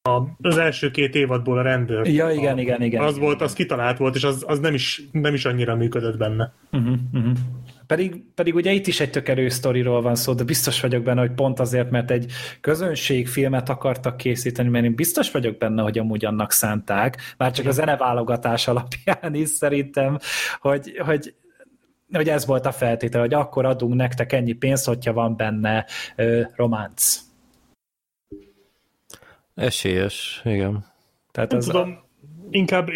A, az első két évadból a rendőr. Ja, igen, a, igen, igen. Az igen, volt, igen. az kitalált volt, és az, az nem, is, nem is annyira működött benne. Uh-huh, uh-huh. Pedig, pedig ugye itt is egy tök erős sztoriról van szó, de biztos vagyok benne, hogy pont azért, mert egy közönségfilmet akartak készíteni, mert én biztos vagyok benne, hogy amúgy annak szánták, már csak a zeneválogatás alapján is szerintem, hogy, hogy hogy ez volt a feltétel, hogy akkor adunk nektek ennyi pénzt, hogyha van benne ö, románc. Esélyes, igen. Tehát Nem az tudom, a... inkább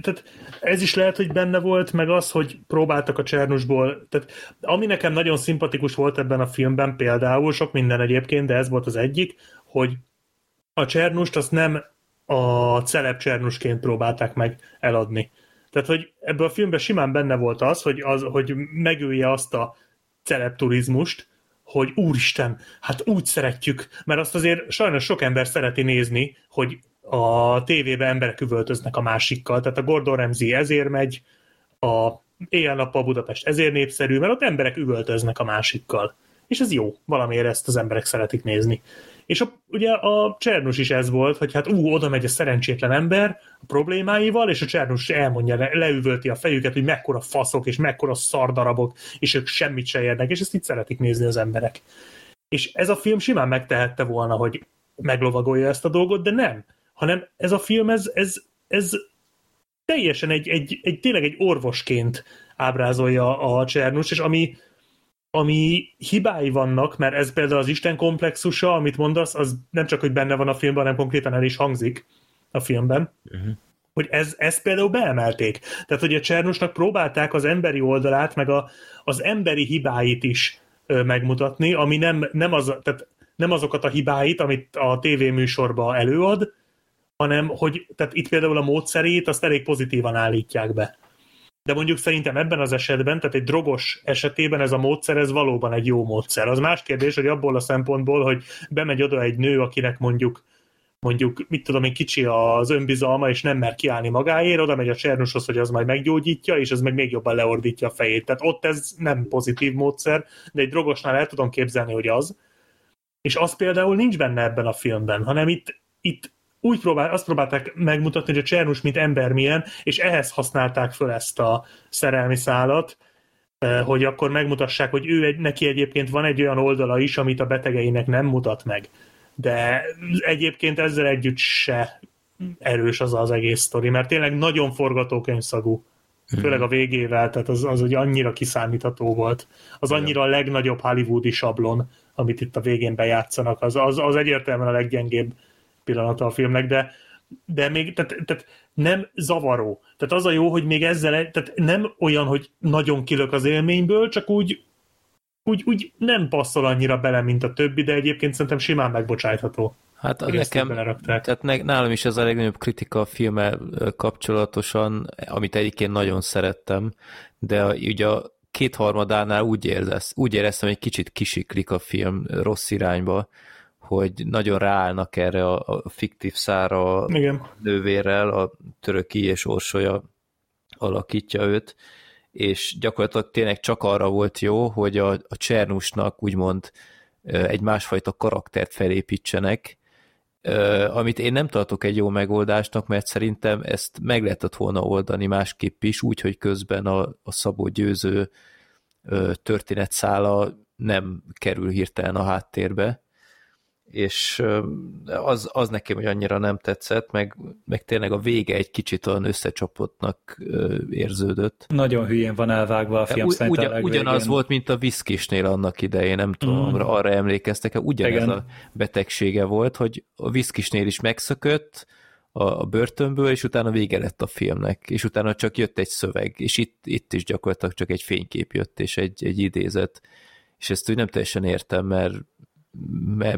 tehát ez is lehet, hogy benne volt, meg az, hogy próbáltak a Csernusból, tehát ami nekem nagyon szimpatikus volt ebben a filmben például, sok minden egyébként, de ez volt az egyik, hogy a Csernust azt nem a celeb Csernusként próbálták meg eladni. Tehát, hogy ebből a filmben simán benne volt az, hogy, az, hogy megülje azt a celeb turizmust, hogy úristen, hát úgy szeretjük, mert azt azért sajnos sok ember szereti nézni, hogy a tévében emberek üvöltöznek a másikkal, tehát a Gordon Ramsay ezért megy, a éjjel-nappal Budapest ezért népszerű, mert ott emberek üvöltöznek a másikkal. És ez jó, valamiért ezt az emberek szeretik nézni. És a, ugye a Csernus is ez volt, hogy hát ú, oda megy a szerencsétlen ember a problémáival, és a Csernus elmondja, le, leüvölti a fejüket, hogy mekkora faszok, és mekkora szardarabok, és ők semmit se érnek, és ezt itt szeretik nézni az emberek. És ez a film simán megtehette volna, hogy meglovagolja ezt a dolgot, de nem. Hanem ez a film, ez, ez, ez teljesen egy, egy, egy, tényleg egy orvosként ábrázolja a Csernus, és ami, ami hibái vannak, mert ez például az Isten komplexusa, amit mondasz, az nem csak, hogy benne van a filmben, hanem konkrétan el is hangzik a filmben. Uh-huh. Hogy ez, ezt például beemelték. Tehát, hogy a Csernusnak próbálták az emberi oldalát, meg a, az emberi hibáit is ö, megmutatni, ami nem, nem, az, tehát nem azokat a hibáit, amit a tévéműsorban előad, hanem hogy tehát itt például a módszerét azt elég pozitívan állítják be de mondjuk szerintem ebben az esetben, tehát egy drogos esetében ez a módszer, ez valóban egy jó módszer. Az más kérdés, hogy abból a szempontból, hogy bemegy oda egy nő, akinek mondjuk mondjuk, mit tudom én, kicsi az önbizalma, és nem mer kiállni magáért, oda megy a csernushoz, hogy az majd meggyógyítja, és ez meg még jobban leordítja a fejét. Tehát ott ez nem pozitív módszer, de egy drogosnál el tudom képzelni, hogy az. És az például nincs benne ebben a filmben, hanem itt, itt úgy próbál, azt próbálták megmutatni, hogy a Csernus mint ember milyen, és ehhez használták föl ezt a szerelmi szálat, hogy akkor megmutassák, hogy ő egy, neki egyébként van egy olyan oldala is, amit a betegeinek nem mutat meg. De egyébként ezzel együtt se erős az az egész sztori, mert tényleg nagyon forgatókönyvszagú. Főleg a végével, tehát az, az hogy annyira kiszámítható volt. Az annyira a legnagyobb hollywoodi sablon, amit itt a végén bejátszanak, az, az, az egyértelműen a leggyengébb pillanata a filmnek, de, de még tehát, tehát nem zavaró. Tehát az a jó, hogy még ezzel, tehát nem olyan, hogy nagyon kilök az élményből, csak úgy, úgy, úgy nem passzol annyira bele, mint a többi, de egyébként szerintem simán megbocsájtható. Hát a nekem, tehát ne, nálam is ez a legnagyobb kritika a filmmel kapcsolatosan, amit egyébként nagyon szerettem, de ugye a kétharmadánál úgy, érzesz, úgy éreztem, hogy egy kicsit kisiklik a film rossz irányba, hogy nagyon ráállnak erre a, a fiktív szára Igen. nővérrel, a töröki és orsolya alakítja őt, és gyakorlatilag tényleg csak arra volt jó, hogy a, a Csernusnak úgymond egy másfajta karaktert felépítsenek, amit én nem tartok egy jó megoldásnak, mert szerintem ezt meg lehetett volna oldani másképp is, úgy, hogy közben a, a Szabó Győző történetszála nem kerül hirtelen a háttérbe, és az, az nekem hogy annyira nem tetszett, meg, meg tényleg a vége egy kicsit olyan összecsapottnak érződött. Nagyon hülyén van elvágva a film, U- ugyan, Ugyanaz volt, mint a viszkisnél annak idején, nem tudom, mm. arra emlékeztek, ugyanez Igen. a betegsége volt, hogy a viszkisnél is megszökött, a börtönből, és utána vége lett a filmnek, és utána csak jött egy szöveg, és itt, itt is gyakorlatilag csak egy fénykép jött, és egy, egy idézet, és ezt úgy nem teljesen értem, mert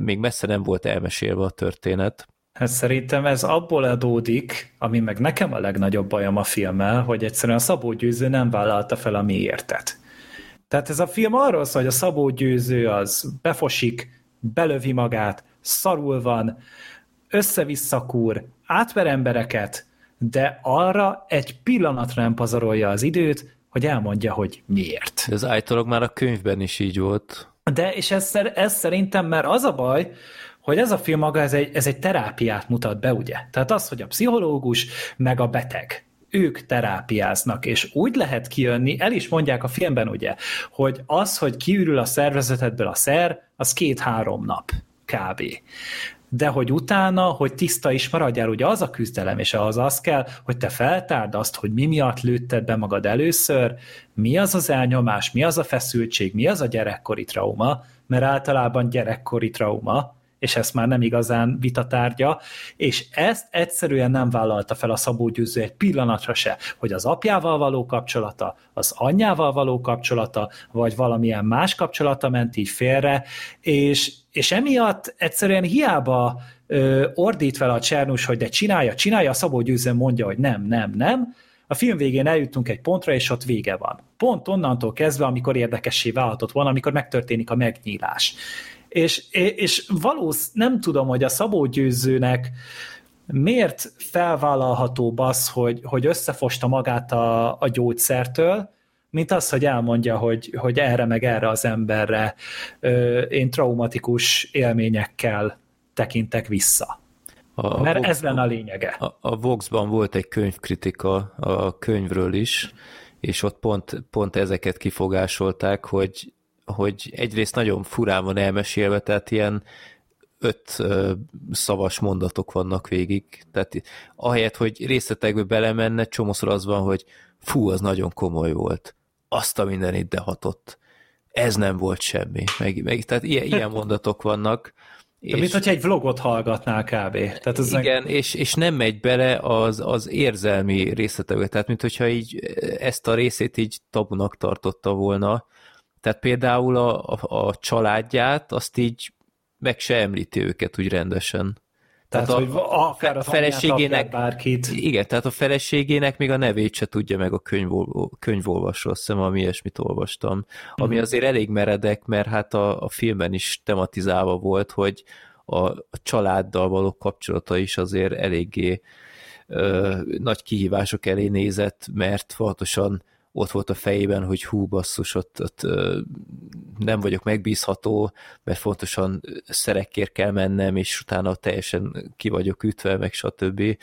még messze nem volt elmesélve a történet. Hát szerintem ez abból adódik, ami meg nekem a legnagyobb bajom a filmmel, hogy egyszerűen a Szabó Győző nem vállalta fel a miértet. Tehát ez a film arról szól, hogy a Szabó Győző az befosik, belövi magát, szarul van, össze-vissza kúr, átver embereket, de arra egy pillanatra nem pazarolja az időt, hogy elmondja, hogy miért. Ez állítólag már a könyvben is így volt. De, és ez, ez szerintem, mert az a baj, hogy ez a film maga, ez egy, ez egy terápiát mutat be, ugye? Tehát az, hogy a pszichológus, meg a beteg. ők terápiáznak, és úgy lehet kijönni, el is mondják a filmben ugye, hogy az, hogy kiürül a szervezetedből a szer, az két-három nap kb de hogy utána, hogy tiszta is maradjál, ugye az a küzdelem, és az az kell, hogy te feltárd azt, hogy mi miatt lőtted be magad először, mi az az elnyomás, mi az a feszültség, mi az a gyerekkori trauma, mert általában gyerekkori trauma, és ezt már nem igazán vitatárgya, és ezt egyszerűen nem vállalta fel a Szabó Győző egy pillanatra se, hogy az apjával való kapcsolata, az anyjával való kapcsolata, vagy valamilyen más kapcsolata ment így félre, és, és emiatt egyszerűen hiába ö, ordít fel a Csernus, hogy de csinálja, csinálja, a Szabó Győző mondja, hogy nem, nem, nem, a film végén eljutunk egy pontra, és ott vége van. Pont onnantól kezdve, amikor érdekessé válhatott volna, amikor megtörténik a megnyílás. És, és valósz, nem tudom, hogy a Szabó Győzőnek miért felvállalható az, hogy, hogy összefosta magát a, a gyógyszertől, mint az, hogy elmondja, hogy, hogy erre meg erre az emberre ö, én traumatikus élményekkel tekintek vissza. A, Mert a ez lenne a lényege. A, a Vox-ban volt egy könyvkritika a könyvről is, és ott pont, pont ezeket kifogásolták, hogy hogy egyrészt nagyon furán van elmesélve, tehát ilyen öt szavas mondatok vannak végig, tehát ahelyett, hogy részletekbe belemenne, csomószor az van, hogy fú, az nagyon komoly volt. Azt a minden ide hatott. Ez nem volt semmi. Meg, meg, tehát ilyen, ilyen mondatok vannak. De és, mint hogyha egy vlogot hallgatnál kb. Tehát ez igen, meg... és, és nem megy bele az, az érzelmi részletekbe, tehát mint hogyha így ezt a részét így tabunak tartotta volna, tehát például a, a, a családját, azt így meg se említi őket úgy rendesen. Tehát, tehát a, hogy akár a feleségének, bárkit. Igen, tehát a feleségének még a nevét se tudja meg a könyvol, könyvolvasó, azt hiszem, ami ilyesmit olvastam. Ami mm. azért elég meredek, mert hát a, a filmben is tematizálva volt, hogy a, a családdal való kapcsolata is azért eléggé ö, nagy kihívások elé nézett, mert fontosan ott volt a fejében, hogy hú, basszus, ott, ott nem vagyok megbízható, mert fontosan szerekért kell mennem, és utána teljesen ki vagyok ütve, meg stb.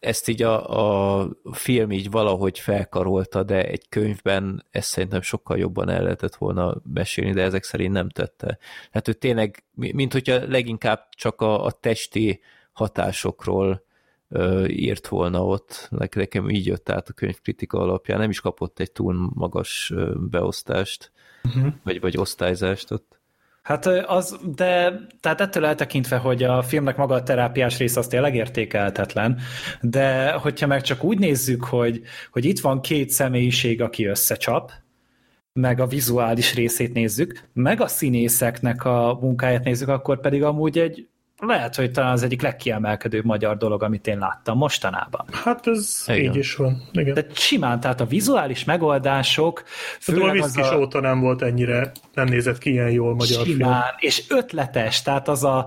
Ezt így a, a film így valahogy felkarolta, de egy könyvben ezt szerintem sokkal jobban el lehetett volna mesélni, de ezek szerint nem tette. Hát ő tényleg, mint hogyha leginkább csak a, a testi hatásokról írt volna ott. Nekem így jött át a könyvkritika alapján. Nem is kapott egy túl magas beosztást, uh-huh. vagy, vagy osztályzást ott. Hát az, de tehát ettől eltekintve, hogy a filmnek maga a terápiás rész az tényleg értékelhetetlen, de hogyha meg csak úgy nézzük, hogy, hogy itt van két személyiség, aki összecsap, meg a vizuális részét nézzük, meg a színészeknek a munkáját nézzük, akkor pedig amúgy egy lehet, hogy talán az egyik legkiemelkedőbb magyar dolog, amit én láttam mostanában. Hát ez Igen. így is van. Igen. De simán, tehát a vizuális megoldások... Főleg a az a... óta nem volt ennyire, nem nézett ki ilyen jól magyar simán, film. és ötletes, tehát az a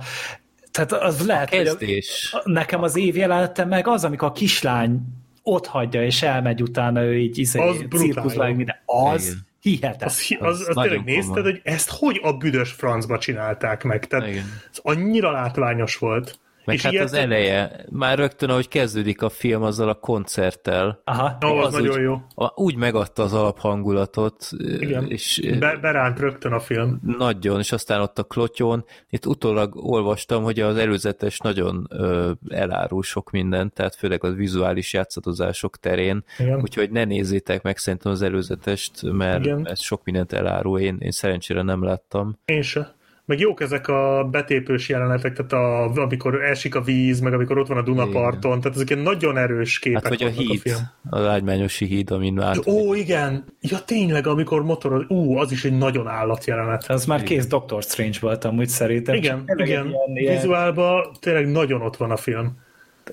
tehát az lehet, hogy a, nekem az év jelenete meg az, amikor a kislány ott hagyja, és elmegy utána, ő így izé, az cirkuszlány, minden. Az, Igen hihetetlen. Az, az, az, az tényleg nézted, hogy ezt hogy a büdös francba csinálták meg? Tehát Igen. ez annyira látványos volt. Meg és hát ilyet... az eleje, már rögtön, ahogy kezdődik a film azzal a koncerttel. Aha. No, az, az nagyon úgy, jó. Úgy megadta az alaphangulatot. Igen, és, Be, beránt rögtön a film. Nagyon, és aztán ott a klotyon. Itt utólag olvastam, hogy az előzetes nagyon ö, elárul sok mindent, tehát főleg az vizuális játszatozások terén. Igen. Úgyhogy ne nézzétek meg szerintem az előzetest, mert Igen. ez sok mindent elárul. Én, én szerencsére nem láttam. Én se. Meg jók ezek a betépős jelenetek, tehát a, amikor esik a víz, meg amikor ott van a Dunaparton, igen. tehát ezek egy nagyon erős képek hát, vagy a híd, a film. Az ágymányosi híd, amin át. Ó, igen! Ja, tényleg, amikor motorod, ú, az is egy nagyon állat jelenet. Az már kész Doctor Strange volt amúgy szerintem. Igen, igen. Ilyen, Vizuálban tényleg nagyon ott van a film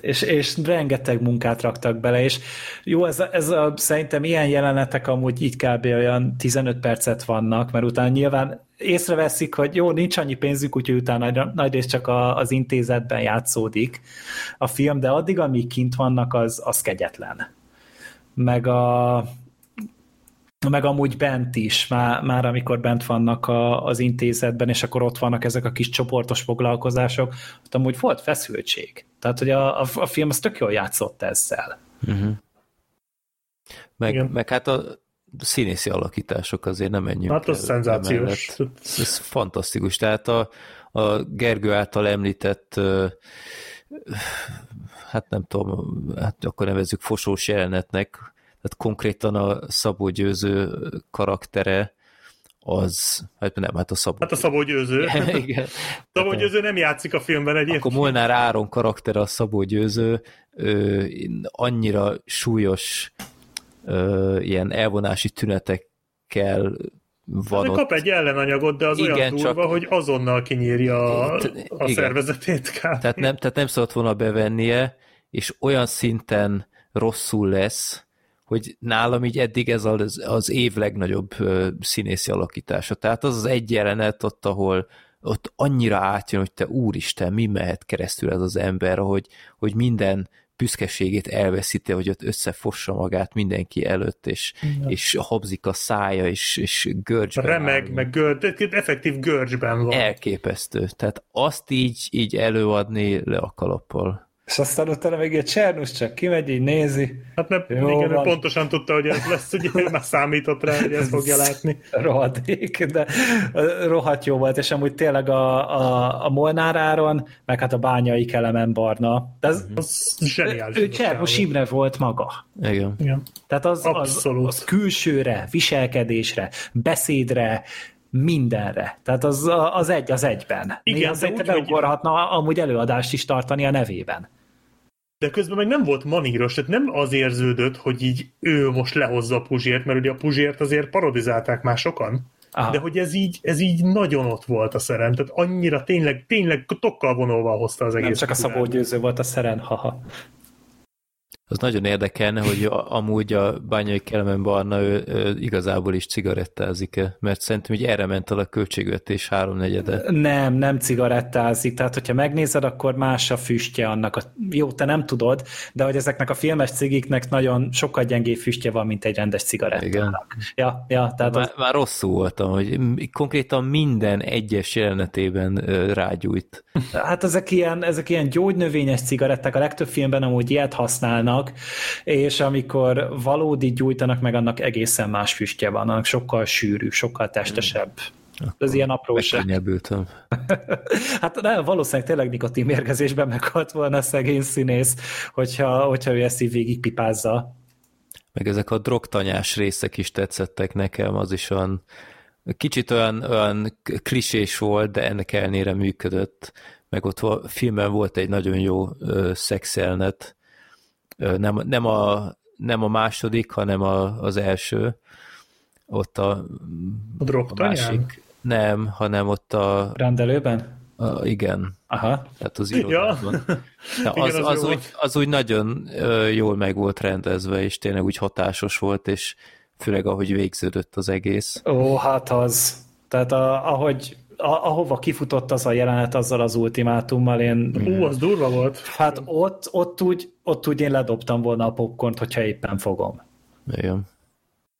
és, és rengeteg munkát raktak bele, és jó, ez a, ez a, szerintem ilyen jelenetek amúgy így kb. olyan 15 percet vannak, mert utána nyilván észreveszik, hogy jó, nincs annyi pénzük, úgyhogy utána nagy, nagy rész csak a, az intézetben játszódik a film, de addig, amíg kint vannak, az, az kegyetlen. Meg a, meg amúgy bent is, már, már amikor bent vannak a, az intézetben, és akkor ott vannak ezek a kis csoportos foglalkozások, ott amúgy volt feszültség. Tehát, hogy a, a, a film az tök jól játszott ezzel. Uh-huh. Meg, meg hát a színészi alakítások azért nem menjünk Hát az szenzációs. Ez, ez fantasztikus. Tehát a, a Gergő által említett hát nem tudom, hát akkor nevezzük fosós jelenetnek, tehát konkrétan a Szabó Győző karaktere az, hát nem, hát a Szabó. Hát a Szabó Győző. Igen. *laughs* Szabó Győző nem játszik a filmben egyébként. Akkor Molnár Áron karaktere a Szabó Győző, ö, annyira súlyos ö, ilyen elvonási tünetekkel van de ott. kap egy ellenanyagot, de az igen, olyan durva, csak... hogy azonnal kinyírja a, a szervezetét. Kár. Tehát nem, tehát nem szabad volna bevennie, és olyan szinten rosszul lesz, hogy nálam így eddig ez az, az év legnagyobb színészi alakítása. Tehát az az egy jelenet ott, ahol ott annyira átjön, hogy te úristen, mi mehet keresztül ez az ember, hogy, hogy minden büszkeségét elveszíti, hogy ott összefossa magát mindenki előtt, és, ja. és habzik a szája, és, és görcsben Remeg, áll. meg görcs, effektív görcsben van. Elképesztő. Tehát azt így, így előadni le a kalappal. És aztán utána még egy Csernus csak kimegy, így nézi. Hát nem, Jó, igen, van. pontosan tudta, hogy ez lesz, ugye már számított rá, hogy ezt fogja látni. *laughs* Rohadék, de rohadt jó volt, és amúgy tényleg a, a, a Molnár Áron, meg hát a bányai kelemen barna. De az, az zseniális. Ő Csernus Imre volt maga. Igen. igen. Tehát az, az, az külsőre, viselkedésre, beszédre, mindenre. Tehát az, az egy az egyben. Igen, az egy beugorhatna hogy... amúgy előadást is tartani a nevében. De közben meg nem volt maníros, tehát nem az érződött, hogy így ő most lehozza a Puzsért, mert ugye a Puzsért azért parodizálták már sokan, Aha. de hogy ez így, ez így nagyon ott volt a szeren, tehát annyira tényleg, tényleg tokkal vonolva hozta az egész. Nem csak a Szabó Győző volt a szeren, haha. Az nagyon érdekelne, hogy amúgy a Bányai Kelemen Barna ő, ő igazából is cigarettázik-e, mert szerintem hogy erre ment el a költségvetés háromnegyede. Nem, nem cigarettázik, tehát hogyha megnézed, akkor más a füstje annak. A... Jó, te nem tudod, de hogy ezeknek a filmes cigiknek nagyon sokkal gyengébb füstje van, mint egy rendes cigarettának. Igen. Ja, ja, tehát már, az... már rosszul voltam, hogy konkrétan minden egyes jelenetében rágyújt. Hát ezek ilyen, ezek ilyen gyógynövényes cigaretták, a legtöbb filmben amúgy ilyet használnak, gyújtanak, és amikor valódi gyújtanak, meg annak egészen más füstje van, annak sokkal sűrűbb, sokkal testesebb. Akkor Ez ilyen apróság. *laughs* hát de valószínűleg tényleg nikotinmérgezésben meghalt volna a szegény színész, hogyha, hogyha ő ezt így végig pipázza. Meg ezek a drogtanyás részek is tetszettek nekem, az is olyan kicsit olyan, olyan klisés volt, de ennek elnére működött. Meg ott a filmben volt egy nagyon jó szexelnet, nem, nem, a, nem a második, hanem a, az első. Ott a, a, a másik. Nem, hanem ott a... Rendelőben? A, igen. Aha. Tehát az irodában. Ja. *laughs* az, igen, az, az, úgy, az úgy nagyon jól meg volt rendezve, és tényleg úgy hatásos volt, és főleg ahogy végződött az egész. Ó, hát az. Tehát a, ahogy ahova kifutott az a jelenet azzal az ultimátummal, én... Ú, az durva volt. Hát ott, ott, úgy, ott úgy én ledobtam volna a popcornt, hogyha éppen fogom. Igen.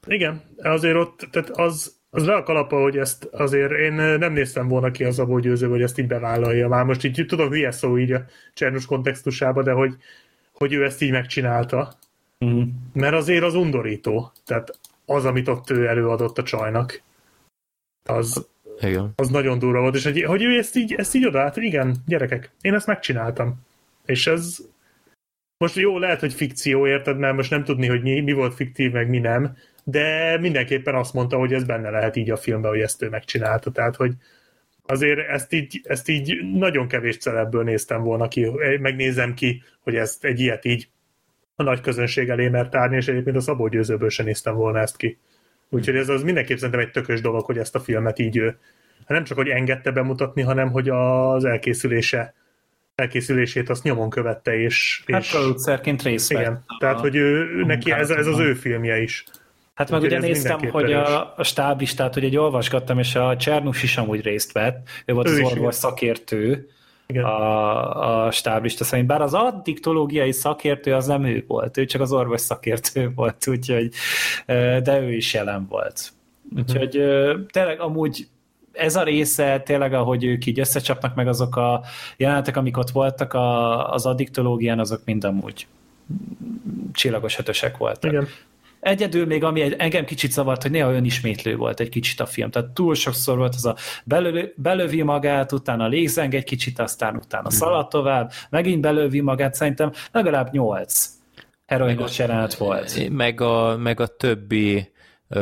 Igen, azért ott, tehát az, az le a kalapa, hogy ezt azért én nem néztem volna ki az abból győző, hogy ezt így bevállalja. Már most így tudom, hülye szó így a Csernus kontextusába, de hogy, hogy ő ezt így megcsinálta. Mm. Mert azért az undorító. Tehát az, amit ott ő előadott a csajnak, az, igen. Az nagyon durva volt, és hogy, hogy ő ezt így, ezt így odaállt, igen, gyerekek, én ezt megcsináltam. És ez most jó, lehet, hogy fikció, érted, mert most nem tudni, hogy mi, mi volt fiktív, meg mi nem, de mindenképpen azt mondta, hogy ez benne lehet így a filmben, hogy ezt ő megcsinálta. Tehát, hogy azért ezt így, ezt így nagyon kevés celebből néztem volna ki, megnézem ki, hogy ezt egy ilyet így a nagy közönség elé mert tárni, és egyébként a Szabó Győzőből sem néztem volna ezt ki. Úgyhogy ez az mindenképp szerintem egy tökös dolog, hogy ezt a filmet így ő nem csak, hogy engedte bemutatni, hanem hogy az elkészülése elkészülését azt nyomon követte, és... Hát és producérként részt Igen, a, tehát, hogy ő, neki ez, ez az ő filmje is. Hát meg ugye néztem, hogy a, a stáblistát, hogy egy olvasgattam, és a Csernus is amúgy részt vett, ő volt ő az orvos szakértő, igen. a, a stáblista szerint. Bár az addiktológiai szakértő az nem ő volt, ő csak az orvos szakértő *laughs* volt, úgyhogy, de ő is jelen volt. Úgyhogy tényleg amúgy ez a része tényleg, ahogy ők így összecsapnak meg azok a jelenetek, amik ott voltak a, az addiktológián, azok mind amúgy csillagos ötösek voltak. Igen. Egyedül még, ami engem kicsit zavart, hogy néha olyan ismétlő volt egy kicsit a film. Tehát túl sokszor volt az a belövi, belövi magát, utána lézeng egy kicsit, aztán utána szalad tovább, megint belövi magát, szerintem legalább nyolc heroinos jelenet volt. Meg a, meg a többi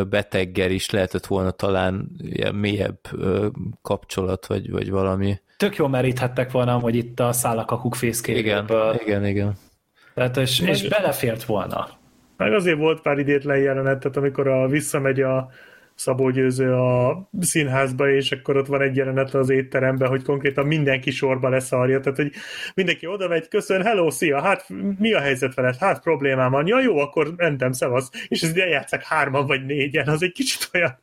beteggel is lehetett volna talán ilyen mélyebb kapcsolat, vagy, vagy valami. Tök jól meríthettek volna, hogy itt a szálakakuk fészkéből. Igen, igen, igen. Tehát, és, és belefért volna. Meg azért volt pár idétlen jelenet, tehát amikor a, visszamegy a Szabó Győző a színházba, és akkor ott van egy jelenet az étteremben, hogy konkrétan mindenki sorba leszarja, tehát hogy mindenki oda megy, köszön, hello, szia, hát mi a helyzet veled? Hát problémám van, ja jó, akkor mentem, szevasz, és ez eljátszák hárman vagy négyen, az egy kicsit olyan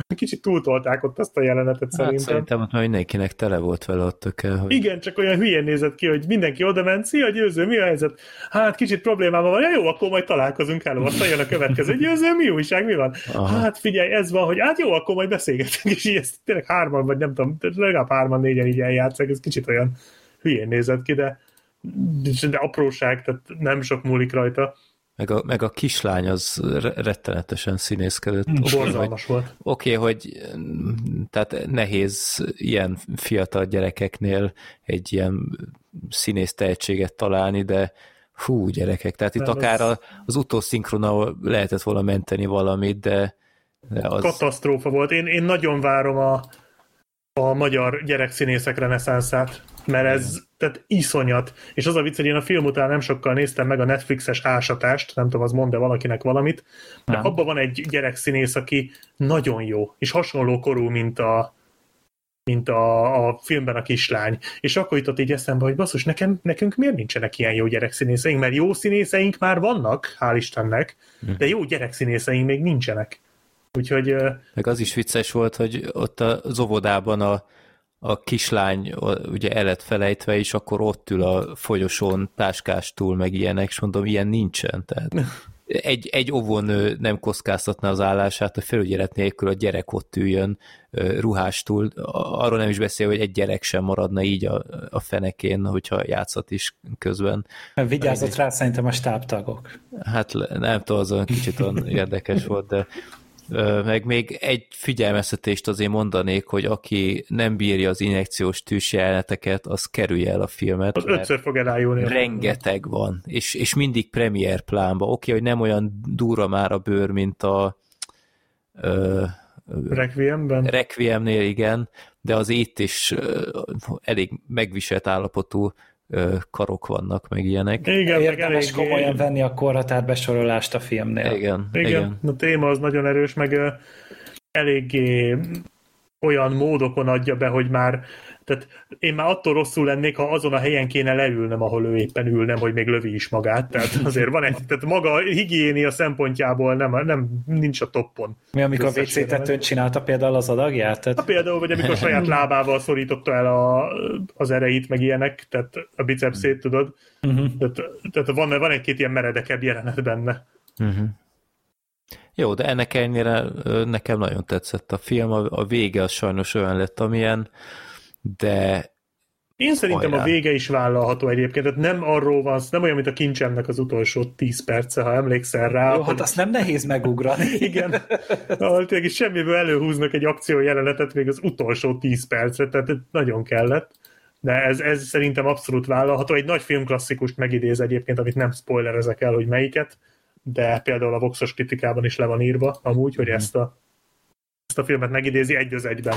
*laughs* Kicsit túltolták ott azt a jelenetet hát szerintem. Szerintem ott már mindenkinek tele volt vele ott töke, hogy... Igen, csak olyan hülyén nézett ki, hogy mindenki oda ment, szia győző, mi a helyzet? Hát kicsit problémában van, ja, jó, akkor majd találkozunk el, aztán jön a következő, győző, mi újság, mi van? Aha. Hát figyelj, ez van, hogy hát jó, akkor majd beszélgetünk, és így ezt tényleg hárman, vagy nem tudom, legalább hárman, négyen így eljátszák, ez kicsit olyan hülyén nézett ki, de, de apróság, tehát nem sok múlik rajta. Meg a, meg a kislány az rettenetesen színészkedett. Mm, borzalmas okay, volt. Oké, okay, hogy tehát nehéz ilyen fiatal gyerekeknél egy ilyen színész tehetséget találni, de hú, gyerekek, tehát itt Nem, akár az, az utószinkrona lehetett volna menteni valamit, de, de az... Katasztrófa volt. Én, én nagyon várom a, a magyar gyerekszínészek reneszánszát, mert ez tehát iszonyat. És az a vicc, hogy én a film után nem sokkal néztem meg a Netflixes ásatást, nem tudom, az mond-e valakinek valamit, de nem. abban van egy gyerekszínész, aki nagyon jó, és hasonló korú, mint a, mint a, a filmben a kislány. És akkor jutott így eszembe, hogy basszus, nekem, nekünk miért nincsenek ilyen jó gyerekszínészeink, mert jó színészeink már vannak, hál' Istennek, hm. de jó gyerekszínészeink még nincsenek. Úgyhogy... Meg az is vicces volt, hogy ott az óvodában a, a kislány ugye el lett felejtve, és akkor ott ül a folyosón táskástul, meg ilyenek, és mondom, ilyen nincsen. Tehát *laughs* egy, egy óvónő nem kockáztatna az állását, a felügyelet nélkül a gyerek ott üljön ruhástul. Arról nem is beszél, hogy egy gyerek sem maradna így a, a fenekén, hogyha játszat is közben. Vigyázott rá szerintem a stábtagok. Hát nem tudom, az olyan kicsit olyan *laughs* érdekes volt, de meg még egy figyelmeztetést azért mondanék, hogy aki nem bírja az injekciós tűzjeleneteket, az kerülje el a filmet. Az ötször fog elájulni. Rengeteg van, és, és mindig premier plánba. Oké, okay, hogy nem olyan durva már a bőr, mint a ö, Requiemben? Requiemnél, igen, de az itt is elég megviselt állapotú karok vannak, meg ilyenek. Igen, Érdemes meg komolyan venni a korhatár besorolást a filmnél. Igen, igen. igen. A téma az nagyon erős, meg eléggé olyan módokon adja be, hogy már tehát én már attól rosszul lennék, ha azon a helyen kéne leülnem, ahol ő éppen ül, nem, hogy még lövi is magát. Tehát azért van egy, tehát maga higiénia szempontjából nem, nem nincs a toppon. Mi, amikor a WC tetőn csinálta például az adagját? Tehát... Ha például, vagy amikor saját *laughs* lábával szorította el a, az ereit, meg ilyenek, tehát a bicepszét, tudod. Uh-huh. Tehát, tehát van, van egy-két ilyen meredekebb jelenet benne. Uh-huh. Jó, de ennek ellenére nekem nagyon tetszett a film, a, a vége az sajnos olyan lett, amilyen de én szerintem Hajrá. a vége is vállalható egyébként, tehát nem arról van, nem olyan, mint a kincsemnek az utolsó 10 perce, ha emlékszel rá. Jó, hát hogy... hát azt nem nehéz megugrani. *laughs* Igen, ahol tényleg semmiből előhúznak egy akció jelenetet még az utolsó 10 percre, tehát nagyon kellett. De ez, ez szerintem abszolút vállalható. Egy nagy filmklasszikust megidéz egyébként, amit nem spoilerezek el, hogy melyiket, de például a Voxos kritikában is le van írva amúgy, hogy mm. ezt a, ezt a filmet megidézi egy az egyben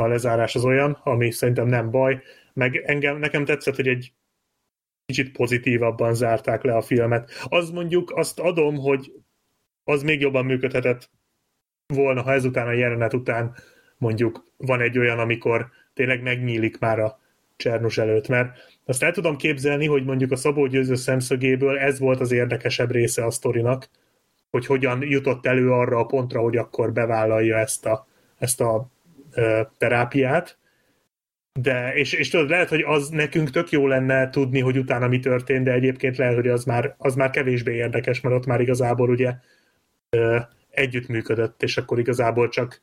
a lezárás az olyan, ami szerintem nem baj, meg engem, nekem tetszett, hogy egy kicsit pozitívabban zárták le a filmet. Az mondjuk azt adom, hogy az még jobban működhetett volna, ha ezután a jelenet után mondjuk van egy olyan, amikor tényleg megnyílik már a Csernus előtt, mert azt el tudom képzelni, hogy mondjuk a Szabó Győző szemszögéből ez volt az érdekesebb része a sztorinak, hogy hogyan jutott elő arra a pontra, hogy akkor bevállalja ezt a, ezt a terápiát, de, és, és tudod, lehet, hogy az nekünk tök jó lenne tudni, hogy utána mi történt, de egyébként lehet, hogy az már, az már kevésbé érdekes, mert ott már igazából ugye együttműködött, és akkor igazából csak,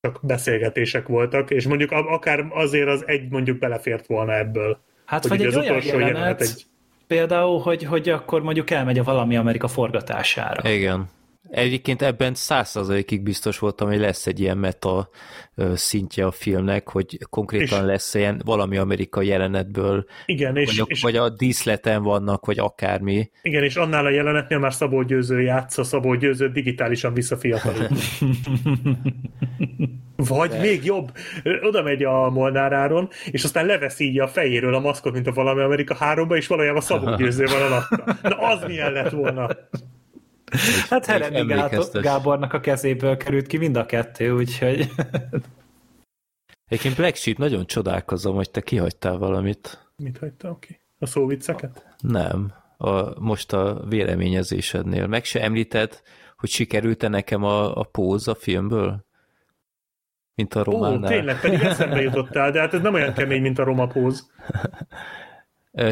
csak beszélgetések voltak, és mondjuk akár azért az egy mondjuk belefért volna ebből. Hát vagy egy az olyan jelenet, egy... például, hogy, hogy akkor mondjuk elmegy a valami Amerika forgatására. Igen. Egyébként ebben százszerzalékig biztos voltam, hogy lesz egy ilyen meta szintje a filmnek, hogy konkrétan és, lesz ilyen valami amerikai jelenetből, igen, és, vagy, a, és, vagy a díszleten vannak, vagy akármi. Igen, és annál a jelenetnél már Szabó Győző játsza, Szabó Győző digitálisan visszafiatalít. *laughs* Vagy De. még jobb, oda megy a Molnár Áron, és aztán levesz így a fejéről a maszkot, mint a valami Amerika 3 és valójában Szabó *laughs* Győző van alatta. Na az milyen lett volna? Hát Herendi Gábornak a kezéből került ki mind a kettő, úgyhogy... Egyébként Black Sheep nagyon csodálkozom, hogy te kihagytál valamit. Mit hagytál ki? A szóvicceket? Nem. A, most a véleményezésednél. Meg se említed, hogy sikerült-e nekem a, a póz a filmből? Mint a románál. Ó, tényleg, pedig eszembe jutottál, de hát ez nem olyan kemény, mint a roma póz. *laughs*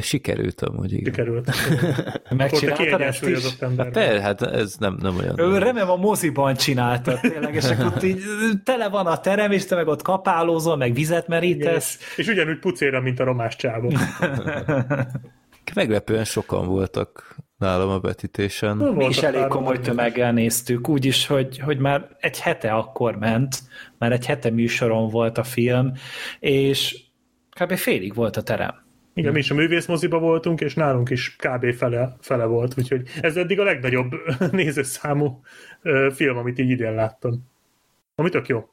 Sikerült amúgy, igen. Sikerült. *laughs* Megcsináltad ezt is? Hát, te, hát ez nem, nem olyan. Remélem a moziban csináltad tényleg, és akkor ott így tele van a terem, és te meg ott kapálózol, meg vizet merítesz. Igen, és ugyanúgy pucéra, mint a romás csávok. *laughs* Meglepően sokan voltak nálam a betítésen. Mi is elég komoly tömeggel néztük, úgyis, hogy, hogy már egy hete akkor ment, már egy hete műsoron volt a film, és kb. félig volt a terem. Igen, mi is a művészmoziba voltunk, és nálunk is kb. fele, fele volt, úgyhogy ez eddig a legnagyobb *laughs* nézőszámú film, amit így idén láttam. Ami tök jó.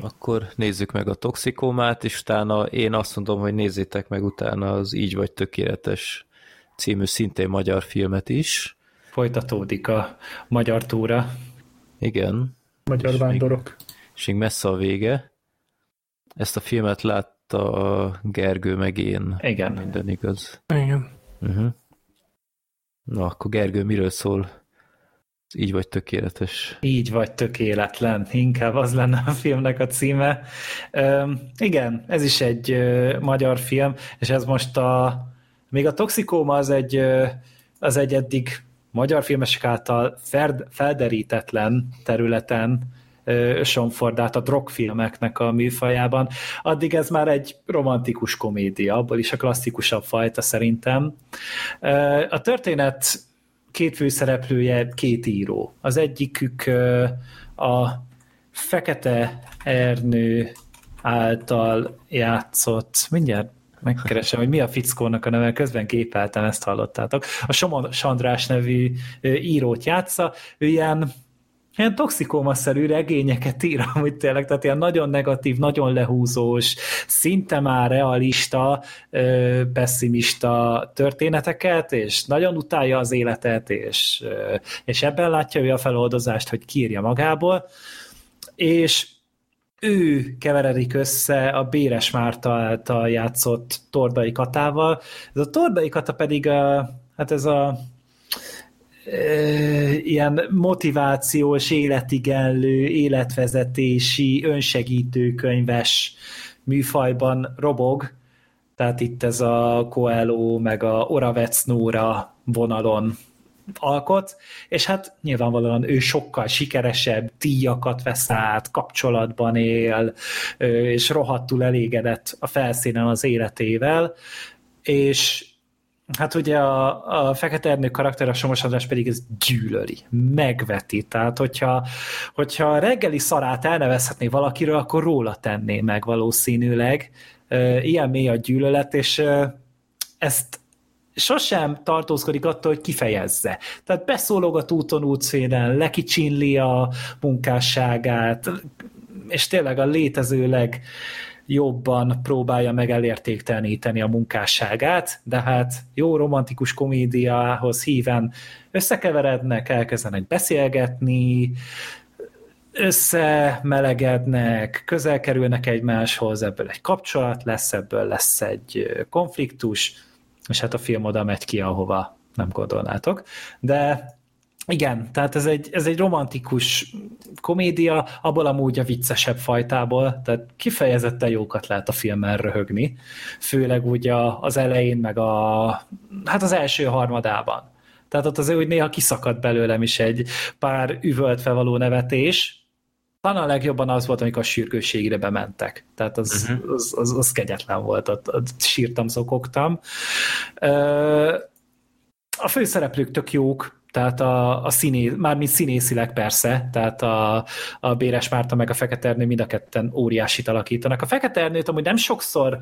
Akkor nézzük meg a toxikómát, és utána én azt mondom, hogy nézzétek meg utána az Így vagy tökéletes című szintén magyar filmet is. Folytatódik a magyar túra. Igen. Magyar és vándorok. Még, és még messze a vége. Ezt a filmet lát, a Gergő meg én. Igen. Minden igaz. Igen. Uh-huh. Na, akkor Gergő, miről szól? Így vagy tökéletes. Így vagy tökéletlen, inkább az lenne a filmnek a címe. Üm, igen, ez is egy ö, magyar film, és ez most a még a Toxikóma az egy, ö, az egy eddig magyar filmesek által ferd, felderítetlen területen Sonfordát a drogfilmeknek a műfajában, addig ez már egy romantikus komédia, abból is a klasszikusabb fajta szerintem. A történet két főszereplője két író. Az egyikük a Fekete Ernő által játszott, mindjárt megkeresem, hogy mi a fickónak a neve, közben gépeltem, ezt hallottátok. A Somon Sandrás nevű írót játsza, ő ilyen ilyen toxikómaszerű regényeket ír, *laughs* amúgy tényleg, tehát ilyen nagyon negatív, nagyon lehúzós, szinte már realista, pessimista történeteket, és nagyon utálja az életet, és, és ebben látja ő a feloldozást, hogy kírja magából, és ő keveredik össze a Béres Márta által játszott Tordai Katával. Ez a Tordai Kata pedig a, hát ez a ilyen motivációs, életigenlő, életvezetési, önsegítőkönyves műfajban robog, tehát itt ez a Coelho meg a Oravec Nóra vonalon alkot, és hát nyilvánvalóan ő sokkal sikeresebb, díjakat vesz át, kapcsolatban él, és rohadtul elégedett a felszínen az életével, és Hát ugye a, a Fekete Ernő karakter, a Somos András pedig ez gyűlöli, megveti. Tehát, hogyha, hogyha a reggeli szarát elnevezhetné valakiről, akkor róla tenné meg valószínűleg. Ilyen mély a gyűlölet, és ezt sosem tartózkodik attól, hogy kifejezze. Tehát beszólogat úton útszélen, lekicsinli a munkásságát, és tényleg a létező leg, jobban próbálja meg elértékteleníteni a munkásságát, de hát jó romantikus komédiához híven összekeverednek, elkezdenek beszélgetni, összemelegednek, közel kerülnek egymáshoz, ebből egy kapcsolat lesz, ebből lesz egy konfliktus, és hát a film oda megy ki, ahova nem gondolnátok. De igen, tehát ez egy, ez egy romantikus komédia, abból amúgy a viccesebb fajtából, tehát kifejezetten jókat lehet a filmen röhögni, főleg úgy a, az elején, meg a, hát az első harmadában. Tehát ott azért úgy néha kiszakad belőlem is egy pár üvöltve való nevetés, talán a legjobban az volt, amikor a sürgőségre bementek. Tehát az, uh-huh. az, az, az kegyetlen volt, ott, ott sírtam, zokogtam. A főszereplők tök jók, tehát a, a színé, mármint színészileg persze, tehát a, a Béres Márta meg a Fekete Ernő mind a ketten óriásit alakítanak. A Fekete Ernőt amúgy nem sokszor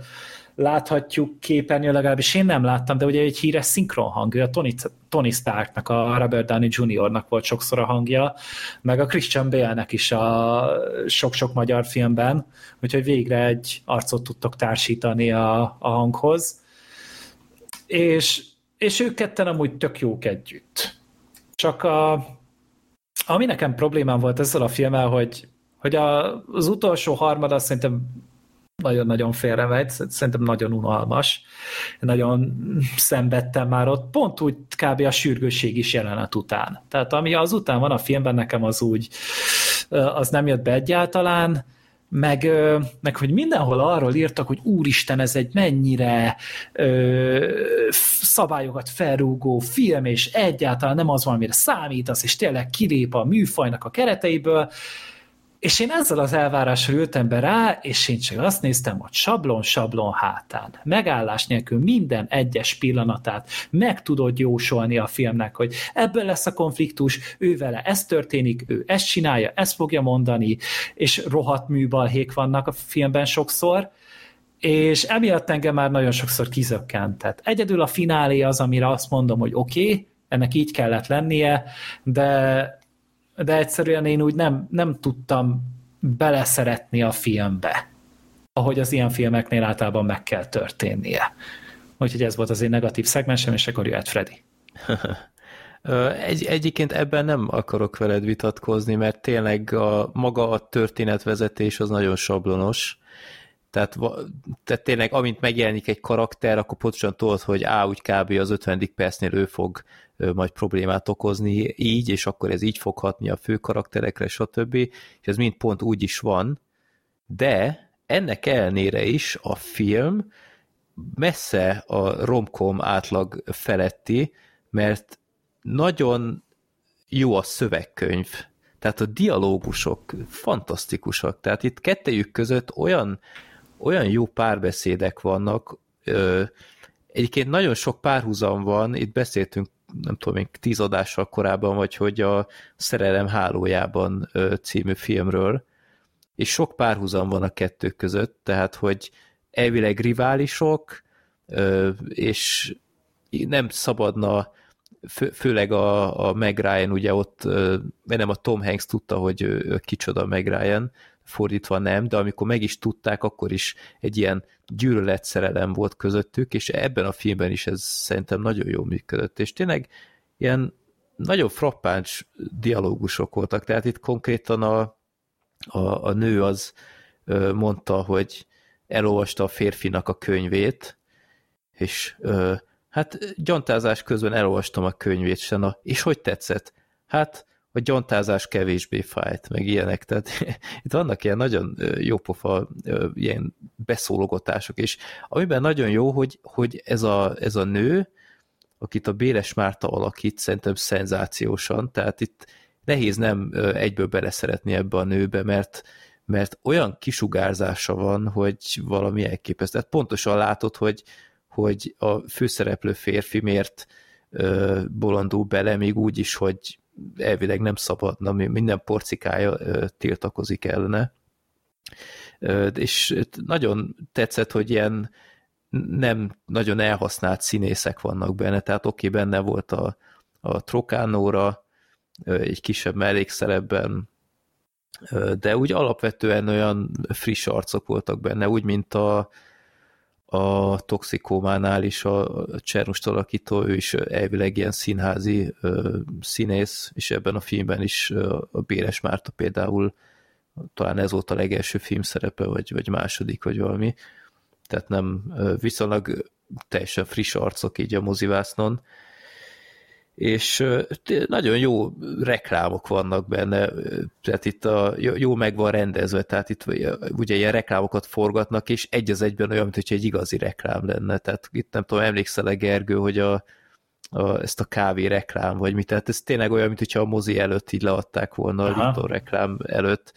láthatjuk képernyő, legalábbis én nem láttam, de ugye egy híres szinkron hang, a Tony, Tony Starknak, a Robert Downey Jr.-nak volt sokszor a hangja, meg a Christian Bale-nek is a sok-sok magyar filmben, úgyhogy végre egy arcot tudtok társítani a, a hanghoz. És, és ők ketten amúgy tök jók együtt. Csak a, ami nekem problémám volt ezzel a filmmel, hogy, hogy a, az utolsó harmad azt szerintem nagyon-nagyon félremegy, szerintem nagyon unalmas. Nagyon szenvedtem már ott, pont úgy kb. a sürgősség is jelenet után. Tehát ami az után van a filmben, nekem az úgy, az nem jött be egyáltalán, meg, meg hogy mindenhol arról írtak, hogy úristen, ez egy mennyire ö, szabályokat felrúgó film, és egyáltalán nem az valamire számítasz, és tényleg kilép a műfajnak a kereteiből, és én ezzel az elvárással ültem be rá, és én csak azt néztem, hogy sablon, sablon hátán. Megállás nélkül minden egyes pillanatát meg tudod jósolni a filmnek, hogy ebből lesz a konfliktus, ő vele ez történik, ő ezt csinálja, ezt fogja mondani, és rohadt műbalhék vannak a filmben sokszor, és emiatt engem már nagyon sokszor kizökkent. Tehát egyedül a finálé az, amire azt mondom, hogy oké, okay, ennek így kellett lennie, de de egyszerűen én úgy nem, nem tudtam beleszeretni a filmbe, ahogy az ilyen filmeknél általában meg kell történnie. Úgyhogy ez volt az én negatív szegmensem, és akkor jöhet Freddy. *laughs* Egy, egyébként ebben nem akarok veled vitatkozni, mert tényleg a, maga a történetvezetés az nagyon sablonos, tehát, tehát tényleg amint megjelenik egy karakter, akkor pontosan tudod, hogy á, úgy kb. az 50. percnél ő fog majd problémát okozni így, és akkor ez így fog hatni a fő karakterekre, stb. És ez mind pont úgy is van, de ennek ellenére is a film messze a romkom átlag feletti, mert nagyon jó a szövegkönyv. Tehát a dialógusok fantasztikusak. Tehát itt kettejük között olyan, olyan jó párbeszédek vannak, Egyébként nagyon sok párhuzam van, itt beszéltünk nem tudom, még tíz adással korábban, vagy hogy a Szerelem hálójában című filmről, és sok párhuzam van a kettő között, tehát, hogy elvileg riválisok, és nem szabadna, fő, főleg a, a Meg Ryan, ugye ott, nem a Tom Hanks tudta, hogy kicsoda Meg Ryan, fordítva nem, de amikor meg is tudták, akkor is egy ilyen gyűlöletszerelem volt közöttük, és ebben a filmben is ez szerintem nagyon jól működött, és tényleg ilyen nagyon frappáns dialógusok voltak, tehát itt konkrétan a, a, a nő az mondta, hogy elolvasta a férfinak a könyvét, és hát gyantázás közben elolvastam a könyvét, se, na, és hogy tetszett? Hát a gyantázás kevésbé fájt, meg ilyenek, tehát *laughs* itt vannak ilyen nagyon jópofa ilyen beszólogatások, és amiben nagyon jó, hogy, hogy ez, a, ez a nő, akit a Béles Márta alakít, szerintem szenzációsan, tehát itt nehéz nem egyből beleszeretni ebbe a nőbe, mert, mert olyan kisugárzása van, hogy valami elképesztő. Tehát pontosan látod, hogy, hogy a főszereplő férfi miért bolondul bele, még úgy is, hogy elvileg nem szabadna, minden porcikája tiltakozik ellene. És nagyon tetszett, hogy ilyen nem nagyon elhasznált színészek vannak benne, tehát oké, okay, benne volt a, a Trokánóra, egy kisebb mellékszerepben, de úgy alapvetően olyan friss arcok voltak benne, úgy, mint a, a Toxikómánál is a Csernust alakító, ő is elvileg ilyen színházi ö, színész, és ebben a filmben is ö, a Béres Márta például talán ez volt a legelső filmszerepe, vagy, vagy második, vagy valami. Tehát nem viszonylag teljesen friss arcok így a mozivásznon, és nagyon jó reklámok vannak benne, tehát itt a, jó meg van rendezve, tehát itt ugye ilyen reklámokat forgatnak, és egy az egyben olyan, mint egy igazi reklám lenne, tehát itt nem tudom, emlékszel-e Gergő, hogy a, a, ezt a kávé reklám, vagy mit, tehát ez tényleg olyan, mint hogyha a mozi előtt így leadták volna Aha. a Lipton reklám előtt.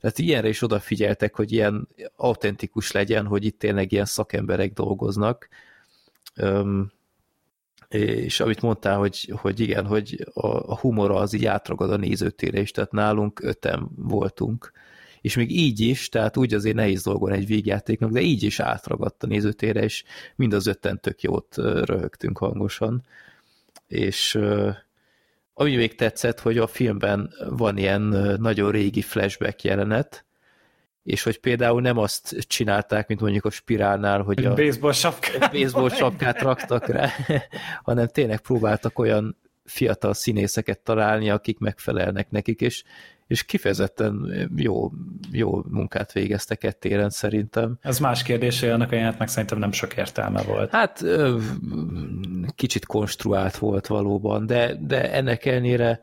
Tehát ilyenre is odafigyeltek, hogy ilyen autentikus legyen, hogy itt tényleg ilyen szakemberek dolgoznak. Um, és amit mondtál, hogy, hogy igen, hogy a, humora az így átragad a nézőtére is, tehát nálunk öten voltunk, és még így is, tehát úgy azért nehéz dolgon egy végjátéknak, de így is átragadt a nézőtére, és mind az ötten tök jót röhögtünk hangosan. És ami még tetszett, hogy a filmben van ilyen nagyon régi flashback jelenet, és hogy például nem azt csinálták, mint mondjuk a spirálnál, hogy a baseball sapkát, baseball sapkát raktak rá, *laughs* hanem tényleg próbáltak olyan fiatal színészeket találni, akik megfelelnek nekik, és és kifejezetten jó, jó munkát végeztek ettéren szerintem. Ez más kérdés, hogy annak a jelentnek szerintem nem sok értelme volt. Hát kicsit konstruált volt valóban, de, de ennek ellenére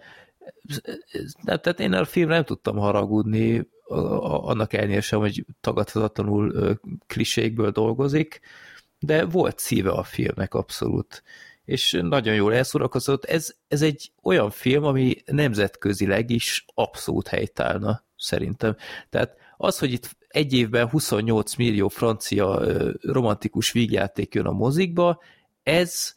tehát én a filmre nem tudtam haragudni, annak ellenére hogy tagadhatatlanul klisékből dolgozik, de volt szíve a filmnek abszolút és nagyon jól elszórakozott. Ez, ez egy olyan film, ami nemzetközileg is abszolút helytállna, szerintem. Tehát az, hogy itt egy évben 28 millió francia romantikus vígjáték jön a mozikba, ez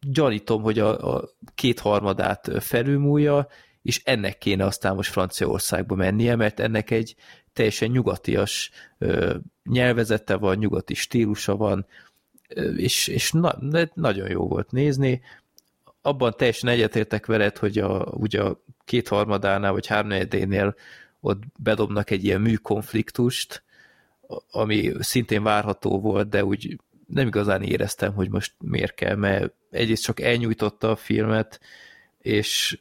gyanítom, hogy a, a kétharmadát felülmúlja, és ennek kéne aztán most Franciaországba mennie, mert ennek egy teljesen nyugatias ö, nyelvezete van, nyugati stílusa van, és, és na, nagyon jó volt nézni. Abban teljesen egyetértek veled, hogy a, ugye a kétharmadánál vagy háromnegyedénél ott bedobnak egy ilyen műkonfliktust, ami szintén várható volt, de úgy nem igazán éreztem, hogy most miért kell, mert egyrészt csak elnyújtotta a filmet, és,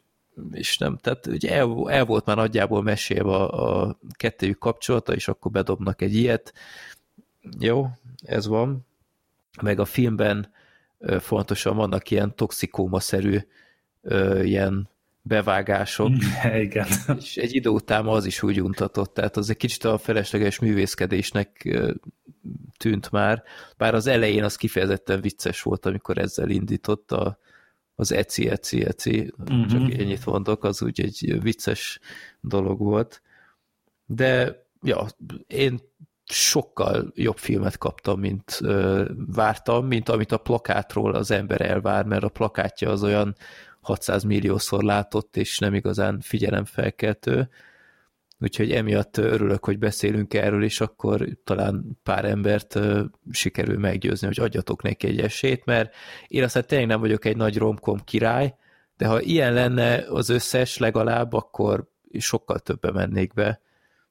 és nem, tehát ugye el, el volt már nagyjából mesélve a, a kettőjük kapcsolata, és akkor bedobnak egy ilyet. Jó, ez van meg a filmben fontosan vannak ilyen toxikóma-szerű ilyen bevágások. *laughs* Igen. És egy idő után az is úgy untatott, tehát az egy kicsit a felesleges művészkedésnek tűnt már, bár az elején az kifejezetten vicces volt, amikor ezzel indított a, az eci, eci, eci, uh-huh. csak ennyit mondok, az úgy egy vicces dolog volt. De ja, én sokkal jobb filmet kaptam, mint ö, vártam, mint amit a plakátról az ember elvár, mert a plakátja az olyan 600 milliószor látott, és nem igazán figyelemfelkeltő. Úgyhogy emiatt örülök, hogy beszélünk erről, és akkor talán pár embert sikerül meggyőzni, hogy adjatok neki egy esélyt, mert én aztán tényleg nem vagyok egy nagy romkom király, de ha ilyen lenne az összes legalább, akkor sokkal többen mennék be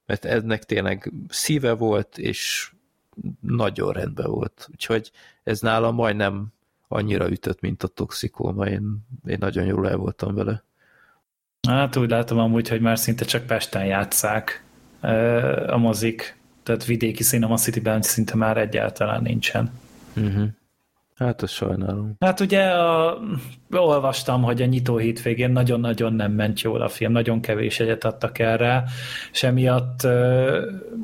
mert ennek tényleg szíve volt, és nagyon rendben volt. Úgyhogy ez nálam majdnem annyira ütött, mint a toxikóma. Én, én nagyon jól el voltam vele. Hát úgy látom amúgy, hogy már szinte csak Pesten játszák a mozik, tehát vidéki Cinema City-ben szinte már egyáltalán nincsen. Uh-huh. Hát, azt sajnálom. Hát ugye a, olvastam, hogy a nyitó hétvégén nagyon-nagyon nem ment jól a film, nagyon kevés egyet adtak erre, és emiatt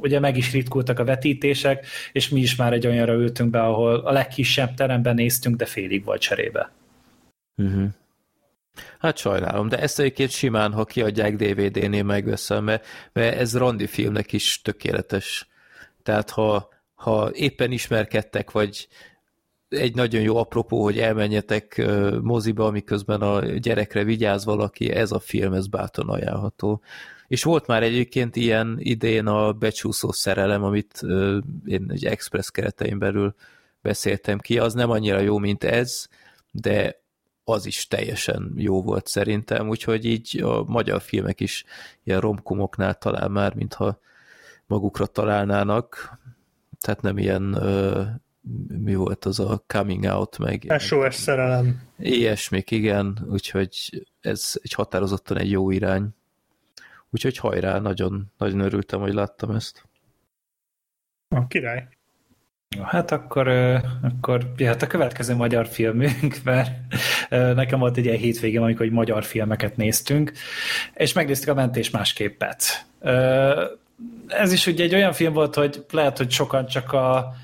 ugye meg is ritkultak a vetítések, és mi is már egy olyanra ültünk be, ahol a legkisebb teremben néztünk, de félig volt cserébe. Uh-huh. Hát sajnálom, de ezt egyébként simán, ha kiadják DVD-nél megveszem, mert, mert ez randi filmnek is tökéletes. Tehát ha, ha éppen ismerkedtek, vagy egy nagyon jó apropó, hogy elmenjetek moziba, miközben a gyerekre vigyáz valaki, ez a film, ez bátran ajánlható. És volt már egyébként ilyen idén a becsúszó szerelem, amit én egy express keretein belül beszéltem ki, az nem annyira jó, mint ez, de az is teljesen jó volt szerintem, úgyhogy így a magyar filmek is ilyen romkomoknál talán már, mintha magukra találnának, tehát nem ilyen mi volt az a coming out, meg... SOS szerelem. Ilyesmik, igen, úgyhogy ez egy határozottan egy jó irány. Úgyhogy hajrá, nagyon, nagyon örültem, hogy láttam ezt. A király. Hát akkor, akkor jöhet a következő magyar filmünk, mert nekem volt egy ilyen hétvégém, amikor hogy magyar filmeket néztünk, és megnéztük a Mentés másképpet. Ez is ugye egy olyan film volt, hogy lehet, hogy sokan csak a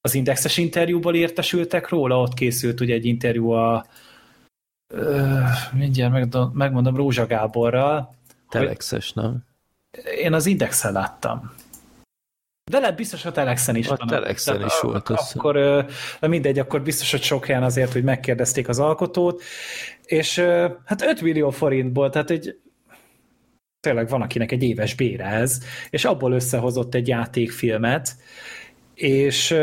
az indexes interjúból értesültek róla, ott készült ugye egy interjú a mindjárt megmondom Rózsa Gáborral. Telexes, nem? Én az indexen láttam. De lehet biztos a Telexen is a van. Telexen is volt. Össze. Akkor, de mindegy, akkor biztos, hogy sok helyen azért, hogy megkérdezték az alkotót, és hát 5 millió forintból, tehát egy tényleg van, akinek egy éves bére ez, és abból összehozott egy játékfilmet, és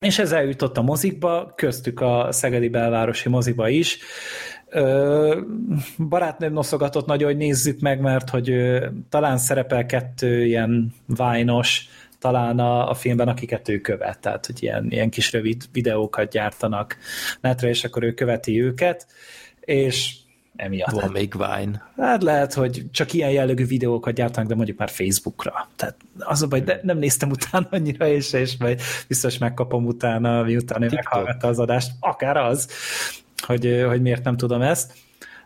és ez eljutott a mozikba, köztük a Szegedi belvárosi moziba is. Barátnőm noszogatott nagyon, hogy nézzük meg, mert hogy talán szerepel kettő ilyen vájnos, talán a, a filmben, akiket ő követ, tehát hogy ilyen, ilyen kis rövid videókat gyártanak netre, és akkor ő követi őket, és emiatt. Van még Vine. Hát lehet, hogy csak ilyen jellegű videókat gyártanak, de mondjuk már Facebookra. Tehát az a baj, de nem néztem utána annyira, és, és majd biztos megkapom utána, miután ő meghallgatta az adást, akár az, hogy, hogy miért nem tudom ezt.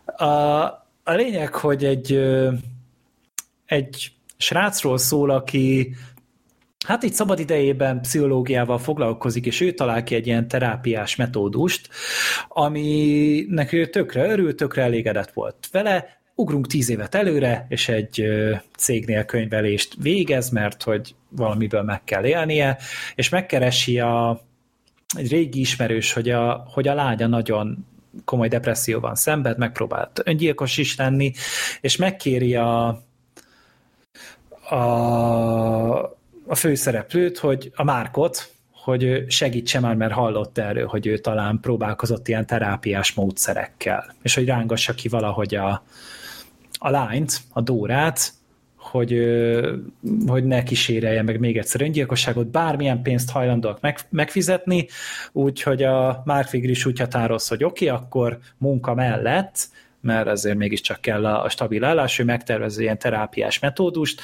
A, a lényeg, hogy egy, egy srácról szól, aki hát itt szabad idejében pszichológiával foglalkozik, és ő talál ki egy ilyen terápiás metódust, aminek ő tökre örült, tökre elégedett volt vele, ugrunk tíz évet előre, és egy cégnél könyvelést végez, mert hogy valamiből meg kell élnie, és megkeresi a, egy régi ismerős, hogy a, hogy a lánya nagyon komoly depresszióban szenved, megpróbált öngyilkos is lenni, és megkéri a, a a főszereplőt, hogy a Márkot, hogy segítse már, mert hallott erről, hogy ő talán próbálkozott ilyen terápiás módszerekkel, és hogy rángassa ki valahogy a, a lányt, a Dórát, hogy, hogy ne kísérelje meg még egyszer öngyilkosságot, bármilyen pénzt hajlandóak meg, megfizetni, úgyhogy a Mark végül is úgy határoz, hogy oké, okay, akkor munka mellett, mert ezért mégiscsak kell a, a stabil állás, ő megtervező ilyen terápiás metódust,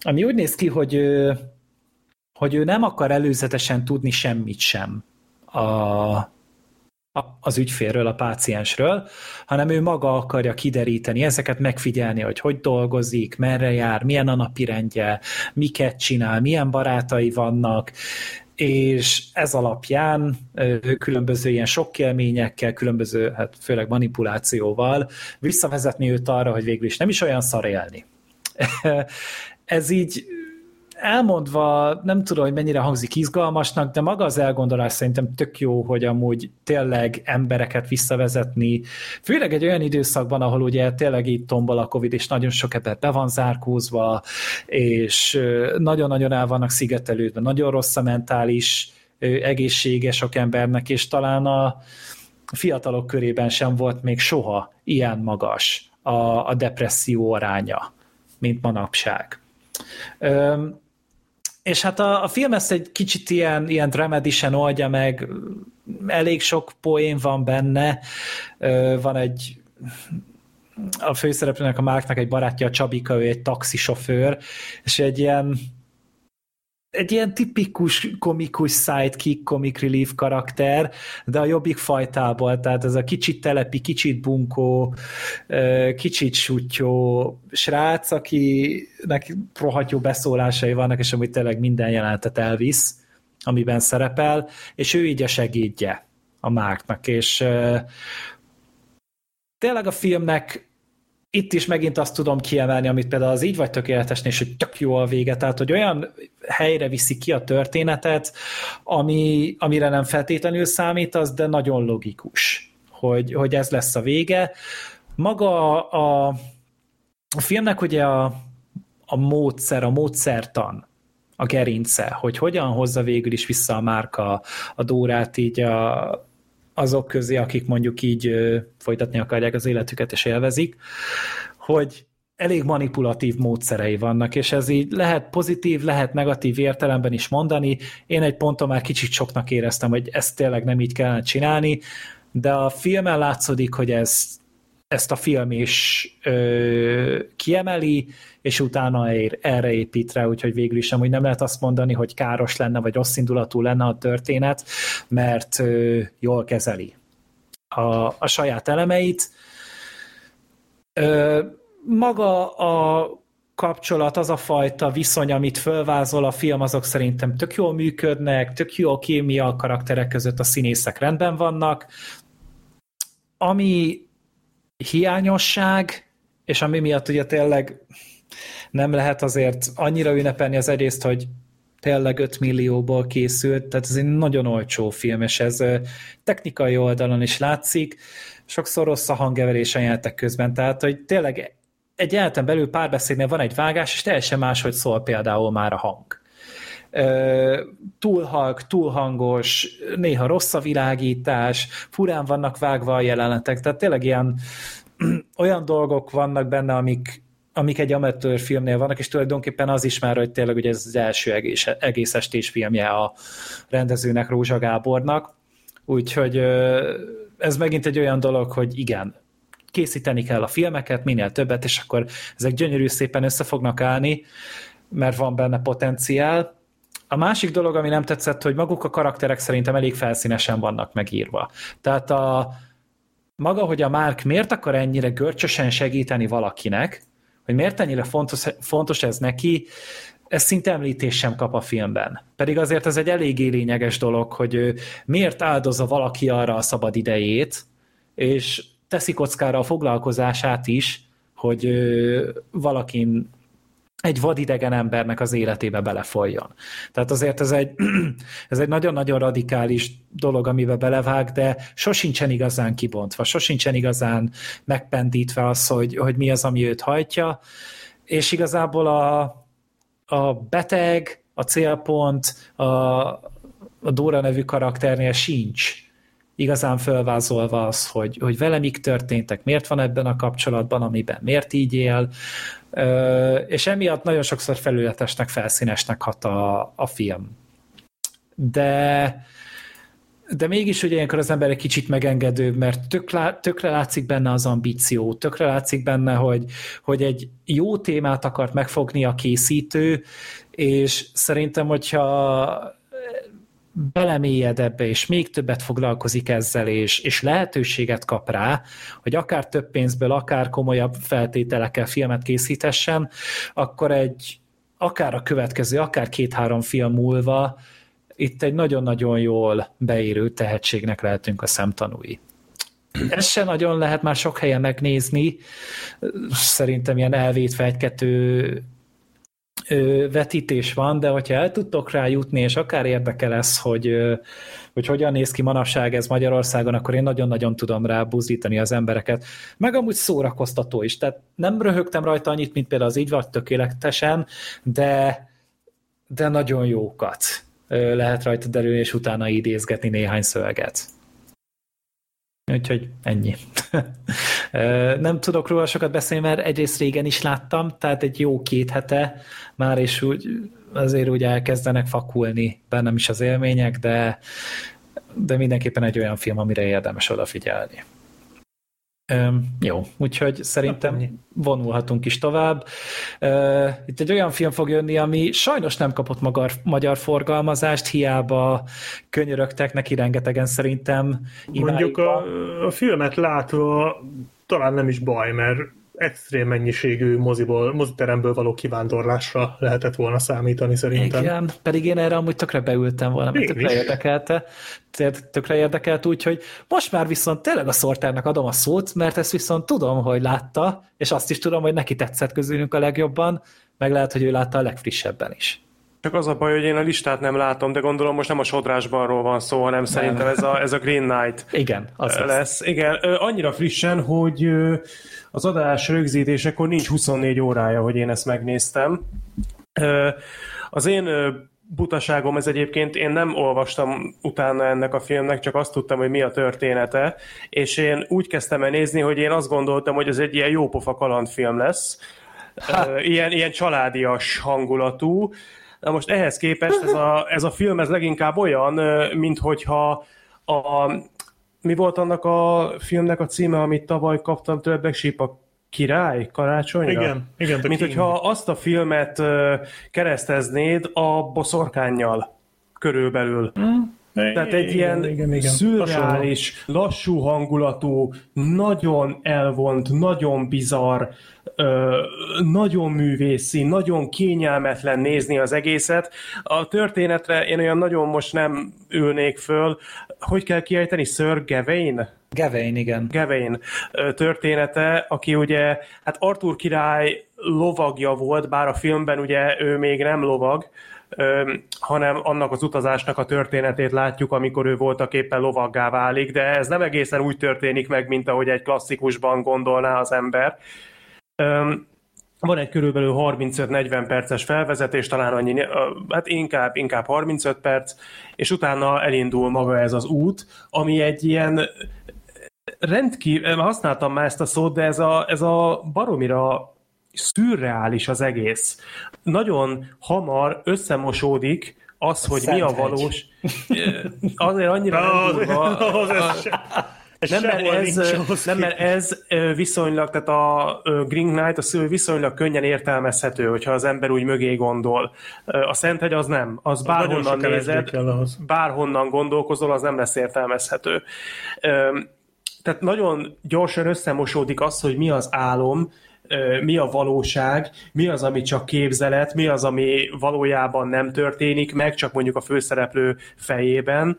ami úgy néz ki, hogy hogy ő nem akar előzetesen tudni semmit sem a, az ügyfélről, a páciensről, hanem ő maga akarja kideríteni, ezeket megfigyelni, hogy hogy dolgozik, merre jár, milyen a napi rendje, miket csinál, milyen barátai vannak, és ez alapján különböző ilyen sok élményekkel, különböző, hát főleg manipulációval visszavezetni őt arra, hogy végül is nem is olyan szar élni. *laughs* ez így elmondva, nem tudom, hogy mennyire hangzik izgalmasnak, de maga az elgondolás szerintem tök jó, hogy amúgy tényleg embereket visszavezetni, főleg egy olyan időszakban, ahol ugye tényleg itt tombol a Covid, és nagyon sok ember be van zárkózva, és nagyon-nagyon el vannak szigetelődve, nagyon rossz a mentális egészsége sok embernek, és talán a fiatalok körében sem volt még soha ilyen magas a, a depresszió aránya, mint manapság. És hát a, a film ezt egy kicsit ilyen, ilyen dramedisen oldja meg, elég sok poén van benne, van egy a főszereplőnek, a Márknak egy barátja, a Csabika, ő egy taxisofőr, és egy ilyen egy ilyen tipikus komikus sidekick, comic relief karakter, de a jobbik fajtából, tehát ez a kicsit telepi, kicsit bunkó, kicsit sutyó srác, akinek rohadt jó beszólásai vannak, és amit tényleg minden jelentet elvisz, amiben szerepel, és ő így a segédje a Márknak, és tényleg a filmnek itt is megint azt tudom kiemelni, amit például az így vagy tökéletesnél, és hogy tök jó a vége, tehát hogy olyan helyre viszi ki a történetet, ami, amire nem feltétlenül számítasz, de nagyon logikus, hogy, hogy ez lesz a vége. Maga a, a filmnek ugye a, a módszer, a módszertan, a gerince, hogy hogyan hozza végül is vissza a márka a Dórát így a, azok közé, akik mondjuk így folytatni akarják az életüket és élvezik, hogy elég manipulatív módszerei vannak, és ez így lehet pozitív, lehet negatív értelemben is mondani. Én egy ponton már kicsit soknak éreztem, hogy ezt tényleg nem így kellene csinálni, de a filmen látszódik, hogy ez, ezt a film is ö, kiemeli, és utána ér, erre épít rá, úgyhogy végül is amúgy nem lehet azt mondani, hogy káros lenne, vagy rossz indulatú lenne a történet, mert ö, jól kezeli a, a saját elemeit. Ö, maga a kapcsolat, az a fajta viszony, amit fölvázol a film, azok szerintem tök jól működnek, tök jó kémia a karakterek között, a színészek rendben vannak. Ami hiányosság, és ami miatt ugye tényleg nem lehet azért annyira ünnepelni az egyrészt, hogy tényleg 5 millióból készült, tehát ez egy nagyon olcsó film, és ez technikai oldalon is látszik, sokszor rossz a hangeverés a jelentek közben, tehát hogy tényleg egy jeleneten belül párbeszédnél van egy vágás, és teljesen máshogy szól például már a hang. Túl halk, túl hangos, néha rossz a világítás, furán vannak vágva a jelenetek, tehát tényleg ilyen *clears throat* olyan dolgok vannak benne, amik, amik egy amatőr filmnél vannak, és tulajdonképpen az is már, hogy tényleg ugye ez az első egész, egész estés filmje a rendezőnek, Rózsa Gábornak, úgyhogy ez megint egy olyan dolog, hogy igen, készíteni kell a filmeket, minél többet, és akkor ezek gyönyörű szépen össze fognak állni, mert van benne potenciál. A másik dolog, ami nem tetszett, hogy maguk a karakterek szerintem elég felszínesen vannak megírva. Tehát a, maga, hogy a Mark miért akar ennyire görcsösen segíteni valakinek, hogy miért ennyire fontos, fontos ez neki, ez szinte említés sem kap a filmben. Pedig azért ez egy eléggé lényeges dolog, hogy ő miért áldozza valaki arra a szabad idejét, és teszi kockára a foglalkozását is, hogy valakin egy vadidegen embernek az életébe belefoljon. Tehát azért ez egy, *clears throat* ez egy nagyon-nagyon radikális dolog, amiben belevág, de sosincsen igazán kibontva, sosincsen igazán megpendítve az, hogy, hogy mi az, ami őt hajtja, és igazából a, a beteg, a célpont, a, a Dóra nevű karakternél sincs igazán felvázolva az, hogy, hogy vele mik történtek, miért van ebben a kapcsolatban, amiben miért így él, és emiatt nagyon sokszor felületesnek, felszínesnek hat a, a film. De de mégis ugye ilyenkor az ember egy kicsit megengedőbb, mert tökre, tökre látszik benne az ambíció, tökre látszik benne, hogy, hogy egy jó témát akart megfogni a készítő, és szerintem, hogyha belemélyed ebbe, és még többet foglalkozik ezzel, és, és lehetőséget kap rá, hogy akár több pénzből, akár komolyabb feltételekkel filmet készítessen, akkor egy akár a következő, akár két-három film múlva itt egy nagyon-nagyon jól beérő tehetségnek lehetünk a szemtanúi. Ezt se nagyon lehet már sok helyen megnézni, szerintem ilyen elvétve egy-kettő vetítés van, de hogyha el tudtok rá jutni, és akár érdekel ez, hogy, hogy hogyan néz ki manapság ez Magyarországon, akkor én nagyon-nagyon tudom rá buzdítani az embereket. Meg amúgy szórakoztató is. Tehát nem röhögtem rajta annyit, mint például az így vagy tökéletesen, de, de nagyon jókat lehet rajta derülni, és utána idézgetni néhány szöveget. Úgyhogy ennyi. *laughs* nem tudok róla sokat beszélni, mert egyrészt régen is láttam, tehát egy jó két hete már, és úgy azért úgy elkezdenek fakulni bennem is az élmények, de, de mindenképpen egy olyan film, amire érdemes odafigyelni. Jó, úgyhogy szerintem vonulhatunk is tovább. Uh, itt egy olyan film fog jönni, ami sajnos nem kapott magar, magyar forgalmazást, hiába könyörögtek neki rengetegen szerintem. Mondjuk a, a filmet látva talán nem is baj, mert extrém mennyiségű moziból, moziteremből való kivándorlásra lehetett volna számítani szerintem. Igen, pedig én erre amúgy tökre beültem volna, mert tökre érdekelte, tökre érdekelt, úgyhogy most már viszont tényleg a szortárnak adom a szót, mert ezt viszont tudom, hogy látta, és azt is tudom, hogy neki tetszett közülünk a legjobban, meg lehet, hogy ő látta a legfrissebben is. Csak az a baj, hogy én a listát nem látom, de gondolom most nem a sodrásbanról van szó, hanem nem. szerintem ez a, ez a Green Knight Igen, az lesz. lesz. Igen, annyira frissen, hogy az adás rögzítésekor nincs 24 órája, hogy én ezt megnéztem. Az én butaságom ez egyébként, én nem olvastam utána ennek a filmnek, csak azt tudtam, hogy mi a története, és én úgy kezdtem el nézni, hogy én azt gondoltam, hogy ez egy ilyen jópofa kalandfilm lesz, ha. ilyen, ilyen családias hangulatú, Na most ehhez képest ez a, ez a film ez leginkább olyan, mint hogyha a, mi volt annak a filmnek a címe, amit tavaly kaptam Black a király karácsonyra? Igen, igen. Mint King. hogyha azt a filmet kereszteznéd a boszorkányjal körülbelül. Mm. Tehát egy igen, ilyen igen, igen. szürreális, lassú hangulatú, nagyon elvont, nagyon bizarr, ö, nagyon művészi, nagyon kényelmetlen nézni az egészet. A történetre én olyan nagyon most nem ülnék föl. Hogy kell kiejteni? Sir Gawain? Gawain, igen. Gawain története, aki ugye, hát Arthur király lovagja volt, bár a filmben ugye ő még nem lovag, hanem annak az utazásnak a történetét látjuk, amikor ő voltak éppen lovaggá válik, de ez nem egészen úgy történik meg, mint ahogy egy klasszikusban gondolná az ember. Van egy körülbelül 35-40 perces felvezetés, talán annyi, hát inkább, inkább 35 perc, és utána elindul maga ez az út, ami egy ilyen rendkívül, használtam már ezt a szót, de ez a, ez a baromira szürreális az egész. Nagyon hamar összemosódik az, hogy Szent mi a valós. Azért annyira nem *laughs* Nem mert, ez, nem, mert ez viszonylag, tehát a Green Knight az viszonylag könnyen értelmezhető, hogyha az ember úgy mögé gondol. A Szenthegy az nem. Az bárhonnan nézed, bárhonnan gondolkozol, az nem lesz értelmezhető. Tehát nagyon gyorsan összemosódik az, hogy mi az álom, mi a valóság, mi az, ami csak képzelet, mi az, ami valójában nem történik meg, csak mondjuk a főszereplő fejében.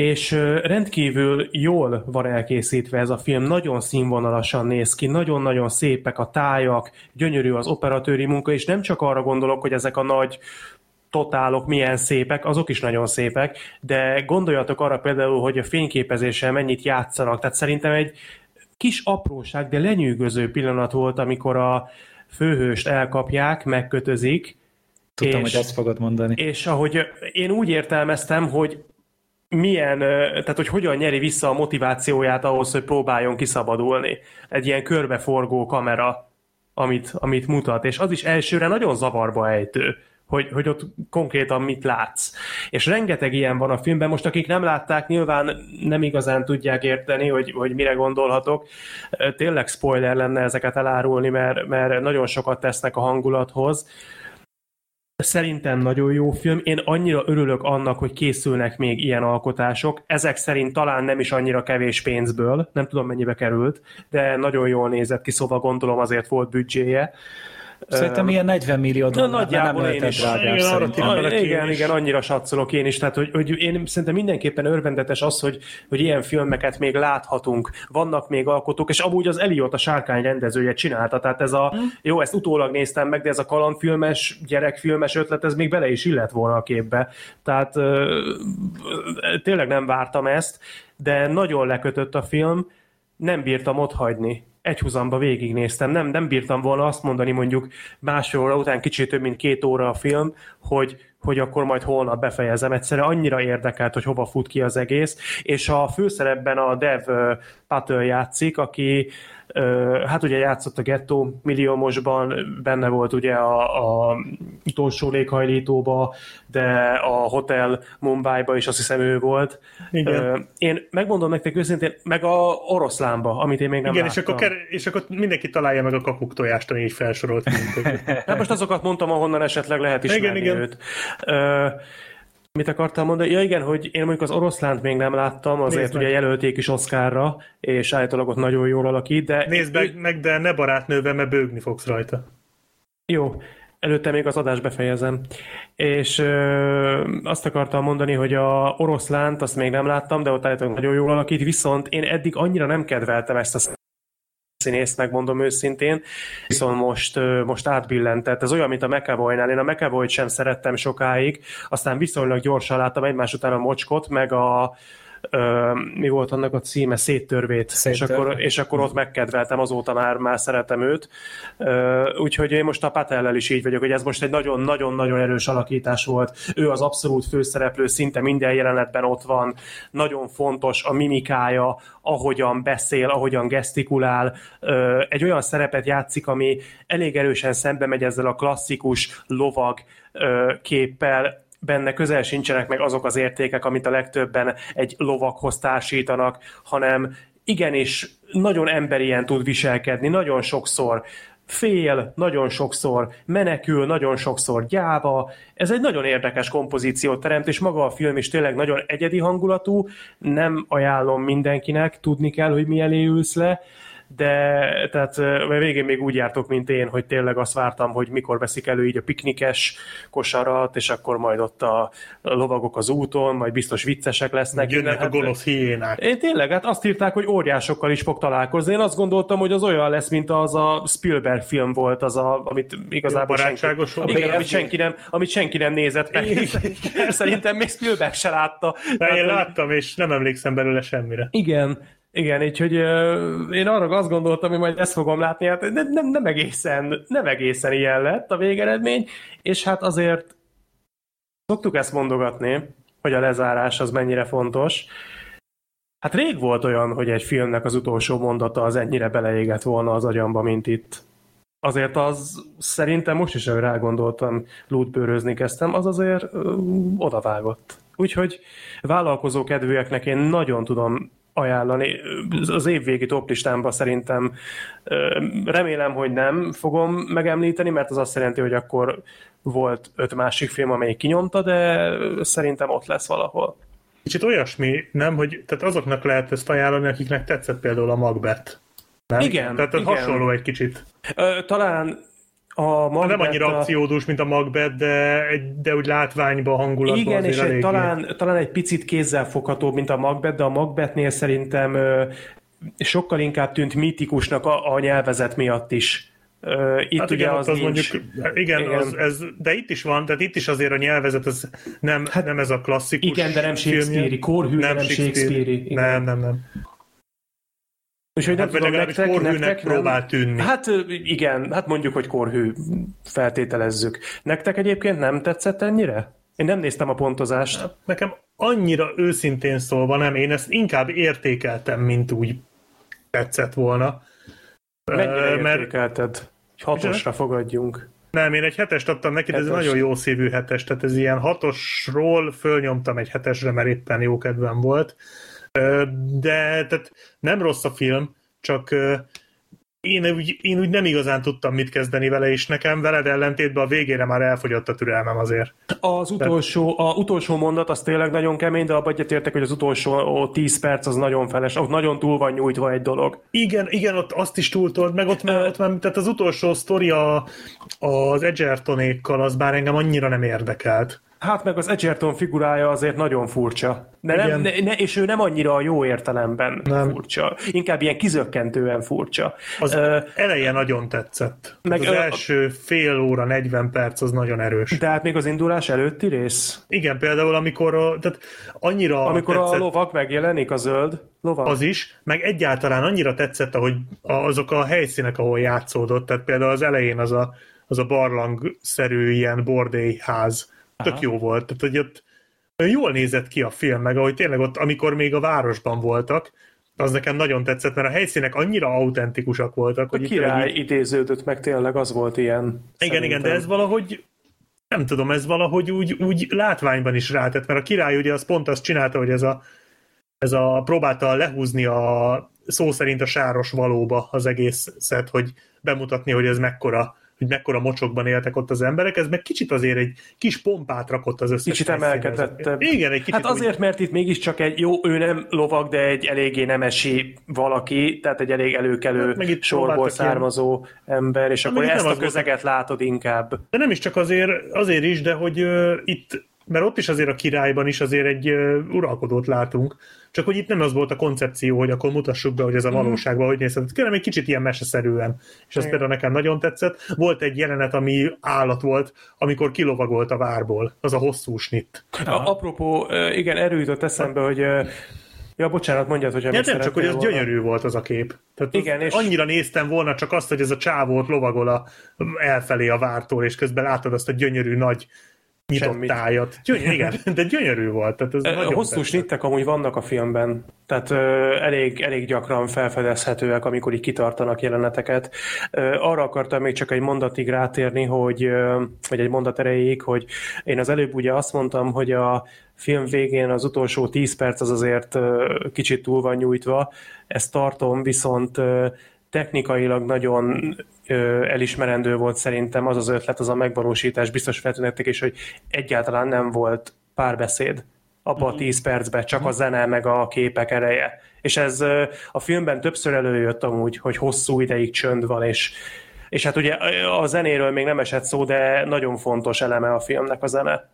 És rendkívül jól van elkészítve ez a film, nagyon színvonalasan néz ki, nagyon-nagyon szépek a tájak, gyönyörű az operatőri munka, és nem csak arra gondolok, hogy ezek a nagy totálok milyen szépek, azok is nagyon szépek, de gondoljatok arra például, hogy a fényképezéssel mennyit játszanak, tehát szerintem egy kis apróság, de lenyűgöző pillanat volt, amikor a főhőst elkapják, megkötözik. Tudtam, és, hogy ezt fogod mondani. És ahogy én úgy értelmeztem, hogy milyen, tehát hogy hogyan nyeri vissza a motivációját ahhoz, hogy próbáljon kiszabadulni. Egy ilyen körbeforgó kamera, amit, amit mutat, és az is elsőre nagyon zavarba ejtő hogy, hogy ott konkrétan mit látsz. És rengeteg ilyen van a filmben, most akik nem látták, nyilván nem igazán tudják érteni, hogy, hogy mire gondolhatok. Tényleg spoiler lenne ezeket elárulni, mert, mert nagyon sokat tesznek a hangulathoz. Szerintem nagyon jó film. Én annyira örülök annak, hogy készülnek még ilyen alkotások. Ezek szerint talán nem is annyira kevés pénzből, nem tudom mennyibe került, de nagyon jól nézett ki, szóval gondolom azért volt büdzséje. Szerintem ilyen 40 millió dollár, Na, nagyjából nem én is. Drágább, igen, igen, igen, annyira satszolok én is, tehát hogy, hogy én szerintem mindenképpen örvendetes az, hogy, hogy ilyen filmeket még láthatunk, vannak még alkotók, és amúgy az Eliott a sárkány rendezője csinálta, tehát ez a, hmm. jó, ezt utólag néztem meg, de ez a kalandfilmes, gyerekfilmes ötlet, ez még bele is illett volna a képbe. Tehát tényleg nem vártam ezt, de nagyon lekötött a film, nem bírtam ott hagyni egyhuzamba végignéztem. Nem, nem bírtam volna azt mondani mondjuk másfél óra után kicsit több mint két óra a film, hogy, hogy akkor majd holnap befejezem. Egyszerűen annyira érdekelt, hogy hova fut ki az egész. És a főszerepben a Dev Patel játszik, aki hát ugye játszott a Gettó milliómosban, benne volt ugye a, a utolsó léghajlítóba, de a Hotel Mumbai-ba is azt hiszem ő volt. Igen. Én megmondom nektek őszintén, meg a oroszlánba, amit én még nem Igen, láttam. és akkor, és akkor mindenki találja meg a kakuk tojást, ami így felsorolt. *laughs* hát most azokat mondtam, ahonnan esetleg lehet ismerni igen, igen. őt. Mit akartam mondani? Ja igen, hogy én mondjuk az oroszlánt még nem láttam, azért Nézd ugye meg. jelölték is Oscarra, és állítólag ott nagyon jól alakít, de... Nézd meg, meg de ne barátnővel, mert bőgni fogsz rajta. Jó, előtte még az adást befejezem. És ö, azt akartam mondani, hogy a oroszlánt azt még nem láttam, de ott állítólag nagyon jól alakít, viszont én eddig annyira nem kedveltem ezt a színészt, megmondom őszintén, viszont most, most átbillentett. Ez olyan, mint a McAvoy-nál. Én a mcavoy sem szerettem sokáig, aztán viszonylag gyorsan láttam egymás után a mocskot, meg a, ö, mi volt annak a címe, széttörvét, és akkor, és akkor ott megkedveltem, azóta már, már szeretem őt. Ö, úgyhogy én most a Patellel is így vagyok, hogy ez most egy nagyon-nagyon-nagyon erős alakítás volt. Ő az abszolút főszereplő, szinte minden jelenetben ott van, nagyon fontos a mimikája, ahogyan beszél, ahogyan gesztikulál, ö, egy olyan szerepet játszik, ami elég erősen szembe megy ezzel a klasszikus lovag ö, képpel, benne közel sincsenek meg azok az értékek, amit a legtöbben egy lovakhoz társítanak, hanem igenis nagyon emberien tud viselkedni, nagyon sokszor fél, nagyon sokszor menekül, nagyon sokszor gyáva. Ez egy nagyon érdekes kompozíciót teremt, és maga a film is tényleg nagyon egyedi hangulatú, nem ajánlom mindenkinek, tudni kell, hogy mi elé ülsz le, de tehát a végén még úgy jártok, mint én, hogy tényleg azt vártam, hogy mikor veszik elő így a piknikes kosarat, és akkor majd ott a lovagok az úton, majd biztos viccesek lesznek. Jönnek a hát, gonosz hiénák. Én tényleg, hát azt írták, hogy óriásokkal is fog találkozni. Én azt gondoltam, hogy az olyan lesz, mint az a Spielberg film volt, az a, amit igazából senki, igen, amit senki, nem, amit senki nem nézett meg. *laughs* Szerintem még Spielberg se látta. De én láttam, és nem emlékszem belőle semmire. Igen, igen, úgyhogy uh, én arra azt gondoltam, hogy majd ezt fogom látni, hát nem, nem, nem, egészen, nem egészen ilyen lett a végeredmény, és hát azért szoktuk ezt mondogatni, hogy a lezárás az mennyire fontos. Hát rég volt olyan, hogy egy filmnek az utolsó mondata az ennyire beleégett volna az agyamba, mint itt. Azért az szerintem most is, ahogy rágondoltam, lútbőrözni kezdtem, az azért ö, odavágott. Úgyhogy vállalkozó kedvűeknek én nagyon tudom ajánlani. Az évvégi toplistámba szerintem remélem, hogy nem fogom megemlíteni, mert az azt jelenti, hogy akkor volt öt másik film, amelyik kinyomta, de szerintem ott lesz valahol. Kicsit olyasmi, nem, hogy tehát azoknak lehet ezt ajánlani, akiknek tetszett például a Macbeth. Nem? Igen. Tehát igen. hasonló egy kicsit. Ö, talán a Macbeth nem annyira a... akciódús, mint a Macbeth, de, egy, de úgy látványban, hangulatban Igen, és egy, talán, talán egy picit kézzelfoghatóbb, mint a Macbeth, de a Macbethnél szerintem ö, sokkal inkább tűnt mítikusnak a, a nyelvezet miatt is. Itt hát ugye igen, az, az nincs. Mondjuk, igen, igen. Az, ez, de itt is van, tehát itt is azért a nyelvezet ez nem, hát, nem ez a klasszikus Igen, de nem Shakespeare-i, korhű, nem, nem Shakespeare-i. Nem, nem, nem. Úgyhogy nem hát, tudom, nektek, nektek próbál tűnni. Hát igen, hát mondjuk, hogy korhű feltételezzük. Nektek egyébként nem tetszett ennyire? Én nem néztem a pontozást. Hát, nekem annyira őszintén szólva nem, én ezt inkább értékeltem, mint úgy tetszett volna. Mennyire uh, mert... értékelted? Egy hatosra fogadjunk. Nem, én egy hetest adtam neki, de ez nagyon jó szívű hetes, tehát ez ilyen hatosról fölnyomtam egy hetesre, mert éppen jó kedvem volt. De tehát nem rossz a film, csak én úgy, én úgy nem igazán tudtam mit kezdeni vele, és nekem veled ellentétben a végére már elfogyott a türelmem azért. Az utolsó, a utolsó mondat az tényleg nagyon kemény, de abban egyetértek, hogy az utolsó 10 perc az nagyon feles, ott nagyon túl van nyújtva egy dolog. Igen, igen, ott azt is túltolt, meg ott már, ott már tehát az utolsó sztori a, az Edgertonékkal az bár engem annyira nem érdekelt. Hát meg az Edgerton figurája azért nagyon furcsa. De nem, ne, ne, és ő nem annyira a jó értelemben nem. furcsa. Inkább ilyen kizökkentően furcsa. Az uh, eleje nagyon tetszett. Meg, az uh, első fél óra, 40 perc az nagyon erős. De hát még az indulás előtti rész? Igen, például amikor a, tehát annyira Amikor tetszett, a lovak megjelenik, a zöld lovak. Az is, meg egyáltalán annyira tetszett, ahogy azok a helyszínek, ahol játszódott. Tehát például az elején az a, az a barlang-szerű ilyen bordélyház, Tök Aha. jó volt. Tehát, hogy ott jól nézett ki a film, meg ahogy tényleg ott, amikor még a városban voltak, az nekem nagyon tetszett, mert a helyszínek annyira autentikusak voltak. A hogy király itt, idéződött meg tényleg, az volt ilyen. Igen, szerintem. igen, de ez valahogy nem tudom, ez valahogy úgy, úgy látványban is rátett, mert a király ugye az pont azt csinálta, hogy ez a, ez a próbálta lehúzni a szó szerint a sáros valóba az egészet, hogy bemutatni, hogy ez mekkora hogy mekkora mocsokban éltek ott az emberek, ez meg kicsit azért egy kis pompát rakott az összes Kicsit emelkedett. Igen, egy kicsit. Hát azért, úgy... mert itt mégiscsak egy, jó, ő nem lovag, de egy eléggé nemesi valaki, tehát egy elég előkelő hát sorból származó ilyen... ember, és hát akkor ezt a közeget volt. látod inkább. De nem is csak azért, azért is, de hogy uh, itt mert ott is azért a királyban is azért egy uh, uralkodót látunk, csak hogy itt nem az volt a koncepció, hogy akkor mutassuk be, hogy ez a mhm. valóságban hogy néz. Kérem, egy kicsit ilyen meseszerűen. És ez például nekem nagyon tetszett. Volt egy jelenet, ami állat volt, amikor kilovagolt a várból. Az a hosszú snit. A, apropó, igen, erről jutott eszembe, hogy Ja, bocsánat, mondjad, hogy ja, nem csak, hogy ez volna. gyönyörű volt az a kép. Tehát Igen, és... Annyira néztem volna csak azt, hogy ez a csávót lovagol a, elfelé a vártól, és közben látod azt a gyönyörű nagy nyitott tájat. Gyönyörű, igen, de gyönyörű volt. Tehát ez nagyon Hosszú snittek amúgy vannak a filmben, tehát ö, elég, elég gyakran felfedezhetőek, amikor így kitartanak jeleneteket. Ö, arra akartam még csak egy mondatig rátérni, hogy, ö, vagy egy mondat erejéig, hogy én az előbb ugye azt mondtam, hogy a film végén az utolsó 10 perc az azért ö, kicsit túl van nyújtva. Ezt tartom, viszont ö, technikailag nagyon elismerendő volt szerintem az az ötlet, az a megvalósítás, biztos feltűnettek is, hogy egyáltalán nem volt párbeszéd. abba a 10 percben, csak a zene meg a képek ereje. És ez a filmben többször előjött amúgy, hogy hosszú ideig csönd van, és, és hát ugye a zenéről még nem esett szó, de nagyon fontos eleme a filmnek a zene.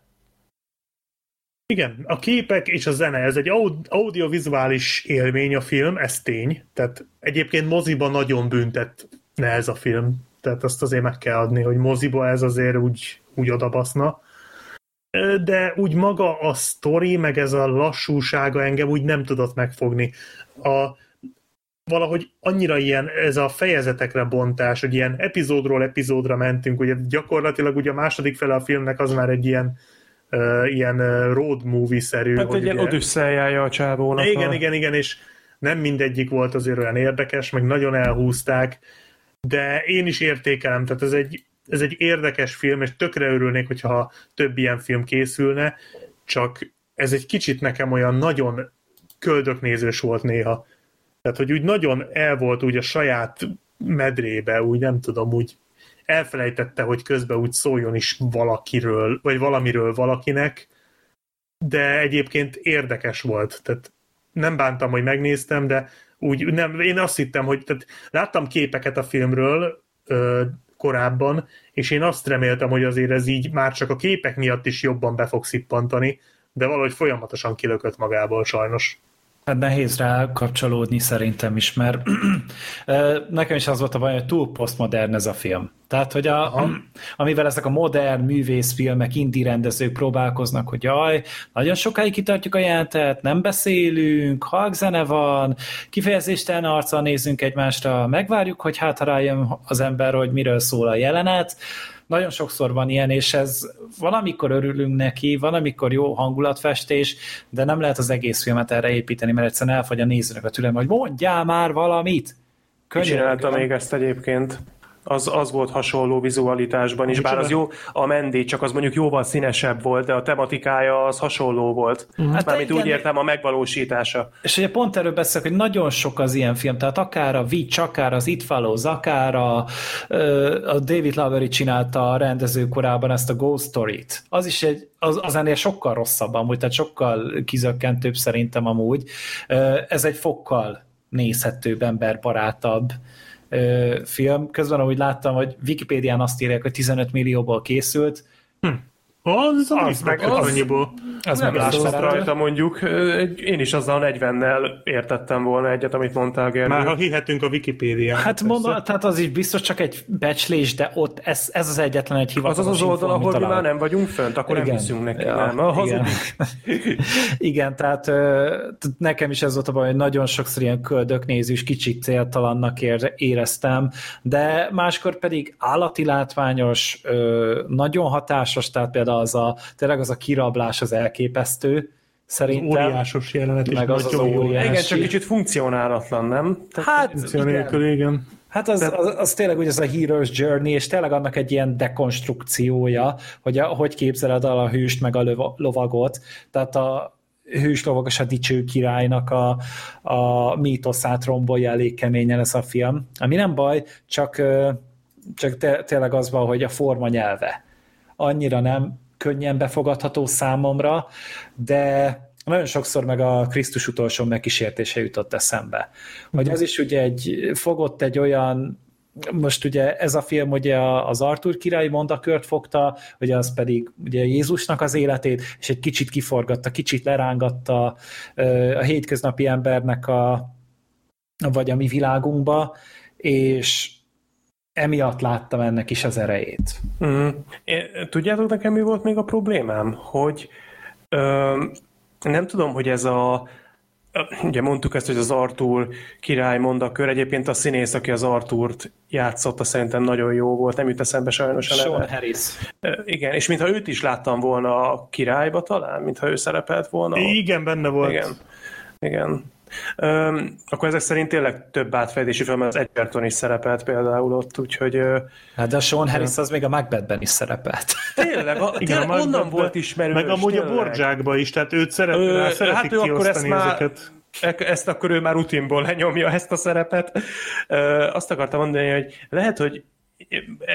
Igen, a képek és a zene, ez egy audiovizuális élmény a film, ez tény. Tehát egyébként moziba nagyon büntet ne ez a film. Tehát azt azért meg kell adni, hogy moziba ez azért úgy, úgy odabaszna. De úgy maga a sztori, meg ez a lassúsága engem úgy nem tudott megfogni. A, valahogy annyira ilyen, ez a fejezetekre bontás, hogy ilyen epizódról epizódra mentünk, ugye gyakorlatilag ugye a második fele a filmnek az már egy ilyen uh, ilyen road movie-szerű. Hát egy ilyen odüsszeljája a csávónak. Igen, a... igen, igen, és nem mindegyik volt azért olyan érdekes, meg nagyon elhúzták, de én is értékelem, tehát ez egy, ez egy érdekes film, és tökre örülnék, hogyha több ilyen film készülne, csak ez egy kicsit nekem olyan nagyon köldöknézős volt néha. Tehát, hogy úgy nagyon el volt úgy a saját medrébe, úgy nem tudom, úgy elfelejtette, hogy közben úgy szóljon is valakiről, vagy valamiről valakinek, de egyébként érdekes volt. Tehát nem bántam, hogy megnéztem, de úgy nem, én azt hittem, hogy tehát láttam képeket a filmről ö, korábban, és én azt reméltem, hogy azért ez így már csak a képek miatt is jobban be fog szippantani, de valahogy folyamatosan kilökött magából sajnos. Hát nehéz rá kapcsolódni szerintem is, mert *clears throat* nekem is az volt a baj, hogy túl posztmodern ez a film. Tehát, hogy a, a, amivel ezek a modern művészfilmek, indi rendezők próbálkoznak, hogy jaj, nagyon sokáig kitartjuk a jelentet, nem beszélünk, halkzene van, kifejezéstelen arccal nézünk egymásra, megvárjuk, hogy hát rájön az ember, hogy miről szól a jelenet, nagyon sokszor van ilyen, és ez valamikor örülünk neki, van, amikor jó hangulatfestés, de nem lehet az egész filmet erre építeni, mert egyszerűen elfogy a nézőnek a türelme, hogy mondjál már valamit! Csinálta még ezt egyébként az, az volt hasonló vizualitásban is, bár az jó, a Mendi, csak az mondjuk jóval színesebb volt, de a tematikája az hasonló volt. Mm. Hát Mármint úgy értem a megvalósítása. És ugye pont erről beszélek, hogy nagyon sok az ilyen film, tehát akár a Witch, akár az It Follows, akár a, a David Lowery csinálta a rendező korában ezt a Ghost Story-t. Az is egy, az, az ennél sokkal rosszabb amúgy, tehát sokkal kizökkentőbb szerintem amúgy. Ez egy fokkal nézhetőbb, emberbarátabb ö, film. Közben, ahogy láttam, hogy Wikipédián azt írják, hogy 15 millióból készült. Hm. Az, az, az meg az, annyiból. Az nem meg rajta mondjuk. Én is azzal 40-nel értettem volna egyet, amit mondtál, Gergő. Már ha hihetünk a Wikipédián. Hát mondom, tehát az is biztos csak egy becslés, de ott ez, ez az egyetlen egy hivatalos Az az az oldal, ahol mi már nem vagyunk fönt, akkor igen. nem hiszünk neki. Ja, nem, a igen. *laughs* igen, tehát nekem is ez volt a baj, hogy nagyon sokszor ilyen köldöknézős, kicsit céltalannak éreztem, de máskor pedig állati látványos, nagyon hatásos, tehát például az a, tényleg az a kirablás az elképesztő, szerintem. Az óriásos jelenet meg az, az óriási. Igen, csak kicsit funkcionálatlan, nem? Tehát hát, funkció igen. Hát az, az, az tényleg úgy ez a Hero's Journey, és tényleg annak egy ilyen dekonstrukciója, hogy a, hogy képzeled el a hőst meg a lovagot, tehát a hős lovagos a dicső királynak a, a mítoszát rombolja elég keményen ez a film. Ami nem baj, csak, csak te, tényleg az van, hogy a forma nyelve annyira nem könnyen befogadható számomra, de nagyon sokszor meg a Krisztus utolsó megkísértése jutott eszembe. Hogy az is ugye egy, fogott egy olyan most ugye ez a film ugye az Arthur királyi mondakört fogta, ugye az pedig ugye Jézusnak az életét, és egy kicsit kiforgatta, kicsit lerángatta a hétköznapi embernek a vagy a mi világunkba, és emiatt láttam ennek is az erejét. Mm. tudjátok nekem mi volt még a problémám? Hogy ö, nem tudom, hogy ez a Ugye mondtuk ezt, hogy az Arthur király mondakör, egyébként a színész, aki az Arthurt játszotta, szerintem nagyon jó volt, nem jut eszembe sajnos a neve. Sean Harris. Igen, és mintha őt is láttam volna a királyba talán, mintha ő szerepelt volna. Igen, benne volt. Igen. Igen. Üm, akkor ezek szerint tényleg több átfedési film, az Edgerton is szerepelt például ott, úgyhogy... Hát de a Sean Harris az még a Macbethben is szerepelt. Tényleg, a, Igen, tényleg a onnan volt ismerős. Meg amúgy tényleg. a Borjákba is, tehát őt szeret, Ö, szeretik hát ő akkor ezt ezeket. Már, e- ezt akkor ő már rutinból lenyomja ezt a szerepet. Ö, azt akartam mondani, hogy lehet, hogy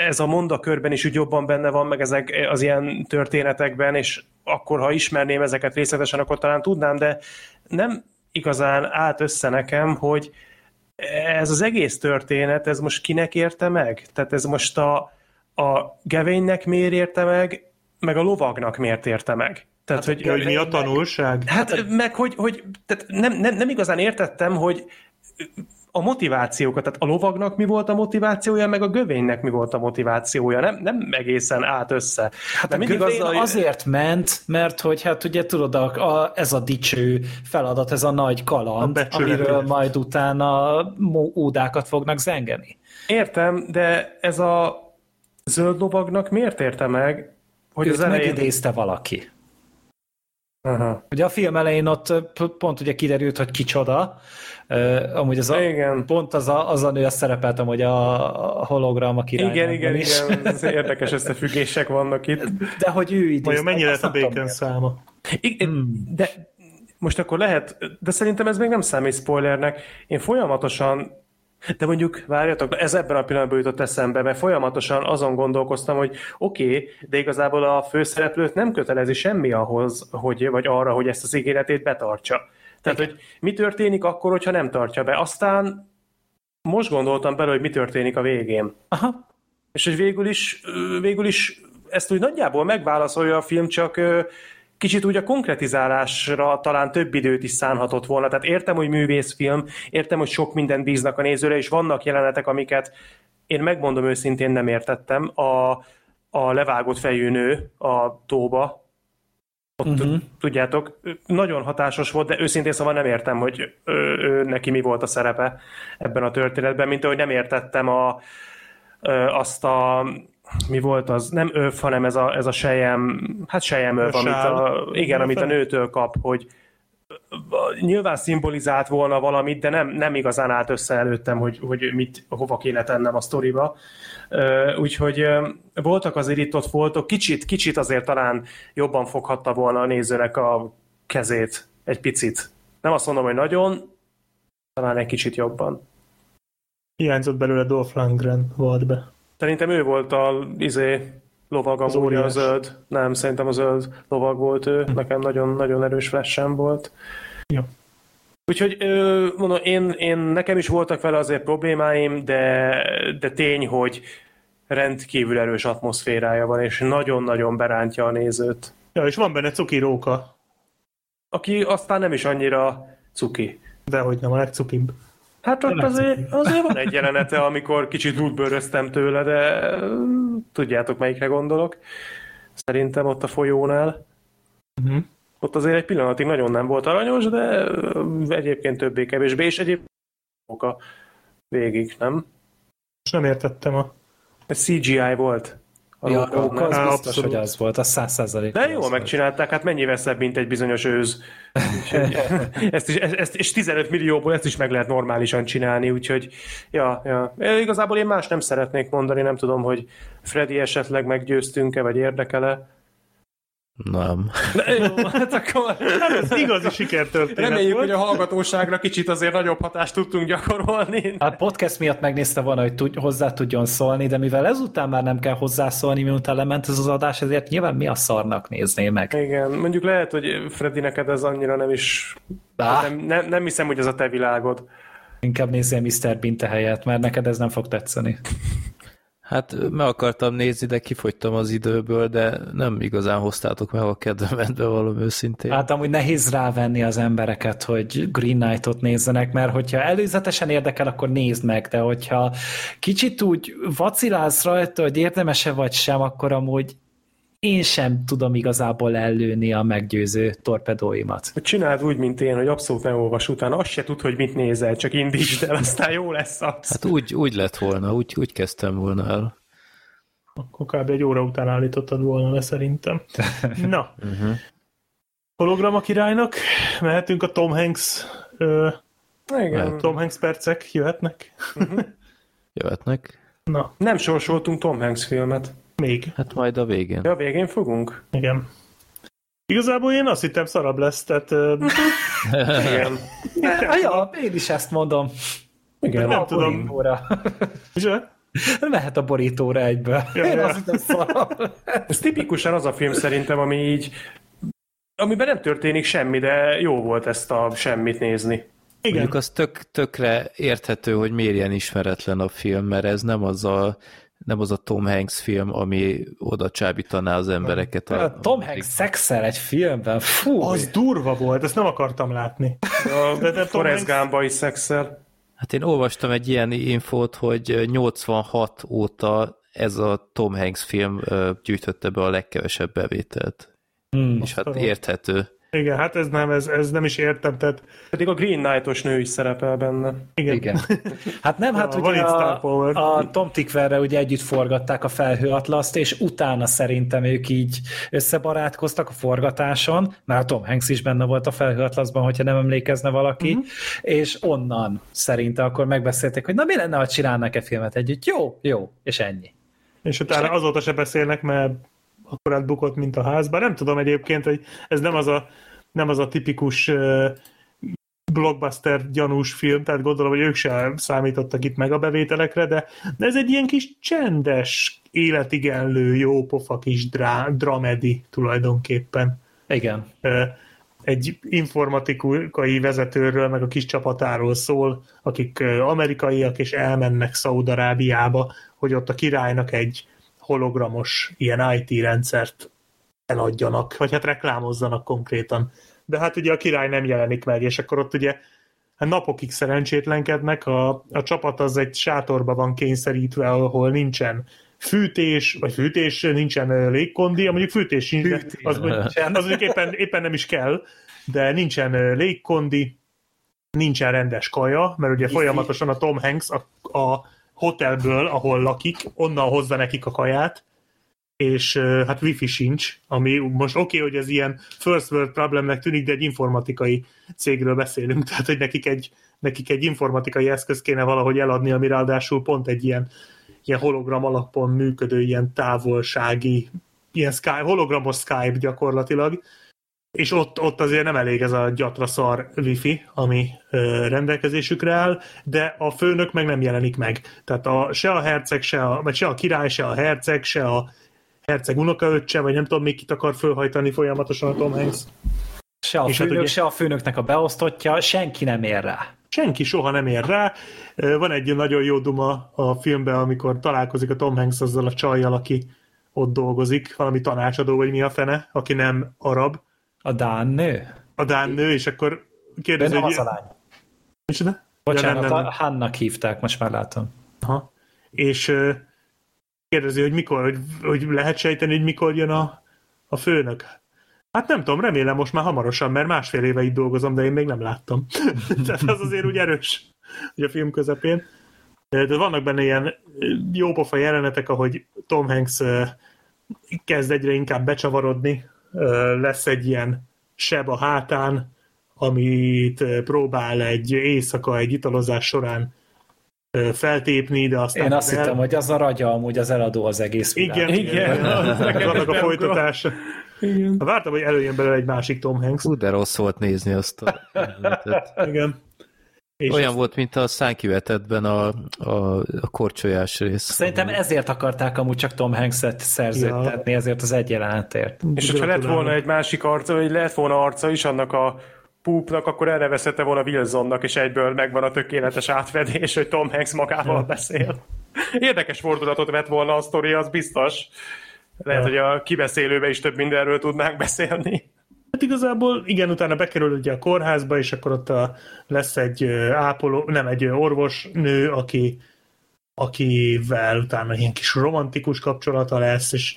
ez a mondakörben is úgy jobban benne van, meg ezek az ilyen történetekben, és akkor, ha ismerném ezeket részletesen, akkor talán tudnám, de nem igazán állt össze nekem, hogy ez az egész történet, ez most kinek érte meg? Tehát ez most a, a Gevénynek miért érte meg, meg a lovagnak miért érte meg? Tehát, hát, hogy, hogy mi a tanulság? Hát, hát meg, hogy, hogy tehát nem, nem, nem igazán értettem, hogy a motivációkat, tehát a lovagnak mi volt a motivációja, meg a gövénynek mi volt a motivációja, nem, nem egészen át össze. Hát a mindig azzal... azért ment, mert hogy hát ugye tudod, a, a, ez a dicső feladat, ez a nagy kaland, a amiről majd utána ódákat fognak zengeni. Értem, de ez a zöld lovagnak miért érte meg, hogy Őt az elején... megidézte valaki. Aha. Ugye a film elején ott pont ugye kiderült, hogy kicsoda, Uh, amúgy az a, igen. pont az a, az a nő, azt szerepeltem, hogy a, a hologram a király. Igen, igen, is. igen, ez érdekes összefüggések vannak itt. De hogy ő idézte. Vajon mennyi lett a bacon száma? Igen, hmm. De most akkor lehet, de szerintem ez még nem számít spoilernek. Én folyamatosan de mondjuk, várjatok, ez ebben a pillanatban jutott eszembe, mert folyamatosan azon gondolkoztam, hogy oké, okay, de igazából a főszereplőt nem kötelezi semmi ahhoz, hogy, vagy arra, hogy ezt az ígéretét betartsa. Tehát, Igen. hogy mi történik akkor, hogyha nem tartja be. Aztán most gondoltam bele, hogy mi történik a végén. Aha. És hogy végül is, végül is ezt úgy nagyjából megválaszolja a film, csak kicsit úgy a konkretizálásra talán több időt is szánhatott volna. Tehát értem, hogy művészfilm, értem, hogy sok mindent bíznak a nézőre, és vannak jelenetek, amiket én megmondom őszintén nem értettem. A, a levágott fejű nő a tóba, ott uh-huh. tudjátok, nagyon hatásos volt, de őszintén szóval nem értem, hogy ő, ő, neki mi volt a szerepe ebben a történetben, mint ahogy nem értettem a, azt a mi volt az, nem öv, hanem ez a, ez a sejem, hát sejem öv, amit a, igen, amit a nőtől kap, hogy nyilván szimbolizált volna valamit, de nem, nem igazán állt össze előttem, hogy, hogy mit, hova kéne tennem a sztoriba. Úgyhogy voltak azért itt ott voltok, kicsit, kicsit azért talán jobban foghatta volna a nézőnek a kezét egy picit. Nem azt mondom, hogy nagyon, talán egy kicsit jobban. Hiányzott belőle Dolph Lundgren volt be. Szerintem ő volt a izé, lovag, az a zöld. Nem, szerintem a zöld lovag volt ő. Hm. Nekem nagyon-nagyon erős flash volt. Jó. Úgyhogy mondom, én, én, nekem is voltak vele azért problémáim, de, de tény, hogy rendkívül erős atmoszférája van, és nagyon-nagyon berántja a nézőt. Ja, és van benne cuki róka. Aki aztán nem is annyira cuki. Dehogy nem, a legcukibb. Hát ott azért, azért van egy jelenete, amikor kicsit útbőröztem tőle, de tudjátok, melyikre gondolok. Szerintem ott a folyónál. Uh-huh. Ott azért egy pillanatig nagyon nem volt aranyos, de egyébként többé-kevésbé, és egyébként a végig, nem? És nem értettem a... Ez CGI volt. A ja, róka, az biztos, abszolút. hogy az volt, az száz százalék. De jól megcsinálták, hát mennyi veszebb, mint egy bizonyos őz. *laughs* ezt is, ezt, és 15 millióból ezt is meg lehet normálisan csinálni, úgyhogy ja, ja. Igazából én más nem szeretnék mondani, nem tudom, hogy Freddy esetleg meggyőztünk-e, vagy érdekele. Nem. De jó, hát akkor... Hát ez igazi sikertörténet Reméljük, volt. hogy a hallgatóságra kicsit azért nagyobb hatást tudtunk gyakorolni. A podcast miatt megnézte volna, hogy tud, hozzá tudjon szólni, de mivel ezután már nem kell hozzászólni, miután lement ez az adás, ezért nyilván mi a szarnak nézné meg. Igen, mondjuk lehet, hogy Freddy neked ez annyira nem is... Nem, nem, nem hiszem, hogy ez a te világod. Inkább nézzél Mr. Binte helyett, mert neked ez nem fog tetszeni. Hát meg akartam nézni, de kifogytam az időből, de nem igazán hoztátok meg a kedvemet, valami őszintén. Hát amúgy nehéz rávenni az embereket, hogy Green Knight-ot nézzenek, mert hogyha előzetesen érdekel, akkor nézd meg, de hogyha kicsit úgy vacilálsz rajta, hogy érdemese vagy sem, akkor amúgy én sem tudom igazából ellőni a meggyőző torpedóimat. Csináld úgy, mint én, hogy abszolút nem olvas utána, azt se tud, hogy mit nézel, csak indítsd el, aztán jó lesz az. Hát úgy, úgy lett volna, úgy, úgy kezdtem volna el. Akkor kb. egy óra után állítottad volna le szerintem. *laughs* Na, uh-huh. hologram a királynak, mehetünk a Tom Hanks ö, Igen. Tom Hanks percek, jöhetnek? Uh-huh. *laughs* jöhetnek. Na. Nem sorsoltunk Tom Hanks filmet. Még. Hát majd a végén. Ja, a végén fogunk? Igen. Igazából én azt hittem szarabb lesz, tehát... *laughs* Igen. *laughs* ja, én is ezt mondom. Igen, nem tudom. Mehet a borítóra egyből. Ja, Én ja. azt Ez tipikusan az a film szerintem, ami így amiben nem történik semmi, de jó volt ezt a semmit nézni. Igen. Mondjuk az tök, tökre érthető, hogy miért ilyen ismeretlen a film, mert ez nem az a nem az a Tom Hanks film, ami oda csábítaná az embereket. A, a Tom Hanks szexel egy filmben, fú! Az durva volt, ezt nem akartam látni. de, de Forrest Gumba is szexel. Hát én olvastam egy ilyen infót, hogy 86 óta ez a Tom Hanks film gyűjtötte be a legkevesebb bevételt. Hmm, és hát érthető. Igen, hát ez nem, ez, ez nem is értem, tehát... Pedig a Green Knight-os nő is szerepel benne. Igen. Igen. *laughs* Hát nem, hát ja, ugye a, a Tom Tickverre ugye együtt forgatták a felhőatlaszt, és utána szerintem ők így összebarátkoztak a forgatáson, mert a Tom Hanks is benne volt a felhőatlaszban, hogyha nem emlékezne valaki, uh-huh. és onnan szerintem akkor megbeszélték, hogy na mi lenne, ha csinálnak-e filmet együtt? Jó, jó, és ennyi. És utána azóta se beszélnek, mert akkor átbukott, mint a házban. Nem tudom egyébként, hogy ez nem az a, nem az a tipikus blockbuster gyanús film, tehát gondolom, hogy ők sem számítottak itt meg a bevételekre, de, de ez egy ilyen kis csendes, életigenlő, jó pofa kis drá, dramedi tulajdonképpen. Igen. Egy informatikai vezetőről, meg a kis csapatáról szól, akik amerikaiak, és elmennek Szaudarábiába, hogy ott a királynak egy hologramos ilyen IT rendszert eladjanak, vagy hát reklámozzanak konkrétan. De hát ugye a király nem jelenik meg, és akkor ott ugye hát napokig szerencsétlenkednek, a, a csapat az egy sátorba van kényszerítve, ahol nincsen fűtés, vagy fűtés, nincsen légkondi, mondjuk fűtés sincs, fűtés. az, az mondjuk éppen, éppen nem is kell, de nincsen légkondi, nincsen rendes kaja, mert ugye folyamatosan a Tom Hanks a, a hotelből, ahol lakik, onnan hozza nekik a kaját, és hát wifi sincs, ami most oké, okay, hogy ez ilyen first world problemnek tűnik, de egy informatikai cégről beszélünk, *laughs* tehát hogy nekik egy, nekik egy informatikai eszköz kéne valahogy eladni, ami ráadásul pont egy ilyen, ilyen hologram alapon működő, ilyen távolsági, ilyen Skype, hologramos Skype gyakorlatilag, és ott, ott azért nem elég ez a gyatra szar wifi, ami ö, rendelkezésükre áll, de a főnök meg nem jelenik meg. Tehát a, se a herceg, se a, vagy se a király, se a herceg, se a herceg unokaöccse, vagy nem tudom, még kit akar fölhajtani folyamatosan a Tom Hanks. Se a, hát főnök, hát ugye, se a főnöknek a beosztottja, senki nem ér rá. Senki soha nem ér rá. Van egy nagyon jó duma a filmben, amikor találkozik a Tom Hanks azzal a csajjal, aki ott dolgozik, valami tanácsadó, vagy mi a fene, aki nem arab, a Dán nő? A Dán nő, és akkor kérdezi, hogy... az a lány. Micsoda? Bocsánat, ja, nem, nem. Hannak hívták, most már látom. Aha. És uh, kérdezi, hogy mikor, hogy, hogy lehet sejteni, hogy mikor jön a, a főnök. Hát nem tudom, remélem most már hamarosan, mert másfél éve itt dolgozom, de én még nem láttam. *laughs* Tehát az azért úgy erős, hogy a film közepén. De vannak benne ilyen jópofa jelenetek, ahogy Tom Hanks kezd egyre inkább becsavarodni lesz egy ilyen seb a hátán, amit próbál egy éjszaka egy italozás során feltépni, de aztán... Én azt el... hittem, hogy az a ragya amúgy az eladó az egész világ. Igen, igen. igen. Vannak a folytatása. Igen. Vártam, hogy előjön belőle egy másik Tom Hanks. Hú, de rossz volt nézni azt a Igen. És Olyan azt... volt, mint a szánkivetetben a, a, a korcsolyás rész. Szerintem ezért akarták amúgy csak Tom Hanks-et szerződtetni, ja. ezért az egy jelenetért. És ha lett volna egy másik arca, vagy lett volna arca is annak a púpnak, akkor elnevezhette volna Wilsonnak, és egyből megvan a tökéletes átvedés, hogy Tom Hanks magával ja. beszél. Érdekes fordulatot vett volna a sztori, az biztos. Lehet, ja. hogy a kibeszélőbe is több mindenről tudnánk beszélni. Hát igazából igen, utána bekerül ugye a kórházba, és akkor ott a, lesz egy ápoló, nem, egy orvosnő, aki, akivel utána ilyen kis romantikus kapcsolata lesz, és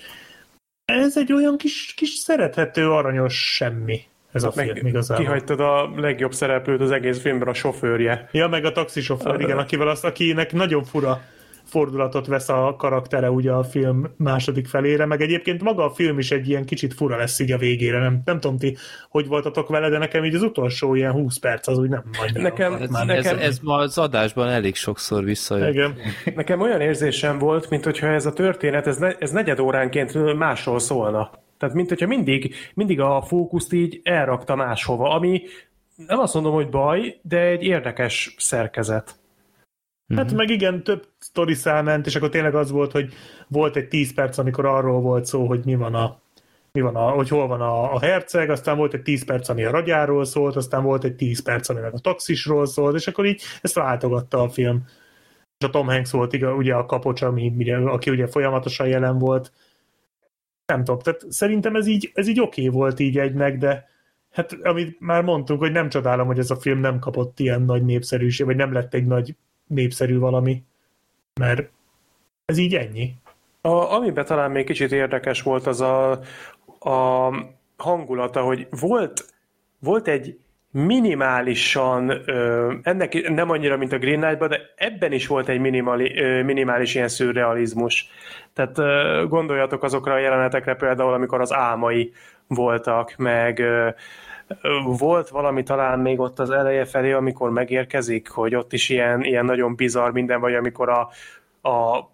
ez egy olyan kis, kis szerethető, aranyos semmi ez a film meg igazából. Kihagytad a legjobb szereplőt az egész filmben, a sofőrje. Ja, meg a taxisofőr, igen, akivel azt, akinek nagyon fura fordulatot vesz a karaktere ugye a film második felére, meg egyébként maga a film is egy ilyen kicsit fura lesz így a végére, nem, nem tudom ti, hogy voltatok vele, de nekem így az utolsó ilyen 20 perc az úgy nem majd. Nekem, ez, nekem... Ez, ez ma az adásban elég sokszor visszajön. Igen. Nekem olyan érzésem volt, mint hogyha ez a történet, ez, ne, ez negyed óránként másról szólna. Tehát mint hogyha mindig, mindig a fókuszt így elrakta máshova, ami nem azt mondom, hogy baj, de egy érdekes szerkezet. Hát mm-hmm. meg igen, több sztori ment, és akkor tényleg az volt, hogy volt egy 10 perc, amikor arról volt szó, hogy mi van a, mi van a, hogy hol van a, a herceg, aztán volt egy 10 perc, ami a ragyáról szólt, aztán volt egy 10 perc, ami meg a taxisról szólt, és akkor így ezt váltogatta a film. És a Tom Hanks volt ugye a kapocs, ami, aki ugye folyamatosan jelen volt. Nem tudom, tehát szerintem ez így, ez így oké okay volt így egynek, de hát amit már mondtunk, hogy nem csodálom, hogy ez a film nem kapott ilyen nagy népszerűség, vagy nem lett egy nagy népszerű valami, mert ez így ennyi. A, amiben talán még kicsit érdekes volt az a, a hangulata, hogy volt, volt egy minimálisan, ö, ennek nem annyira, mint a Green knight de ebben is volt egy minimali, ö, minimális ilyen szürrealizmus. Tehát ö, gondoljatok azokra a jelenetekre például, amikor az álmai voltak, meg volt valami talán még ott az eleje felé, amikor megérkezik, hogy ott is ilyen, ilyen nagyon bizarr minden, vagy amikor a, a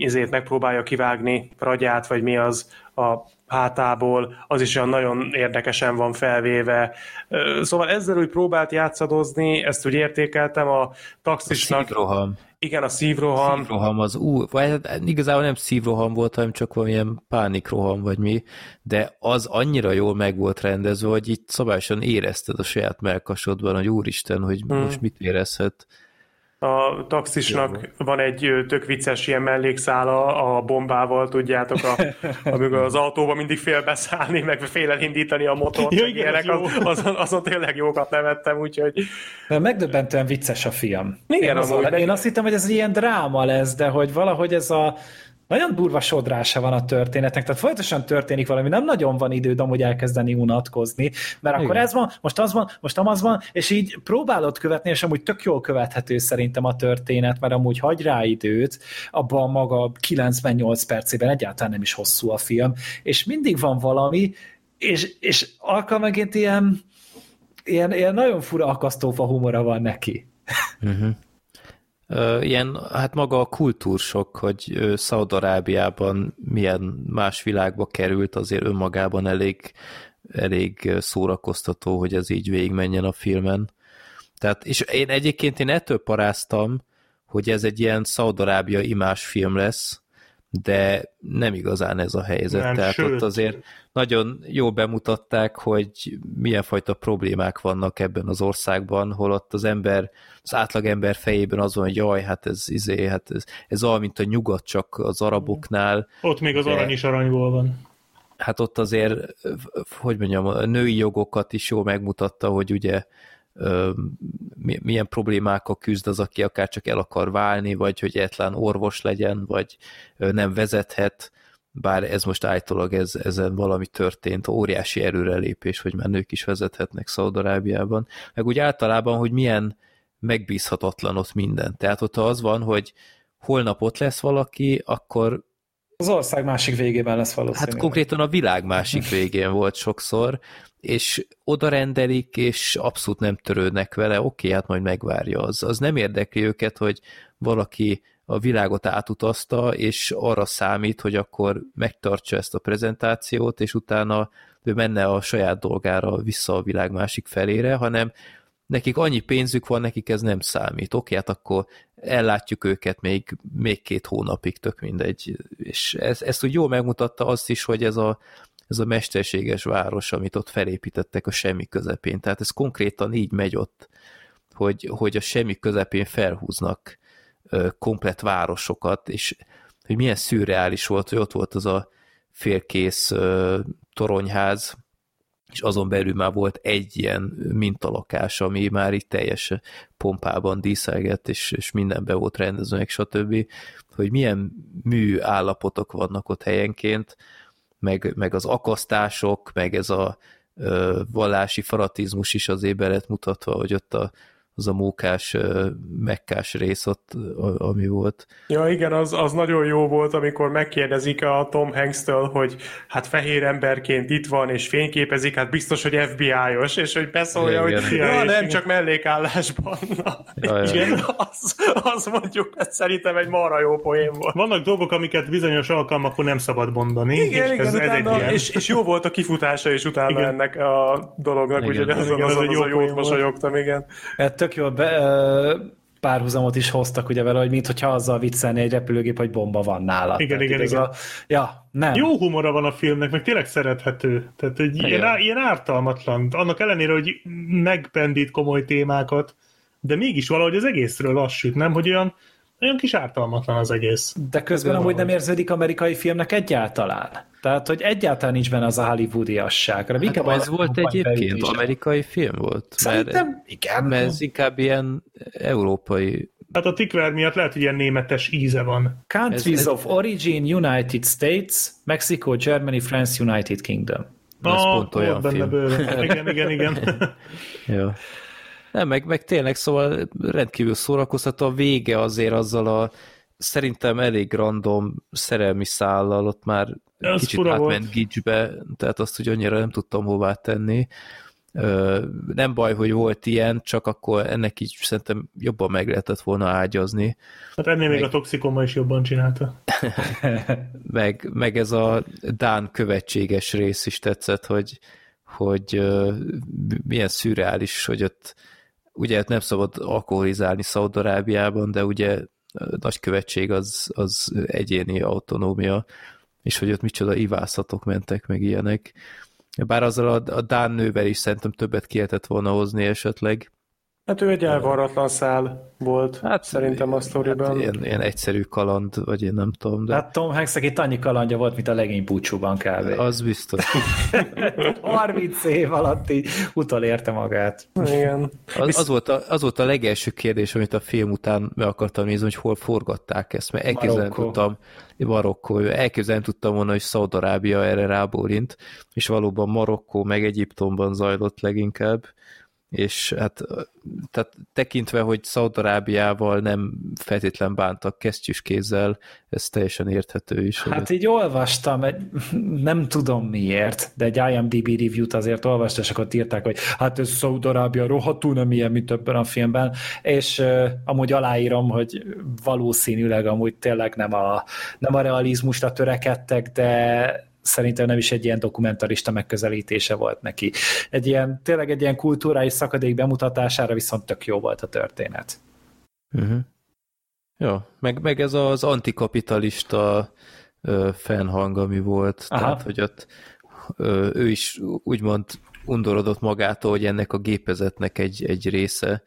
ezért megpróbálja kivágni ragyát, vagy mi az a hátából, az is olyan nagyon érdekesen van felvéve. Szóval ezzel úgy próbált játszadozni, ezt úgy értékeltem a taxisnak. A szívroham. Igen, a szívroham. Szívroham az új, vagy hát igazából nem szívroham volt, hanem csak valamilyen pánikroham, vagy mi, de az annyira jól meg volt rendezve, hogy itt szabályosan érezted a saját melkasodban, hogy úristen, hogy hmm. most mit érezhet a taxisnak Jó. van egy tök vicces ilyen mellékszála a bombával, tudjátok, a, amikor az autóba mindig félbeszállni, meg félelindítani a motort, ja, igen, ilyenek, az, azon, azon tényleg jókat nevettem, úgyhogy... Megdöbbentően vicces a film. Igen, én, az, amúgy, én azt hittem, hogy ez ilyen dráma lesz, de hogy valahogy ez a nagyon durva sodrása van a történetnek, tehát folyamatosan történik valami, nem nagyon van időd amúgy elkezdeni unatkozni, mert Igen. akkor ez van, most az van, most az van, és így próbálod követni, és amúgy tök jól követhető szerintem a történet, mert amúgy hagy rá időt, abban maga 98 percében egyáltalán nem is hosszú a film, és mindig van valami, és, és alkalmanként ilyen, ilyen, ilyen nagyon fura akasztófa humora van neki. Uh-huh. Ilyen, hát maga a kultúrsok, hogy Szaudarábiában milyen más világba került, azért önmagában elég, elég szórakoztató, hogy ez így végigmenjen a filmen. Tehát, és én egyébként én ettől paráztam, hogy ez egy ilyen Szaudarábia imás film lesz, de nem igazán ez a helyzet. Nem, Tehát sőt. ott azért nagyon jól bemutatták, hogy milyen fajta problémák vannak ebben az országban, holott az ember, az átlag ember fejében az van, hogy jaj, hát ez, izé, hát ez, ez olyan, mint a nyugat, csak az araboknál. Ott még az arany is aranyból van. Hát ott azért, hogy mondjam, a női jogokat is jól megmutatta, hogy ugye milyen problémákkal küzd az, aki akár csak el akar válni, vagy hogy egyetlen orvos legyen, vagy nem vezethet, bár ez most állítólag ez, ezen valami történt, óriási erőrelépés, hogy már nők is vezethetnek Szaudarábiában, meg úgy általában, hogy milyen megbízhatatlan ott minden. Tehát ott az van, hogy holnap ott lesz valaki, akkor az ország másik végében lesz valószínűleg. Hát konkrétan a világ másik *laughs* végén volt sokszor, és oda rendelik, és abszolút nem törődnek vele, oké, hát majd megvárja az. Az nem érdekli őket, hogy valaki a világot átutazta, és arra számít, hogy akkor megtartsa ezt a prezentációt, és utána ő menne a saját dolgára vissza a világ másik felére, hanem nekik annyi pénzük van, nekik ez nem számít. Oké, hát akkor ellátjuk őket még, még két hónapig, tök mindegy. És ez, ezt úgy jól megmutatta azt is, hogy ez a, ez a mesterséges város, amit ott felépítettek a semmi közepén. Tehát ez konkrétan így megy ott, hogy, hogy a semmi közepén felhúznak komplet városokat, és hogy milyen szürreális volt, hogy ott volt az a félkész toronyház, és azon belül már volt egy ilyen mintalakás, ami már itt teljes pompában díszelgett, és, és mindenbe volt rendezve, meg stb., hogy milyen mű állapotok vannak ott helyenként, meg, meg az akasztások, meg ez a ö, vallási faratizmus is azért be lett mutatva, hogy ott a az a mókás, mekkás rész ott, ami volt. Ja igen, az, az nagyon jó volt, amikor megkérdezik a Tom Hanks-től, hogy hát fehér emberként itt van, és fényképezik, hát biztos, hogy FBI-os, és hogy beszólja, igen, hogy igen. ja, nem, csak mellékállásban. Na, ja, igen, ja. Az, az mondjuk, ez szerintem egy marha jó poén volt. Vannak dolgok, amiket bizonyos alkalmakon nem szabad mondani. Igen, és igen, ez, utána, ez egy és, és, jó volt a kifutása is utána igen. ennek a dolognak, úgyhogy azon, azon, azon, azon, azon jót mosolyogtam, igen. Hát tök jó. Be, párhuzamot is hoztak ugye vele, hogy mintha azzal viccelni egy repülőgép, hogy bomba van nála. Igen, Tehát igen, igen. A... Ja, nem. Jó humora van a filmnek, meg tényleg szerethető. Tehát egy ilyen, á, ilyen ártalmatlan. Annak ellenére, hogy megpendít komoly témákat, de mégis valahogy az egészről lassít, nem? Hogy olyan, olyan kis ártalmatlan az egész. De közben amúgy nem érződik amerikai filmnek egyáltalán. Tehát, hogy egyáltalán nincs benne az a hollywoodiasság. Hát inkább ez volt egyébként, amerikai film volt? Szerintem mert, igen. Mert ez inkább ilyen európai Hát a tikver miatt lehet, hogy ilyen németes íze van. Countries ez, ez... of Origin, United States, Mexico, Germany, France, United Kingdom. Ez ah, pont olyan film. Bőle. Igen, igen, igen. *laughs* Jó. Nem, meg, meg tényleg, szóval rendkívül szórakoztató. A vége azért azzal a szerintem elég random szerelmi szállal, ott már Ez kicsit átment gicsbe, tehát azt, hogy annyira nem tudtam hová tenni. Nem baj, hogy volt ilyen, csak akkor ennek így szerintem jobban meg lehetett volna ágyazni. Hát ennél meg... még a Toxikoma is jobban csinálta. *laughs* meg, meg ez a Dán követséges rész is tetszett, hogy, hogy milyen szürreális, hogy ott ugye nem szabad alkoholizálni Szaudarábiában, de ugye nagykövetség az, az egyéni autonómia, és hogy ott micsoda ivászatok mentek, meg ilyenek. Bár azzal a, a Dán nővel is szerintem többet ki volna hozni esetleg, Hát ő egy elvarratlan szál volt, hát szerintem a sztoriban. Hát ilyen, ilyen egyszerű kaland, vagy én nem tudom. De... Hát Tom Hanksnek itt annyi kalandja volt, mint a legény búcsúban kb. Az biztos. *laughs* 30 év alatt így utolérte magát. Igen. Az, az, volt a, az volt a legelső kérdés, amit a film után meg akartam nézni, hogy hol forgatták ezt, mert elképzelni tudtam, Marokkó, elképzelni tudtam volna, hogy Szaudarábia erre rábólint, és valóban Marokkó meg Egyiptomban zajlott leginkább, és hát tehát tekintve, hogy Szaudarábiával nem feltétlen bántak kesztyűs kézzel, ez teljesen érthető is. Hát így olvastam, egy, nem tudom miért, de egy IMDb review-t azért olvastam, és akkor írták, hogy hát ez Szaudarábia rohadtul nem ilyen, mint többen a filmben, és uh, amúgy aláírom, hogy valószínűleg amúgy tényleg nem a, nem a realizmusra törekedtek, de szerintem nem is egy ilyen dokumentarista megközelítése volt neki. Egy ilyen, tényleg egy ilyen kultúrális szakadék bemutatására viszont tök jó volt a történet. Uh-huh. Jó, meg, meg ez az antikapitalista ö, fennhang, ami volt, Aha. tehát, hogy ott ö, ő is úgymond undorodott magától, hogy ennek a gépezetnek egy, egy része,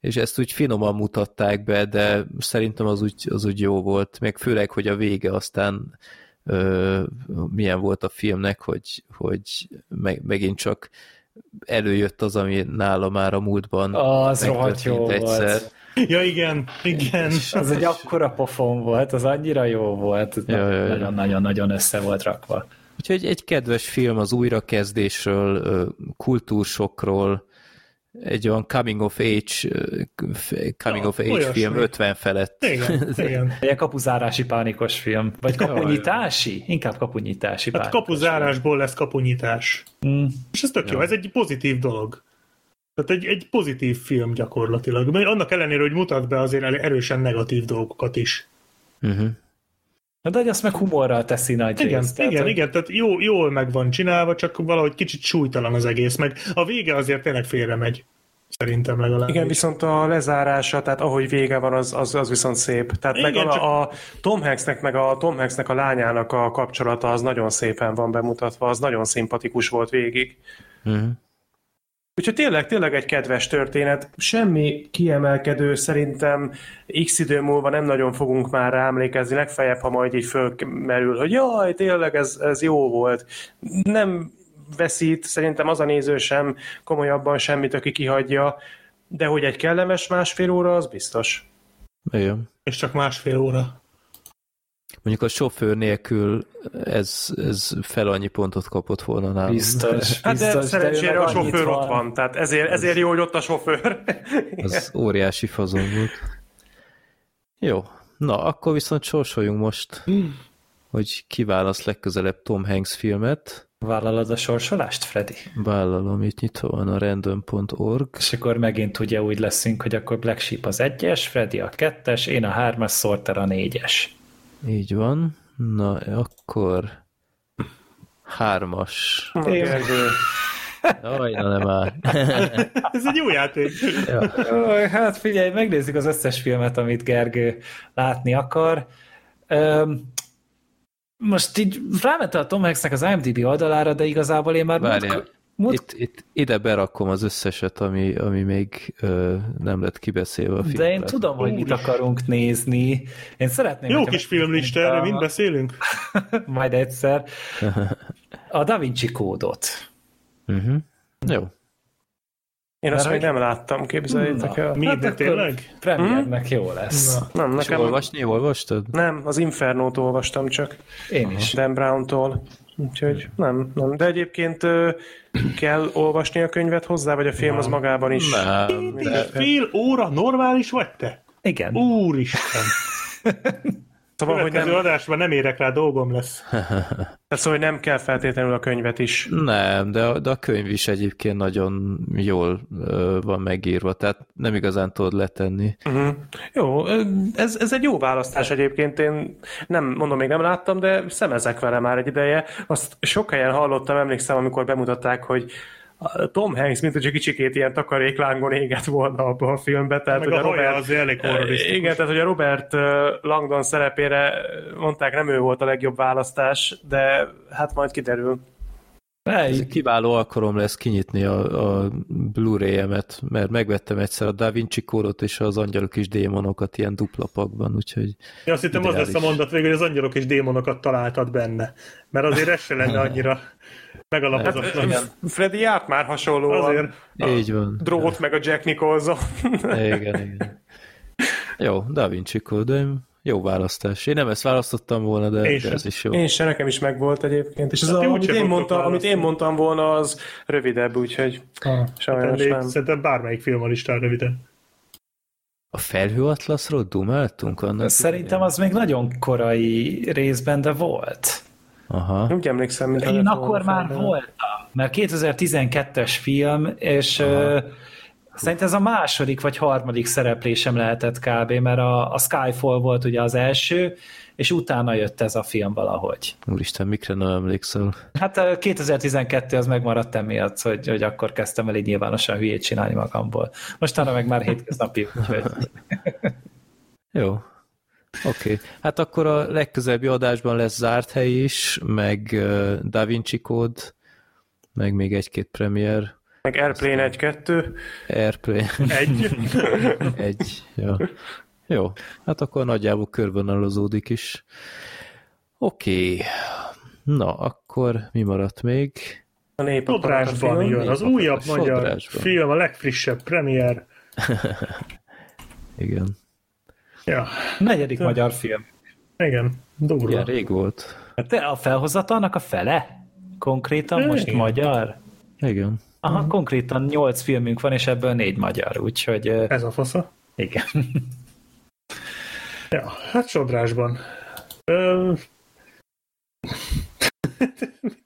és ezt úgy finoman mutatták be, de szerintem az úgy, az úgy jó volt, meg főleg, hogy a vége aztán ö, milyen volt a filmnek, hogy, hogy meg, megint csak előjött az, ami nála már a múltban az rohadt jó egyszer. volt. Ja, igen, igen. És az egy akkora pofon volt, az annyira jó volt, nagyon-nagyon-nagyon össze volt rakva. Úgyhogy egy kedves film az újrakezdésről, kultúrsokról, egy olyan coming of age, coming ja, of age olyasmi. film 50 felett. Igen, *laughs* igen. Egy kapuzárási pánikos film. Vagy kapunyítási? Inkább kapunyítási Hát kapuzárásból lesz kapunyítás. Mm. És ez tök jó, ez egy pozitív dolog. Tehát egy, egy pozitív film gyakorlatilag. Mert annak ellenére, hogy mutat be azért erősen negatív dolgokat is. Uh-huh. De hogy azt meg humorral teszi nagy Igen, részt, igen, tehát, igen, tehát jó, jól meg van csinálva, csak valahogy kicsit súlytalan az egész, meg a vége azért tényleg félre megy. Szerintem legalább. Igen, viszont a lezárása, tehát ahogy vége van, az, az, az viszont szép. Tehát Igen, meg a, csak... a Tom Hanksnek, meg a Tom Hanksnek a lányának a kapcsolata az nagyon szépen van bemutatva, az nagyon szimpatikus volt végig. Uh-huh. Úgyhogy tényleg, tényleg egy kedves történet. Semmi kiemelkedő, szerintem x idő múlva nem nagyon fogunk már rá emlékezni, legfeljebb, ha majd így fölmerül, hogy jaj, tényleg ez, ez jó volt. Nem veszít, szerintem az a néző sem komolyabban semmit, aki kihagyja, de hogy egy kellemes másfél óra, az biztos. Igen. És csak másfél óra. Mondjuk a sofőr nélkül ez, ez fel annyi pontot kapott volna nálam. Biztos, Hát de szerencsére a sofőr van. ott van, tehát ezért, ezért jó, hogy ott a sofőr. Az óriási fazon volt. Jó, na akkor viszont sorsoljunk most, hogy kiválasz legközelebb Tom Hanks filmet. Vállalod a sorsolást, Freddy? Vállalom, itt nyitva van a random.org. És akkor megint ugye úgy leszünk, hogy akkor Black Sheep az egyes, Freddy a kettes, én a hármas, Sorter a négyes. Így van. Na, akkor hármas. Gergő. Aj, na nem már. *laughs* Ez egy jó játék. Ja. Hát figyelj, megnézzük az összes filmet, amit Gergő látni akar. Most így rámentem a Tom Hanksnek az IMDb oldalára, de igazából én már... Várjál, Múlt... Itt, itt, ide berakom az összeset, ami, ami még ö, nem lett kibeszélve a filmben. De én tudom, hogy mit akarunk nézni. Én szeretném... Jó kis filmlista, erről mind beszélünk? *laughs* Majd egyszer. *laughs* A Da Vinci kódot. Uh-huh. Jó. Én azt még nem láttam, képzeljétek el. Mi, hát tényleg? Premiernek hmm? jó lesz. Na, nem, nekem... olvasni, olvastad? Nem, az Infernót olvastam csak. Én is. Dan Brown-tól. Úgyhogy nem, nem. De egyébként kell olvasni a könyvet hozzá, vagy a film nem. az magában is? Nem. Fél óra normális vagy te? Igen. Úristen. *laughs* Szóval, hogy nem... adásban nem érek rá, dolgom lesz. Tehát *laughs* szóval, hogy nem kell feltétlenül a könyvet is. Nem, de, a, de a könyv is egyébként nagyon jól uh, van megírva, tehát nem igazán tudod letenni. Uh-huh. Jó, ez, ez egy jó választás egyébként. Én nem, mondom, még nem láttam, de szemezek vele már egy ideje. Azt sok helyen hallottam, emlékszem, amikor bemutatták, hogy Tom Hanks, mint hogy kicsikét ilyen takaréklángon égett volna abban a filmben. Tehát, Meg hogy a, a Robert, az elég Igen, tehát hogy a Robert Langdon szerepére mondták, nem ő volt a legjobb választás, de hát majd kiderül. Ez egy kiváló alkalom lesz kinyitni a, a Blu-ray-emet, mert megvettem egyszer a Da Vinci kódot és az angyalok és démonokat ilyen dupla pakban, úgyhogy... Ja, azt hittem az lesz a mondat végül, hogy az angyalok és démonokat találtad benne, mert azért ez se lenne annyira megalapozatlan. Hát, Freddy járt már hasonlóan. Azért. Így van. Drót meg a Jack Nicholson. igen, igen. Jó, Da Vinci Code, jó választás. Én nem ezt választottam volna, de, én de ez is jó. Én sem, nekem is megvolt egyébként. És az, hát a, amit, én mondtam, amit én mondtam volna, az rövidebb, úgyhogy ah, sajnos hát nem. Szerintem bármelyik film a listán rövidebb. A felhőatlaszról dumáltunk? Annak Szerintem az még nagyon korai részben, de volt. Aha. Nem emlékszem, mint Én akkor már fel, voltam, mert 2012-es film, és uh, szerintem ez a második vagy harmadik szereplésem lehetett kb., mert a, a Skyfall volt ugye az első, és utána jött ez a film valahogy. Úristen, mikre nem emlékszel? Hát 2012 az megmaradt emiatt, hogy, hogy akkor kezdtem el így nyilvánosan hülyét csinálni magamból. Mostanra meg már hétköznapi. Jó, Oké, okay. hát akkor a legközelebbi adásban lesz zárt hely is, meg uh, Da Vinci Code, meg még egy-két premier. Meg Airplane 1-2. Airplane. Egy. *laughs* egy, jó. Jó, hát akkor nagyjából körvonalazódik is. Oké, okay. na akkor mi maradt még? A Sodrásban jön, az újabb magyar Sodrásban. film, a legfrissebb premier. *laughs* Igen. Ja. Negyedik Te... magyar film. Igen, durva. Igen, rég volt. Te a felhozatalnak a fele? Konkrétan Igen. most magyar? Igen. Aha, uh-huh. konkrétan nyolc filmünk van, és ebből négy magyar, úgyhogy... Ez a fasza? Igen. ja, hát sodrásban. Ö...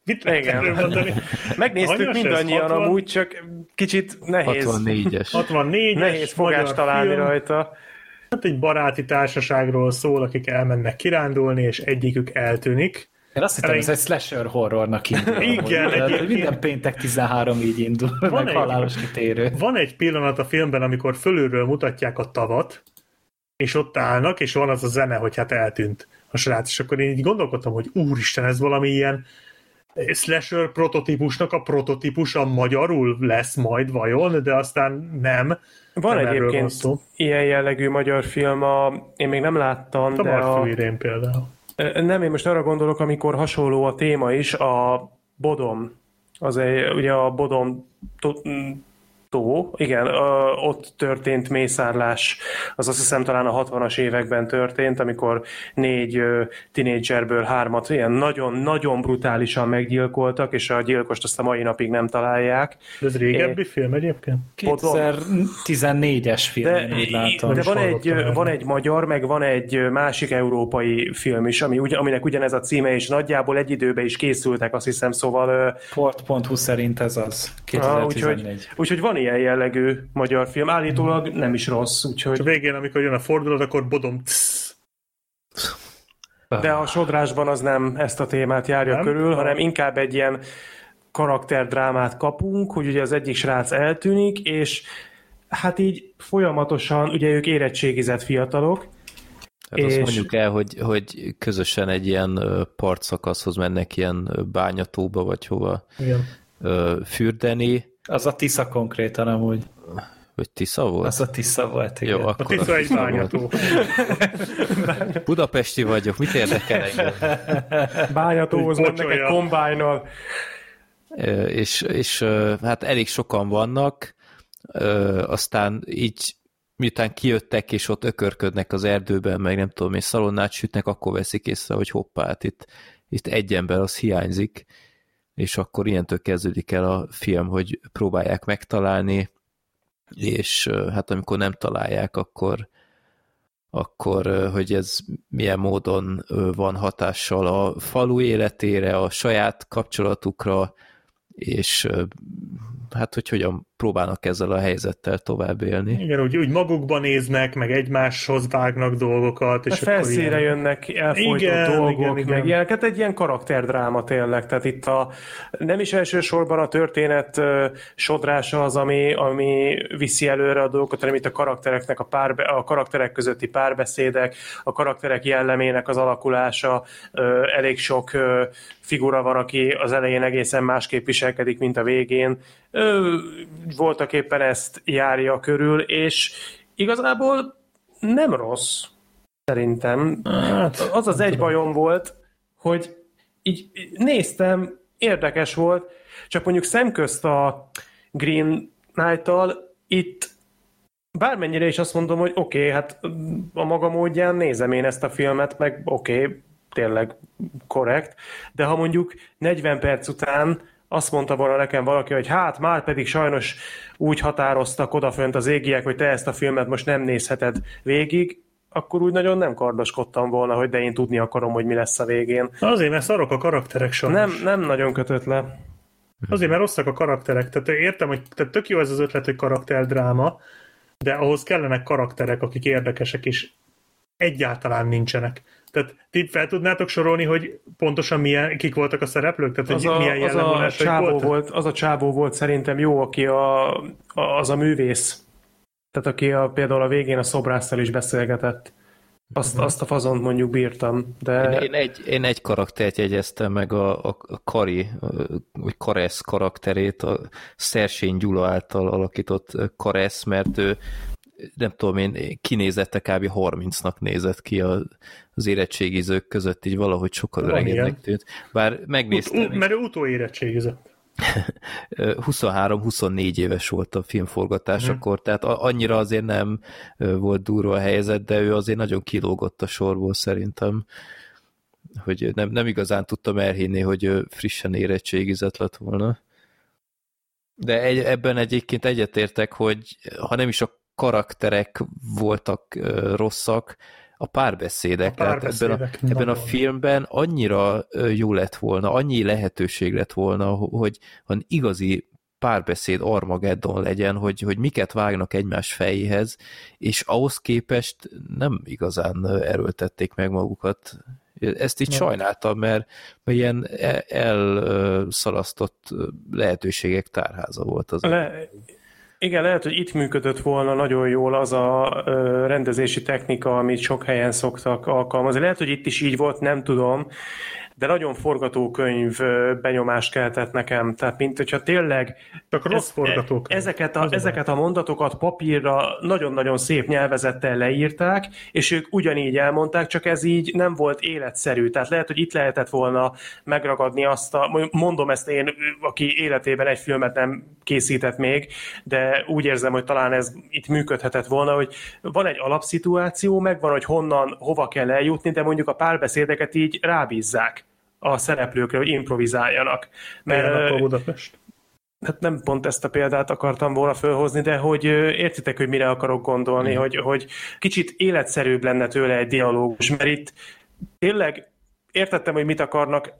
Mit lehet mondani? Megnéztük mindannyian 60... amúgy, csak kicsit nehéz. 64-es. 64-es Nehéz fogást találni film. rajta. Hát egy baráti társaságról szól, akik elmennek kirándulni, és egyikük eltűnik. Én azt hittem, Elég... ez egy slasher horrornak indul. Igen, egy, minden péntek 13 így indul, van meg egy, halálos kitérő. Van egy pillanat a filmben, amikor fölülről mutatják a tavat, és ott állnak, és van az a zene, hogy hát eltűnt a srác, és akkor én így gondolkodtam, hogy úristen, ez valami ilyen slasher prototípusnak a prototípusa magyarul lesz majd vajon, de aztán nem. Van nem egyébként ilyen jellegű magyar film, a, én még nem láttam, a de a... Fűrén például. Nem, én most arra gondolok, amikor hasonló a téma is, a Bodom, az egy, ugye a Bodom tó, igen, ott történt mészárlás, az azt hiszem talán a 60-as években történt, amikor négy tinédzserből hármat ilyen nagyon-nagyon brutálisan meggyilkoltak, és a gyilkost azt a mai napig nem találják. De ez régebbi é, film egyébként? 2014-es film, de, látom. De van egy, van egy magyar, meg van egy másik európai film is, ami, aminek ugyanez a címe, és nagyjából egy időben is készültek, azt hiszem, szóval... Port.hu szerint ez az, 2014. Ah, úgyhogy, úgyhogy van ilyen jellegű magyar film. Állítólag nem is rossz, úgyhogy... És a végén, amikor jön a fordulat, akkor bodom De a sodrásban az nem ezt a témát járja nem? körül, hanem inkább egy ilyen karakterdrámát kapunk, hogy ugye az egyik srác eltűnik, és hát így folyamatosan, ugye ők érettségizett fiatalok, Hát és... azt mondjuk el, hogy, hogy közösen egy ilyen partszakaszhoz mennek ilyen bányatóba, vagy hova Igen. fürdeni. Az a Tisza konkrétan amúgy. Hogy Tisza volt? Az a Tisza volt, igen. Jó, akkor a Tisza egy bányató. Budapesti vagyok, mit érdekel engem? Bányatóhoz mennek egy kombájnal. És, és hát elég sokan vannak, aztán így miután kijöttek, és ott ökörködnek az erdőben, meg nem tudom, és szalonnát sütnek, akkor veszik észre, hogy hoppá, hát itt, itt egy ember, az hiányzik, és akkor ilyentől kezdődik el a film, hogy próbálják megtalálni, és hát amikor nem találják, akkor, akkor hogy ez milyen módon van hatással a falu életére, a saját kapcsolatukra, és hát hogy hogyan próbálnak ezzel a helyzettel tovább élni. Igen, úgy, úgy magukban néznek, meg egymáshoz vágnak dolgokat. És a felszíre ilyen... jönnek elfolytott igen, dolgok, igen, igen. meg ilyeneket, egy ilyen karakterdráma tényleg, tehát itt a, nem is elsősorban a történet uh, sodrása az, ami, ami viszi előre a dolgokat, hanem itt a karaktereknek a, párbe, a karakterek közötti párbeszédek, a karakterek jellemének az alakulása, uh, elég sok uh, figura van, aki az elején egészen másképp viselkedik, mint a végén. Voltak éppen ezt járja körül, és igazából nem rossz, szerintem. Hát, az az egy bajom volt, hogy így néztem, érdekes volt, csak mondjuk szemközt a Green Knight-tal itt bármennyire is azt mondom, hogy oké, okay, hát a maga módján nézem én ezt a filmet, meg oké, okay, tényleg korrekt, de ha mondjuk 40 perc után azt mondta volna nekem valaki, hogy hát már pedig sajnos úgy határoztak odafönt az égiek, hogy te ezt a filmet most nem nézheted végig, akkor úgy nagyon nem kardoskodtam volna, hogy de én tudni akarom, hogy mi lesz a végén. Azért, mert szarok a karakterek sajnos. Nem, nem nagyon kötött le. Azért, mert rosszak a karakterek. Tehát értem, hogy tehát tök jó ez az ötlet, hogy karakterdráma, de ahhoz kellenek karakterek, akik érdekesek, és egyáltalán nincsenek. Tehát ti fel tudnátok sorolni, hogy pontosan milyen, kik voltak a szereplők? Tehát az, a, milyen az a csávó volt, az a csávó volt szerintem jó, aki a, a, az a művész. Tehát aki a, például a végén a szobrásztal is beszélgetett. Azt, uh-huh. azt a fazont mondjuk bírtam, de... Én, én, egy, én egy karaktert jegyeztem meg a, a, a Kari, vagy Karesz karakterét, a Szersény Gyula által alakított Karesz, mert ő nem tudom én, kinézette kb. 30-nak nézett ki a, az érettségizők között, így valahogy sokkal öregednek tűnt. Bár megnéztem... Ut- mert ő utóérettségizett. *laughs* 23-24 éves volt a filmforgatásakor, hmm. tehát annyira azért nem volt durva a helyzet, de ő azért nagyon kilógott a sorból szerintem, hogy nem, nem igazán tudtam elhinni, hogy frissen érettségizett lett volna. De egy, ebben egyébként egyetértek, hogy ha nem is a karakterek voltak rosszak, a párbeszédek. A párbeszédek ebben, a, ebben a filmben annyira jó lett volna, annyi lehetőség lett volna, hogy van igazi párbeszéd Armageddon legyen, hogy, hogy miket vágnak egymás fejéhez, és ahhoz képest nem igazán erőltették meg magukat. Ezt így nem. sajnáltam, mert, mert ilyen e, elszalasztott lehetőségek tárháza volt az. Le, igen, lehet, hogy itt működött volna nagyon jól az a rendezési technika, amit sok helyen szoktak alkalmazni. Lehet, hogy itt is így volt, nem tudom, de nagyon forgatókönyv benyomást keltett nekem. Tehát, mint hogyha tényleg Csak rossz ez, forgatókönyv. Ezeket a, ezeket a mondatokat papírra nagyon-nagyon szép nyelvezettel leírták, és ők ugyanígy elmondták, csak ez így nem volt életszerű. Tehát lehet, hogy itt lehetett volna megragadni azt a, mondom ezt én, aki életében egy filmet nem készített még, de úgy érzem, hogy talán ez itt működhetett volna, hogy van egy alapszituáció, megvan, hogy honnan, hova kell eljutni, de mondjuk a párbeszédeket így rábízzák a szereplőkre, hogy improvizáljanak. Mert, a Budapest. Hát nem pont ezt a példát akartam volna felhozni, de hogy értitek, hogy mire akarok gondolni, mm. hogy, hogy kicsit életszerűbb lenne tőle egy dialógus, mert itt tényleg értettem, hogy mit akarnak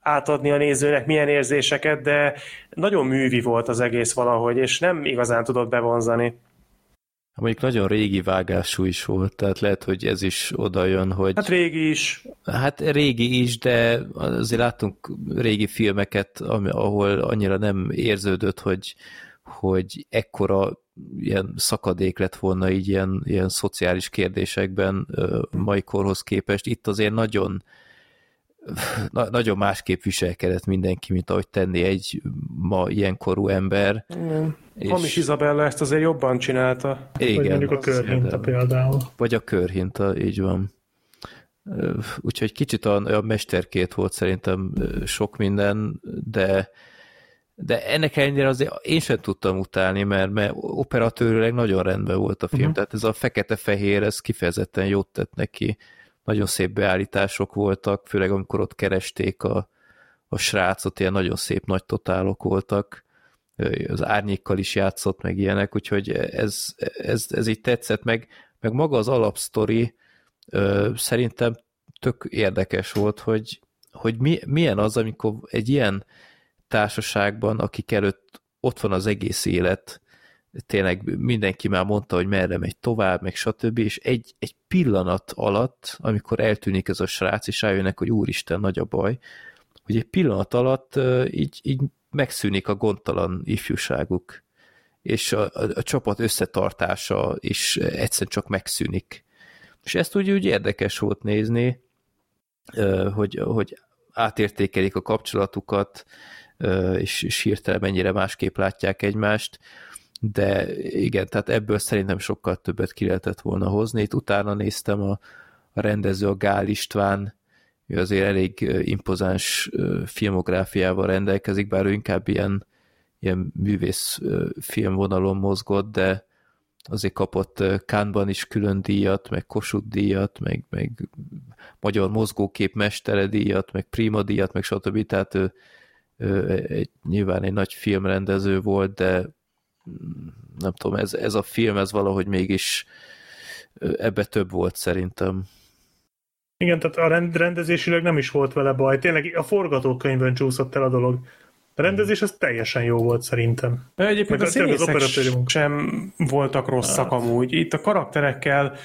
átadni a nézőnek, milyen érzéseket, de nagyon művi volt az egész valahogy, és nem igazán tudott bevonzani. Mondjuk nagyon régi vágású is volt, tehát lehet, hogy ez is oda jön, hogy... Hát régi is. Hát régi is, de azért láttunk régi filmeket, ahol annyira nem érződött, hogy, hogy ekkora ilyen szakadék lett volna így ilyen, ilyen szociális kérdésekben mai korhoz képest. Itt azért nagyon na, nagyon másképp viselkedett mindenki, mint ahogy tenni egy ma ilyen korú ember. Mm. És... Hamis Izabella ezt azért jobban csinálta. Igen. Vagy mondjuk a körhinta például. Vagy a körhinta, így van. Úgyhogy kicsit olyan mesterkét volt szerintem sok minden, de de ennek ellenére azért én sem tudtam utálni, mert, mert operatőrileg nagyon rendben volt a film, uh-huh. tehát ez a fekete-fehér, ez kifejezetten jót tett neki nagyon szép beállítások voltak, főleg amikor ott keresték a, a srácot, ilyen nagyon szép nagy totálok voltak, az árnyékkal is játszott, meg ilyenek, úgyhogy ez, ez, ez így tetszett, meg, meg maga az alapsztori szerintem tök érdekes volt, hogy, hogy mi, milyen az, amikor egy ilyen társaságban, akik előtt ott van az egész élet, tényleg mindenki már mondta, hogy merre megy tovább, meg stb., és egy, egy pillanat alatt, amikor eltűnik ez a srác, és rájönnek, hogy úristen, nagy a baj, hogy egy pillanat alatt így, így megszűnik a gondtalan ifjúságuk, és a, a, a csapat összetartása is egyszer csak megszűnik. És ezt úgy, úgy érdekes volt nézni, hogy, hogy átértékelik a kapcsolatukat, és, és hirtelen mennyire másképp látják egymást, de igen, tehát ebből szerintem sokkal többet ki lehetett volna hozni. Itt utána néztem a, a rendező, a Gál István, ő azért elég impozáns filmográfiával rendelkezik, bár ő inkább ilyen, ilyen művész filmvonalon mozgott, de azért kapott Kánban is külön díjat, meg Kossuth díjat, meg, meg Magyar Mozgókép Mestere díjat, meg Prima díjat, meg stb. Tehát ő, ő egy, nyilván egy nagy filmrendező volt, de nem tudom, ez, ez a film, ez valahogy mégis ebbe több volt szerintem. Igen, tehát a rend, rendezésileg nem is volt vele baj. Tényleg a forgatókönyvön csúszott el a dolog. A rendezés az teljesen jó volt szerintem. De egyébként Meg a színészek sem voltak rosszak hát. amúgy. Itt a karakterekkel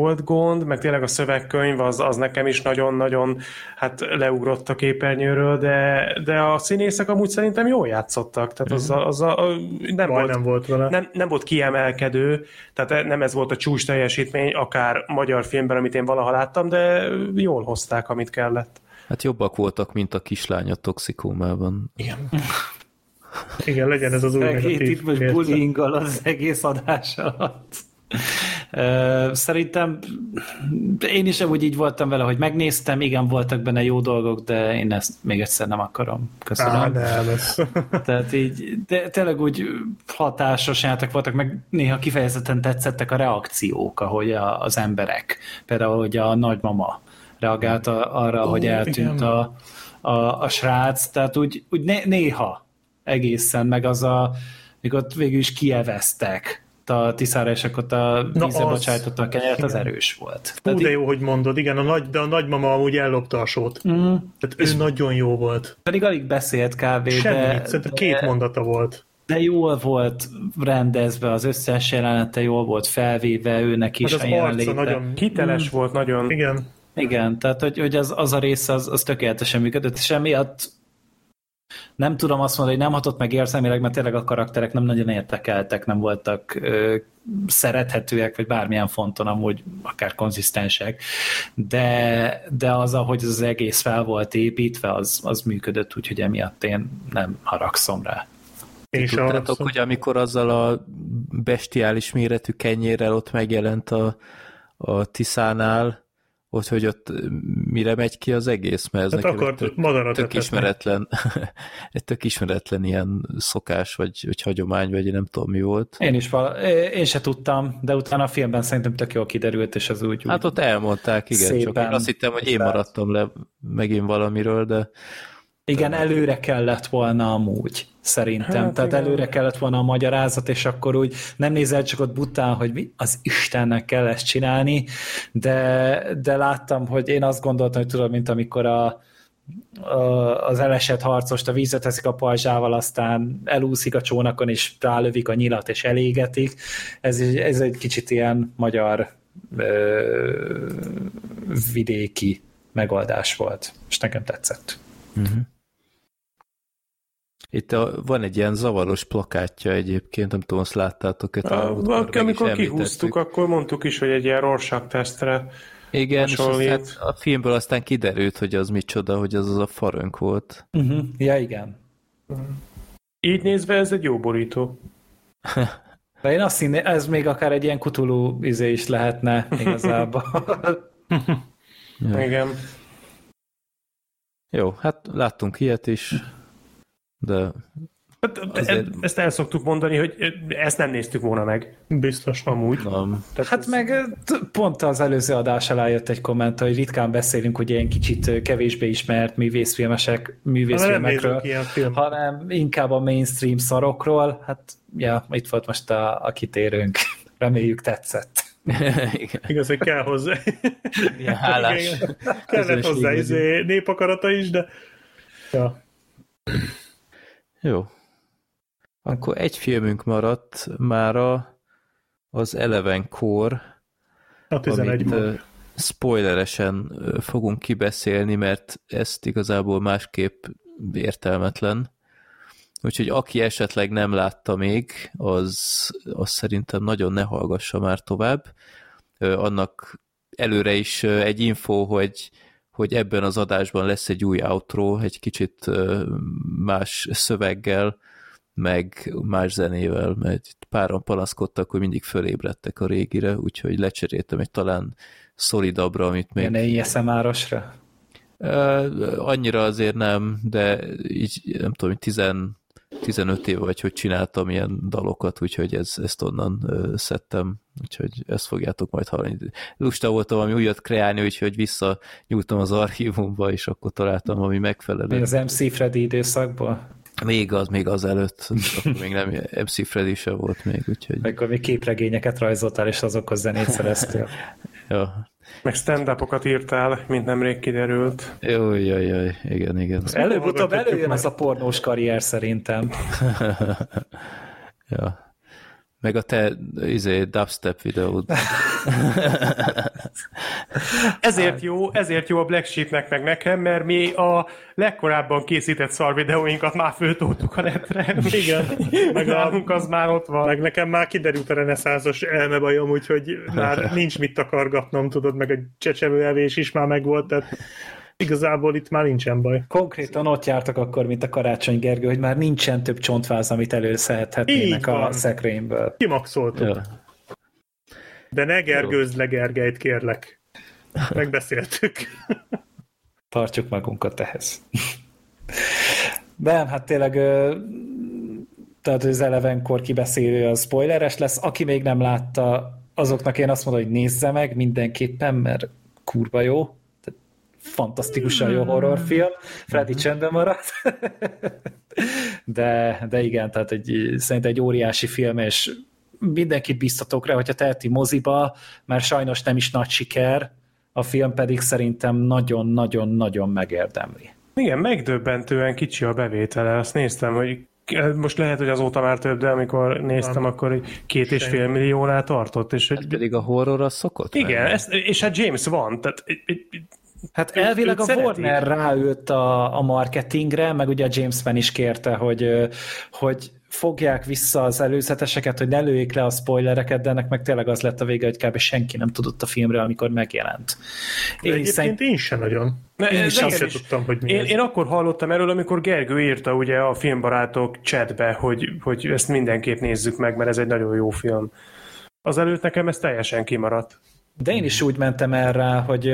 volt gond, meg tényleg a szövegkönyv az, az nekem is nagyon-nagyon hát leugrott a képernyőről, de, de a színészek amúgy szerintem jól játszottak, tehát az, a, az a, a, nem, volt, nem volt vele. Nem, nem volt kiemelkedő, tehát nem ez volt a csúcs teljesítmény, akár magyar filmben, amit én valaha láttam, de jól hozták, amit kellett. Hát jobbak voltak, mint a kislány a toxikómában. Igen. Igen, legyen ez az új negatív. Itt most bullyinggal az egész adás alatt. Szerintem én is úgy így voltam vele, hogy megnéztem, igen, voltak benne jó dolgok, de én ezt még egyszer nem akarom. Köszönöm. Á, nem, *laughs* Tehát így, de tényleg úgy hatásos játék voltak, meg néha kifejezetten tetszettek a reakciók, ahogy a, az emberek, például, hogy a nagymama reagált arra, Ó, hogy eltűnt a, a, a srác, tehát úgy, úgy néha egészen, meg az a, még ott végül is kieveztek, a Tiszára, és akkor a vízbe bocsájtotta a kenyeret, az erős volt. Hú, Tehát de jó, hogy mondod, igen, a nagy, de a nagymama amúgy ellopta a sót. Mm. Tehát ő nagyon jó volt. Pedig alig beszélt kb. Semmit, de, de, két mondata volt. De jól volt rendezve, az összes jelenete jól volt felvéve, őnek is hát az a jelenléte. nagyon hiteles mm. volt, nagyon. Igen. Igen, tehát hogy, hogy az, az a rész az, az tökéletesen működött, és emiatt nem tudom azt mondani, hogy nem hatott meg érzelmileg, mert tényleg a karakterek nem nagyon értekeltek, nem voltak ö, szerethetőek, vagy bármilyen fonton amúgy akár konzisztensek, de, de az, ahogy az egész fel volt építve, az, az működött, úgyhogy emiatt én nem haragszom rá. És tudtátok, hogy amikor azzal a bestiális méretű kenyérrel ott megjelent a, a Tiszánál, ott, hogy ott mire megy ki az egész, mert ez hát akart tök, ismeretlen, *laughs* egy tök ismeretlen ilyen szokás, vagy, vagy hagyomány, vagy nem tudom mi volt. Én is vala, én se tudtam, de utána a filmben szerintem tök jól kiderült, és az úgy, Hát ott elmondták, igen, csak én azt hittem, hogy én maradtam le megint valamiről, de igen, előre kellett volna amúgy, szerintem. Hát, Tehát igen. előre kellett volna a magyarázat, és akkor úgy nem nézel csak ott bután, hogy mi az Istennek kell ezt csinálni, de, de láttam, hogy én azt gondoltam, hogy tudod, mint amikor a az elesett harcost a vízre teszik a pajzsával, aztán elúszik a csónakon, és rálövik a nyilat, és elégetik. Ez, ez egy kicsit ilyen magyar ö, vidéki megoldás volt, és nekem tetszett. Uh-huh. Itt a, van egy ilyen zavaros plakátja egyébként, nem tudom, azt láttátok a, a, Amikor kihúztuk, akkor mondtuk is, hogy egy ilyen Rorschach tesztre igen, és hát a filmből aztán kiderült, hogy az micsoda, hogy az az a farönk volt. Uh-huh. Ja, igen. Így nézve ez egy jó borító. De én azt hinné, ez még akár egy ilyen kutuló izé is lehetne igazából. *laughs* ja. Igen. Jó, hát láttunk ilyet is, de Hát, azért... Ezt el szoktuk mondani, hogy ezt nem néztük volna meg. Biztos, amúgy. Nem. Tehát hát ez... meg pont az előző adás alá jött egy komment, hogy ritkán beszélünk ugye ilyen kicsit kevésbé ismert művészfilmesek, művészfilmekről, film. hanem inkább a mainstream szarokról. Hát, ja, itt volt most a, a kitérőnk. *laughs* Reméljük tetszett. *laughs* Igen. Igaz, hogy kell hozzá. *laughs* Igen, hálás. Kellett hozzá izé, népakarata is, de ja. Jó. Akkor egy filmünk maradt mára, az Eleven Core, a 11 amit spoileresen fogunk kibeszélni, mert ezt igazából másképp értelmetlen. Úgyhogy aki esetleg nem látta még, az, az szerintem nagyon ne hallgassa már tovább. Annak előre is egy info, hogy, hogy ebben az adásban lesz egy új outro, egy kicsit más szöveggel, meg más zenével, mert páran panaszkodtak, hogy mindig fölébredtek a régire, úgyhogy lecseréltem egy talán szolidabbra, amit még... Ilyen ASMR-osra? Uh, annyira azért nem, de így nem tudom, 10, 15 éve vagy hogy csináltam ilyen dalokat, úgyhogy ez, ezt onnan uh, szedtem, úgyhogy ezt fogjátok majd hallani. Lusta voltam valami újat kreálni, úgyhogy vissza nyúltam az archívumba, és akkor találtam ami megfelelő. Az MC Freddy időszakból? Még az, még az előtt, akkor még nem MC Freddy se volt még, úgyhogy... Akkor még képregényeket rajzoltál, és azokhoz zenét szereztél. ja. Meg stand írtál, mint nemrég kiderült. Jó, jaj, jaj, igen, igen. Előbb-utóbb előjön ez a pornós karrier szerintem. *laughs* ja. Meg a te izé, dubstep videód. *laughs* ezért jó, ezért jó a Black Sheepnek meg nekem, mert mi a legkorábban készített szar videóinkat már föltoltuk a netre. *laughs* Igen. Meg nálunk az már ott van. Meg nekem már kiderült a reneszázos elmebajom, úgyhogy már *laughs* nincs mit takargatnom, tudod, meg egy csecsemőevés is már megvolt, tehát Igazából itt már nincsen baj. Konkrétan ott jártak akkor, mint a Karácsony Gergő, hogy már nincsen több csontváz, amit előszedhetnének a szekrényből. Kimaxoltuk. Ja. De ne gergőzd le Gergelyt, kérlek. Megbeszéltük. Tartsuk magunkat ehhez. De hát tényleg tehát az elevenkor kibeszélő a spoileres lesz. Aki még nem látta, azoknak én azt mondom, hogy nézze meg mindenképpen, mert kurva jó fantasztikusan jó horrorfilm, Freddy mhm. csendben maradt, *laughs* de, de igen, tehát egy, szerintem egy óriási film, és mindenkit biztatok rá, hogyha teheti moziba, mert sajnos nem is nagy siker, a film pedig szerintem nagyon-nagyon-nagyon megérdemli. Igen, megdöbbentően kicsi a bevétele. Azt néztem, hogy most lehet, hogy azóta már több, de amikor néztem, nem. akkor két és fél milliónál tartott. És hát pedig a horror az szokott Igen, ezt, és hát James van, tehát Hát elvileg a szeretik. Warner ráült a, a marketingre, meg ugye a James Mann is kérte, hogy, hogy fogják vissza az előzeteseket, hogy ne lőjék le a spoilereket, de ennek meg tényleg az lett a vége, hogy kb. senki nem tudott a filmről, amikor megjelent. Én egyébként szerint... én sem nagyon. Ne, én is sem tudtam, hogy mi én, én akkor hallottam erről, amikor Gergő írta ugye a filmbarátok chatbe, hogy, hogy ezt mindenképp nézzük meg, mert ez egy nagyon jó film. Azelőtt nekem ez teljesen kimaradt. De én is úgy mentem erre, hogy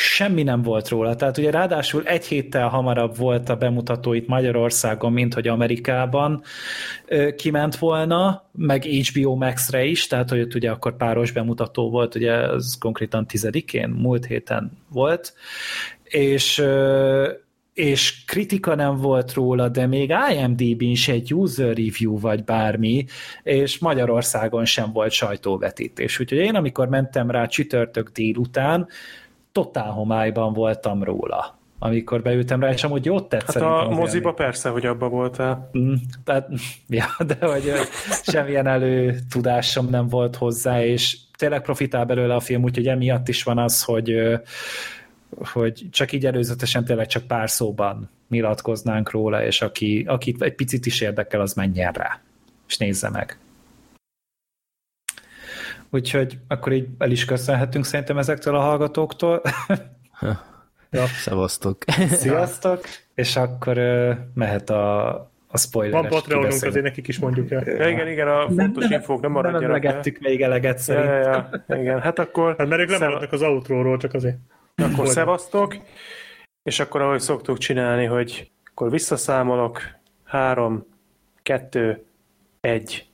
semmi nem volt róla. Tehát ugye ráadásul egy héttel hamarabb volt a bemutató itt Magyarországon, mint hogy Amerikában kiment volna, meg HBO Max-re is, tehát hogy ott ugye akkor páros bemutató volt, ugye az konkrétan tizedikén, múlt héten volt, és és kritika nem volt róla, de még IMDb-n is egy user review vagy bármi, és Magyarországon sem volt sajtóvetítés. Úgyhogy én, amikor mentem rá csütörtök délután, totál homályban voltam róla. amikor beültem rá, és amúgy jót tett Hát a moziba persze, hogy abba voltál. Mm, tehát, *laughs* ja, de hogy semmilyen előtudásom nem volt hozzá, és tényleg profitál belőle a film, úgyhogy emiatt is van az, hogy hogy csak így előzetesen tényleg csak pár szóban nyilatkoznánk róla, és aki, akit egy picit is érdekel, az menjen rá, és nézze meg. Úgyhogy akkor így el is köszönhetünk szerintem ezektől a hallgatóktól. *laughs* ja. Szevasztok. Sziasztok, és akkor uh, mehet a, a spoiler. Van Patreonunk, azért nekik is mondjuk el. Ja, igen, igen, a fontos nem, infók nem maradjanak. Nem még eleget szerint. Ja, ja, igen, hát akkor... Hát mert ők lemaradnak az outróról, csak azért. Akkor szevasztok, és akkor ahogy szoktuk csinálni, hogy akkor visszaszámolok, három, kettő, egy.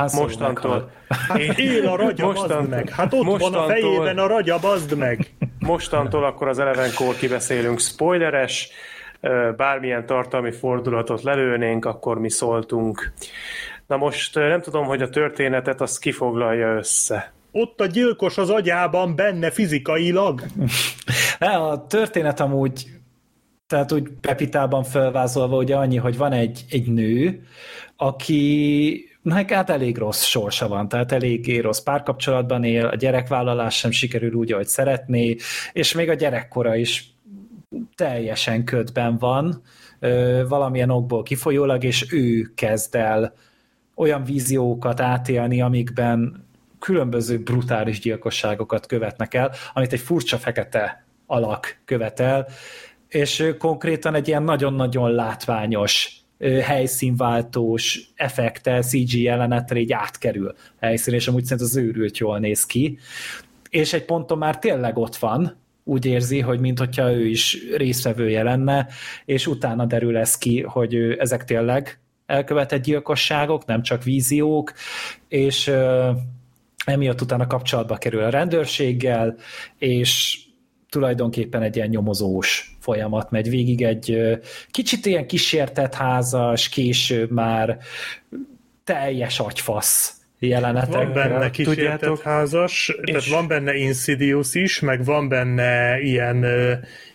Hát mostantól. Hát él a ragya, mostantól, meg. Hát ott mostantól, van a fejében a ragya, bazd meg. Mostantól akkor az Elevenkor kibeszélünk spoileres, bármilyen tartalmi fordulatot lelőnénk, akkor mi szóltunk. Na most nem tudom, hogy a történetet azt kifoglalja össze. Ott a gyilkos az agyában benne fizikailag. *laughs* A történet amúgy tehát úgy Pepitában felvázolva ugye annyi, hogy van egy, egy nő, aki Na, hát elég rossz sorsa van, tehát elég rossz párkapcsolatban él, a gyerekvállalás sem sikerül úgy, ahogy szeretné, és még a gyerekkora is teljesen ködben van, valamilyen okból kifolyólag, és ő kezd el olyan víziókat átélni, amikben különböző brutális gyilkosságokat követnek el, amit egy furcsa fekete alak követel, és konkrétan egy ilyen nagyon-nagyon látványos helyszínváltós effektel, CG jelenettel így átkerül helyszín, és amúgy szerint az őrült jól néz ki. És egy ponton már tényleg ott van, úgy érzi, hogy mintha ő is részvevője lenne, és utána derül ez ki, hogy ő, ezek tényleg elkövetett gyilkosságok, nem csak víziók, és emiatt utána kapcsolatba kerül a rendőrséggel, és tulajdonképpen egy ilyen nyomozós folyamat megy végig, egy kicsit ilyen kísértett házas, később már teljes agyfasz jelenetek. Van benne kísértett tudjátok, házas, és... tehát van benne Insidious is, meg van benne ilyen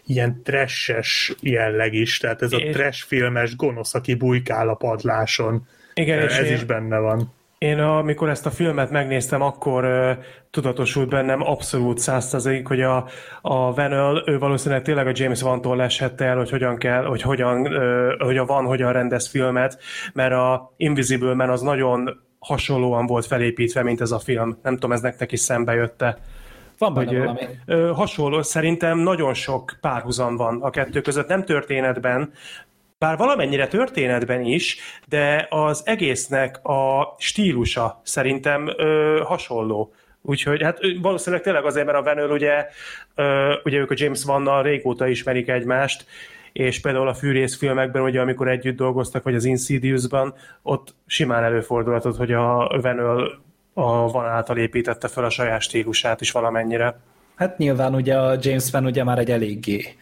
ilyen trashes jelleg is, tehát ez a és... trash filmes gonosz, aki bujkál a padláson. Igen, ez és is én... benne van. Én amikor ezt a filmet megnéztem, akkor uh, tudatosult bennem abszolút százszerzalék, hogy a, a Venel, ő valószínűleg tényleg a James Van-tól esett el, hogy hogyan kell, hogy hogyan, uh, hogy a Van hogyan rendez filmet, mert a Invisible Man az nagyon hasonlóan volt felépítve, mint ez a film. Nem tudom, ez nektek is szembe jötte. Van benne hogy, valami. Ö, hasonló, szerintem nagyon sok párhuzam van a kettő között, nem történetben, bár valamennyire történetben is, de az egésznek a stílusa szerintem ö, hasonló. Úgyhogy hát valószínűleg tényleg azért, mert a Venől ugye, ö, ugye ők a James Vannal régóta ismerik egymást, és például a fűrész filmekben, ugye, amikor együtt dolgoztak, vagy az Insidious-ban, ott simán előfordulhatott, hogy a Venől a van által építette fel a saját stílusát is valamennyire. Hát nyilván ugye a James Van ugye már egy eléggé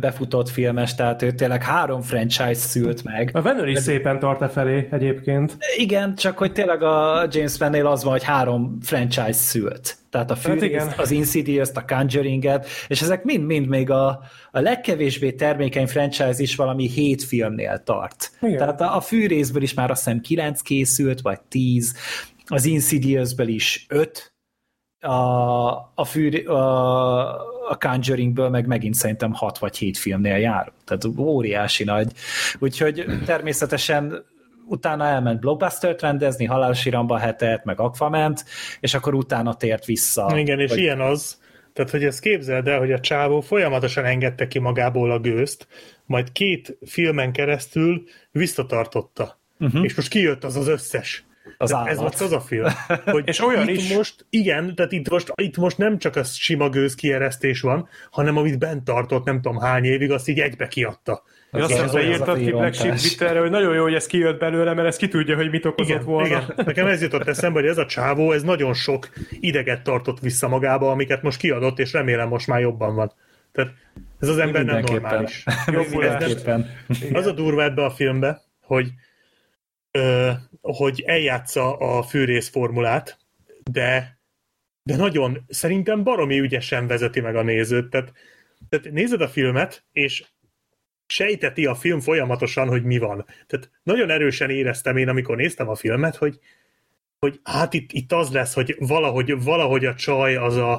befutott filmes, tehát ő tényleg három franchise szült meg. A Venner is De... szépen tart e felé egyébként. Igen, csak hogy tényleg a James Van-nél az van, hogy három franchise szült. Tehát a Fury, hát az insidious a Conjuring-et, és ezek mind-mind még a, a legkevésbé termékeny franchise is valami hét filmnél tart. Igen. Tehát a, a fűrészből is már azt hiszem kilenc készült, vagy tíz, az Insidiousből is öt, a, a, fűr, a, a Conjuringből meg megint szerintem hat vagy hét filmnél jár. Tehát óriási nagy. Úgyhogy természetesen utána elment blockbuster rendezni, Halálos Iramba hetet, meg Aquament, és akkor utána tért vissza. Igen, és hogy... ilyen az, tehát hogy ezt képzeld el, hogy a csávó folyamatosan engedte ki magából a gőzt, majd két filmen keresztül visszatartotta. Uh-huh. És most kijött az az összes az állat. Ez volt az a film. *laughs* Hogy és olyan itt is. Most, igen, tehát itt most, itt most nem csak a sima gőz kieresztés van, hanem amit bent tartott nem tudom hány évig, azt így egybe kiadta. Az azt hiszem, írtad ki Black Sheep Twitterre, hogy nagyon jó, hogy ez kijött belőle, mert ez ki tudja, hogy mit okozott igen, volna. Igen. Nekem ez jutott eszembe, hogy ez a csávó, ez nagyon sok ideget tartott vissza magába, amiket most kiadott, és remélem most már jobban van. Tehát ez az ember nem normális. *laughs* Az a durva ebbe a filmbe, hogy hogy eljátsza a fűrész formulát, de, de nagyon, szerintem baromi ügyesen vezeti meg a nézőt, tehát tehát nézed a filmet, és sejteti a film folyamatosan, hogy mi van. Tehát nagyon erősen éreztem én, amikor néztem a filmet, hogy, hogy hát itt, itt az lesz, hogy valahogy, valahogy a csaj az a,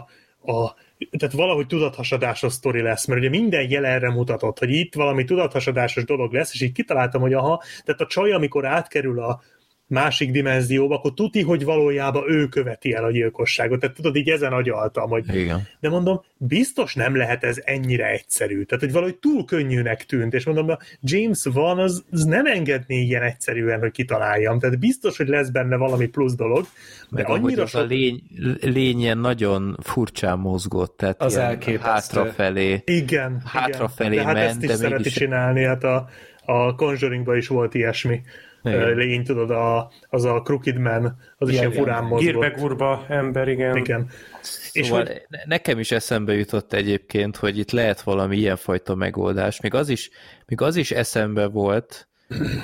a tehát valahogy tudathasadásos sztori lesz, mert ugye minden jel erre mutatott, hogy itt valami tudathasadásos dolog lesz, és így kitaláltam, hogy aha, tehát a csaj, amikor átkerül a, másik dimenzióba, akkor tuti, hogy valójában ő követi el a gyilkosságot. Tehát tudod, így ezen agyaltam, hogy... Igen. De mondom, biztos nem lehet ez ennyire egyszerű. Tehát, hogy valahogy túl könnyűnek tűnt, és mondom, a James van, az, az nem engedné ilyen egyszerűen, hogy kitaláljam. Tehát biztos, hogy lesz benne valami plusz dolog, de Meg annyira sok... a lény, lény ilyen nagyon furcsán mozgott, tehát az ilyen hátrafelé. Igen, hátrafelé igen. De hát ment, ezt is de szereti mégis... csinálni, hát a, a Conjuringban is volt ilyesmi. Igen. lény, tudod, a, az a Crooked Man, az igen, is ilyen furán mozgott. Gírbe ember, igen. igen. Szóval és hogy... nekem is eszembe jutott egyébként, hogy itt lehet valami ilyenfajta megoldás. Még az is, még az is eszembe volt,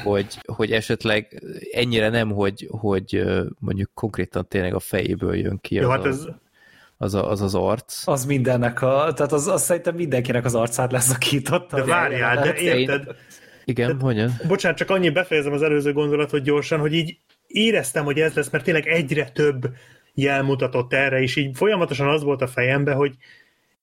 hogy, hogy esetleg ennyire nem, hogy, hogy mondjuk konkrétan tényleg a fejéből jön ki Jó, az, hát ez... az, a, az az arc. Az mindennek a, tehát az, az szerintem mindenkinek az arcát leszakította. De várjál, de érted, én igen, Tehát, hogyan? Bocsánat, csak annyi befejezem az előző gondolatot gyorsan, hogy így éreztem, hogy ez lesz, mert tényleg egyre több jel mutatott erre, és így folyamatosan az volt a fejembe, hogy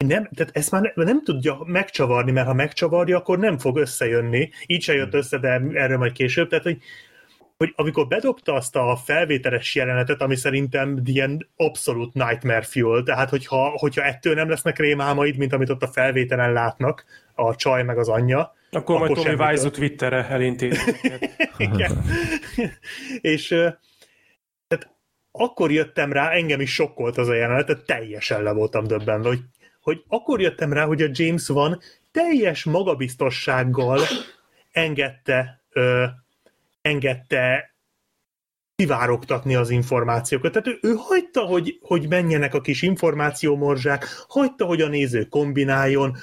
nem, tehát ezt már nem, nem tudja megcsavarni, mert ha megcsavarja, akkor nem fog összejönni. Így se jött össze, de erről majd később. Tehát, hogy, hogy amikor bedobta azt a felvételes jelenetet, ami szerintem ilyen abszolút nightmare fuel, tehát hogyha, hogyha ettől nem lesznek rémálmaid, mint amit ott a felvételen látnak, a csaj meg az anyja, akkor, akkor majd Tommy Wiseau Twitterre elintéz. *laughs* Igen. *laughs* és tehát akkor jöttem rá, engem is sokkolt az a jelenet, tehát teljesen le voltam döbbenve, hogy, hogy akkor jöttem rá, hogy a James van teljes magabiztossággal engedte, ö, engedte kivárogtatni az információkat. Tehát ő, ő hagyta, hogy, hogy menjenek a kis információmorzsák, hagyta, hogy a néző kombináljon,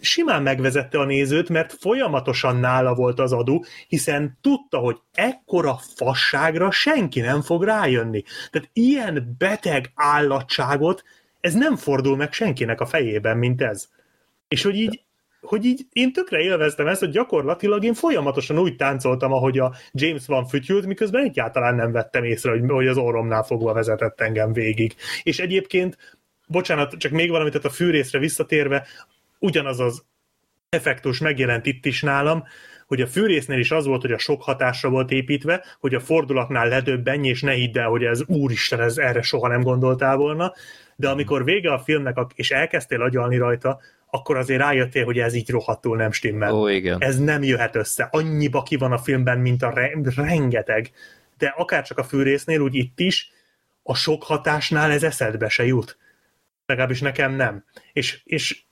simán megvezette a nézőt, mert folyamatosan nála volt az adó, hiszen tudta, hogy ekkora fasságra senki nem fog rájönni. Tehát ilyen beteg állatságot ez nem fordul meg senkinek a fejében, mint ez. És hogy így, hogy így én tökre élveztem ezt, hogy gyakorlatilag én folyamatosan úgy táncoltam, ahogy a James van fütyült, miközben egyáltalán nem vettem észre, hogy, hogy az orromnál fogva vezetett engem végig. És egyébként bocsánat, csak még valamit, tehát a fűrészre visszatérve, ugyanaz az effektus megjelent itt is nálam, hogy a fűrésznél is az volt, hogy a sok hatásra volt építve, hogy a fordulatnál ledöbbenj, és ne hidd el, hogy ez úristen, ez erre soha nem gondoltál volna, de amikor vége a filmnek, és elkezdtél agyalni rajta, akkor azért rájöttél, hogy ez így rohadtul nem stimmel. Ó, igen. Ez nem jöhet össze. Annyiba ki van a filmben, mint a re- rengeteg. De akár csak a fűrésznél, úgy itt is, a sok hatásnál ez eszedbe se jut. Legalábbis nekem nem. És, és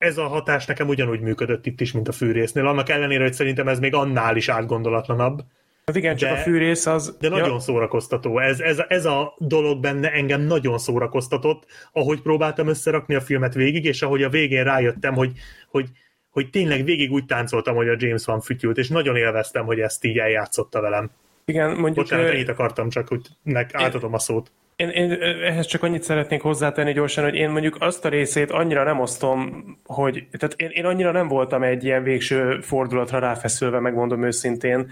ez a hatás nekem ugyanúgy működött itt is, mint a fűrésznél, annak ellenére, hogy szerintem ez még annál is átgondolatlanabb. Hát igen, csak de, a fűrész az... De nagyon ja. szórakoztató. Ez, ez, ez a dolog benne engem nagyon szórakoztatott, ahogy próbáltam összerakni a filmet végig, és ahogy a végén rájöttem, hogy, hogy, hogy tényleg végig úgy táncoltam, hogy a James van fütyült, és nagyon élveztem, hogy ezt így eljátszotta velem. Igen, mondjuk... Bocsánat, ennyit akartam, csak hogy nek átadom a szót. Én, én ehhez csak annyit szeretnék hozzátenni gyorsan, hogy én mondjuk azt a részét annyira nem osztom, hogy tehát én, én annyira nem voltam egy ilyen végső fordulatra ráfeszülve, megmondom őszintén.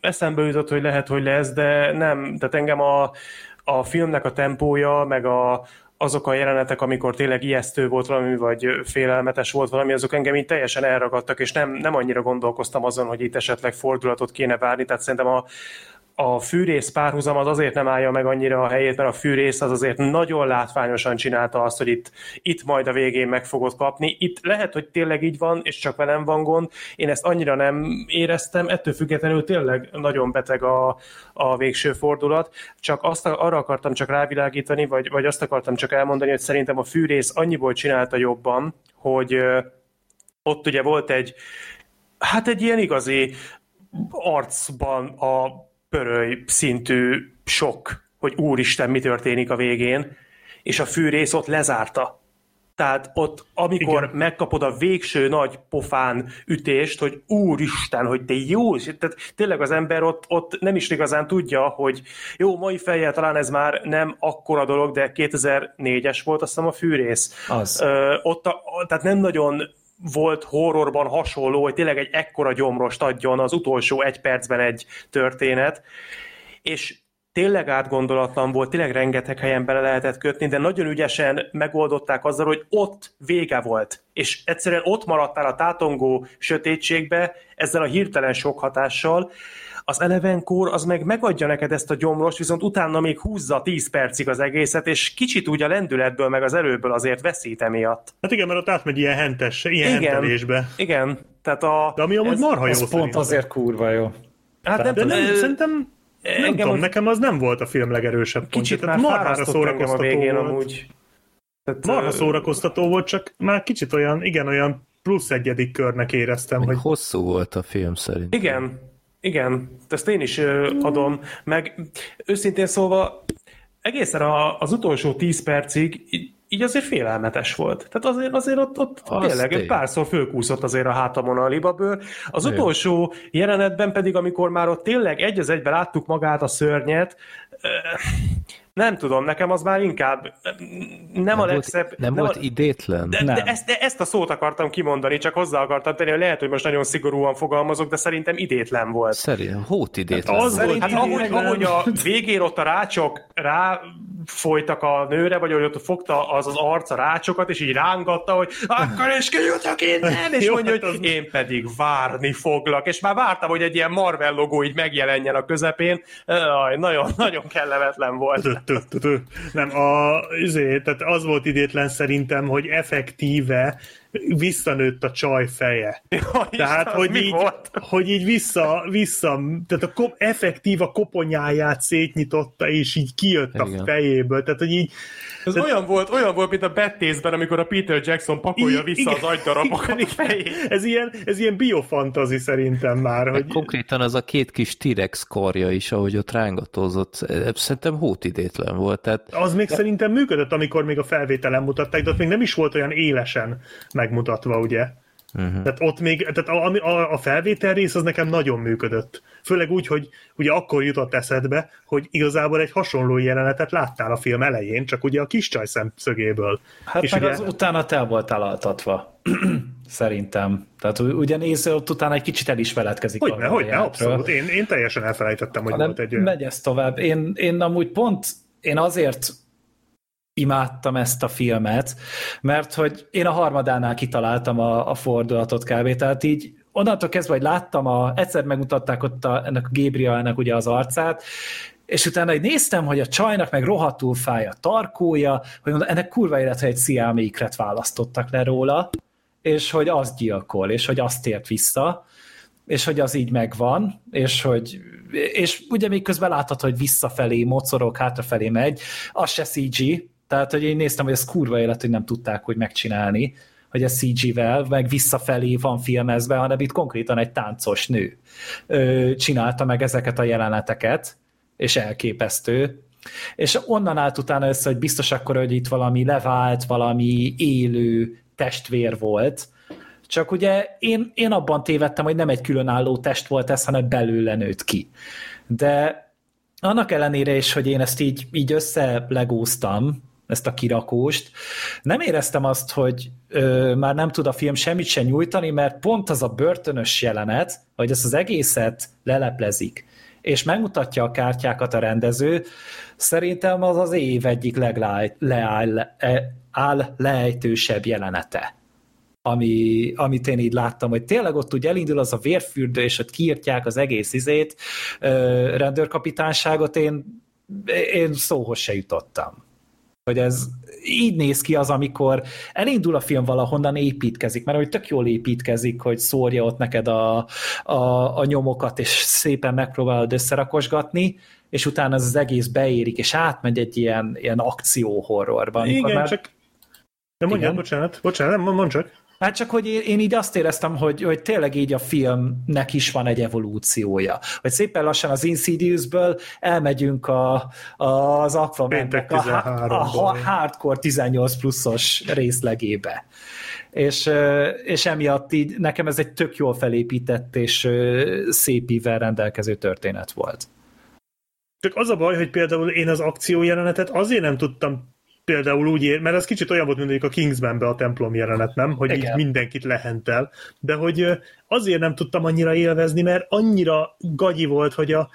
Eszembe jutott, hogy lehet, hogy lesz, de nem. Tehát engem a, a filmnek a tempója, meg a, azok a jelenetek, amikor tényleg ijesztő volt valami, vagy félelmetes volt valami, azok engem így teljesen elragadtak, és nem, nem annyira gondolkoztam azon, hogy itt esetleg fordulatot kéne várni, tehát szerintem a, a fűrész párhuzam az azért nem állja meg annyira a helyét, mert a fűrész az azért nagyon látványosan csinálta azt, hogy itt, itt majd a végén meg fogod kapni. Itt lehet, hogy tényleg így van, és csak velem van gond. Én ezt annyira nem éreztem, ettől függetlenül tényleg nagyon beteg a, a végső fordulat. Csak azt arra akartam csak rávilágítani, vagy, vagy azt akartam csak elmondani, hogy szerintem a fűrész annyiból csinálta jobban, hogy ott ugye volt egy hát egy ilyen igazi arcban a pöröly szintű sok, hogy úristen, mi történik a végén, és a fűrész ott lezárta. Tehát ott, amikor Igen. megkapod a végső nagy pofán ütést, hogy úristen, hogy te jó, tehát tényleg az ember ott, ott nem is igazán tudja, hogy jó, mai fejjel talán ez már nem akkora dolog, de 2004-es volt azt hiszem a fűrész. Az. Ö, ott a, tehát nem nagyon volt horrorban hasonló, hogy tényleg egy ekkora gyomrost adjon az utolsó egy percben egy történet, és tényleg átgondolatlan volt, tényleg rengeteg helyen bele lehetett kötni, de nagyon ügyesen megoldották azzal, hogy ott vége volt. És egyszerűen ott maradtál a tátongó sötétségbe ezzel a hirtelen sok hatással, az Eleven Core az meg megadja neked ezt a gyomrost, viszont utána még húzza 10 percig az egészet, és kicsit úgy a lendületből, meg az erőből azért veszít emiatt. Hát igen, mert ott átmegy ilyen hentes, ilyen igen, hentelésbe. Igen, tehát a... De ami amúgy ez, marha jó pont azért kurva jó. Hát nem, de nem, szerintem nem engem tudom, az... nekem az nem volt a film legerősebb Kicsit pontja. már marhára szórakoztató a végén volt. amúgy. Tehát, marha szórakoztató volt, csak már kicsit olyan, igen, olyan plusz egyedik körnek éreztem. Még hogy... hosszú volt a film szerint. Igen, igen, ezt én is adom, meg őszintén szólva egészen az utolsó tíz percig így azért félelmetes volt. Tehát azért, azért ott, ott tényleg egy párszor fölkúszott azért a hátamon a libabőr. Az Jö. utolsó jelenetben pedig, amikor már ott tényleg egy az egyben láttuk magát a szörnyet, nem tudom, nekem az már inkább nem, nem a legszebb... Volt, nem, nem volt a, idétlen? De, nem. de, ezt, de ezt a szót akartam kimondani, csak hozzá akartam tenni, hogy lehet, hogy most nagyon szigorúan fogalmazok, de szerintem idétlen volt. Szerintem hót idétlen hát az volt. Hát ahogy, ahogy a végén ott a rácsok rá folytak a nőre, vagy hogy ott fogta az az arca rácsokat, és így rángatta, hogy akkor is kijutok innen, és *laughs* mondja, hogy az... én pedig várni foglak, és már vártam, hogy egy ilyen Marvel logó így megjelenjen a közepén. Nagyon, nagyon kellemetlen volt. Nem, a, azért, tehát az volt idétlen szerintem, hogy effektíve visszanőtt a csaj feje. Ja, tehát, Isten, hogy, így, volt? hogy így vissza, vissza tehát a kop, effektív a koponyáját szétnyitotta, és így kijött Igen. a fejéből. Tehát, hogy így ez tehát... olyan volt, olyan volt, mint a Bettészben, amikor a Peter Jackson pakolja vissza igen, az agydarabokat a fejét. Ez ilyen, ez ilyen biofantazi szerintem már. Hogy... Konkrétan az a két kis T-rex karja is, ahogy ott rángatózott, szerintem hótidétlen volt. Tehát... Az még de... szerintem működött, amikor még a felvételen mutatták, de ott még nem is volt olyan élesen megmutatva, ugye? Uh-huh. Tehát ott még, tehát a, a, a felvétel rész az nekem nagyon működött. Főleg úgy, hogy ugye akkor jutott eszedbe, hogy igazából egy hasonló jelenetet láttál a film elején, csak ugye a kis csaj szemszögéből. Hát És meg ugye... az utána te voltál altatva. *clears throat* Szerintem. Tehát ugye néző, ott utána egy kicsit el is feledkezik. Hogyne, hogyne, abszolút. Én, én teljesen elfelejtettem, hogy volt egy olyan. Megy ez tovább. Én, én amúgy pont, én azért imádtam ezt a filmet, mert hogy én a harmadánál kitaláltam a, a fordulatot kb. Tehát így onnantól kezdve, hogy láttam, a, egyszer megmutatták ott a, ennek a Gabrielnek ugye az arcát, és utána így néztem, hogy a csajnak meg rohadtul fáj a tarkója, hogy mondom, ennek kurva élet, hogy egy sziámékret választottak le róla, és hogy az gyilkol, és hogy azt tért vissza, és hogy az így megvan, és hogy és ugye még közben láthatod, hogy visszafelé mocorog, hátrafelé megy, az se CG, tehát, hogy én néztem, hogy ez kurva élet, hogy nem tudták, hogy megcsinálni, hogy ez CG-vel, meg visszafelé van filmezve, hanem itt konkrétan egy táncos nő ö, csinálta meg ezeket a jeleneteket, és elképesztő. És onnan állt utána össze, hogy biztos akkor, hogy itt valami levált, valami élő testvér volt, csak ugye én, én abban tévedtem, hogy nem egy különálló test volt ez, hanem belőle nőtt ki. De annak ellenére is, hogy én ezt így, így összelegóztam, ezt a kirakóst. Nem éreztem azt, hogy ö, már nem tud a film semmit sem nyújtani, mert pont az a börtönös jelenet, hogy ezt az egészet leleplezik, és megmutatja a kártyákat a rendező, szerintem az az év egyik legleáll, áll leejtősebb jelenete. Ami, amit én így láttam, hogy tényleg ott úgy elindul az a vérfürdő, és ott kiírtják az egész izét, rendőrkapitányságot, én, én szóhoz se jutottam hogy ez így néz ki az, amikor elindul a film valahonnan építkezik, mert hogy tök jól építkezik, hogy szórja ott neked a, a, a nyomokat, és szépen megpróbálod összerakosgatni, és utána az egész beérik, és átmegy egy ilyen, ilyen akció horrorban. Igen, már... csak... De mondjad, bocsánat, bocsánat, nem, mondd csak. Hát csak, hogy én, így azt éreztem, hogy, hogy tényleg így a filmnek is van egy evolúciója. Hogy szépen lassan az Insidiousből elmegyünk a, a, az Aquaman-nek a, a, a hardcore 18 pluszos részlegébe. És, és emiatt így nekem ez egy tök jól felépített és szép ível rendelkező történet volt. Csak az a baj, hogy például én az akció jelenetet azért nem tudtam például úgy ér, mert az kicsit olyan volt, mint a Kingsmanbe a templom jelenet, nem? Hogy Igen. így mindenkit lehentel. De hogy azért nem tudtam annyira élvezni, mert annyira gagyi volt, hogy a,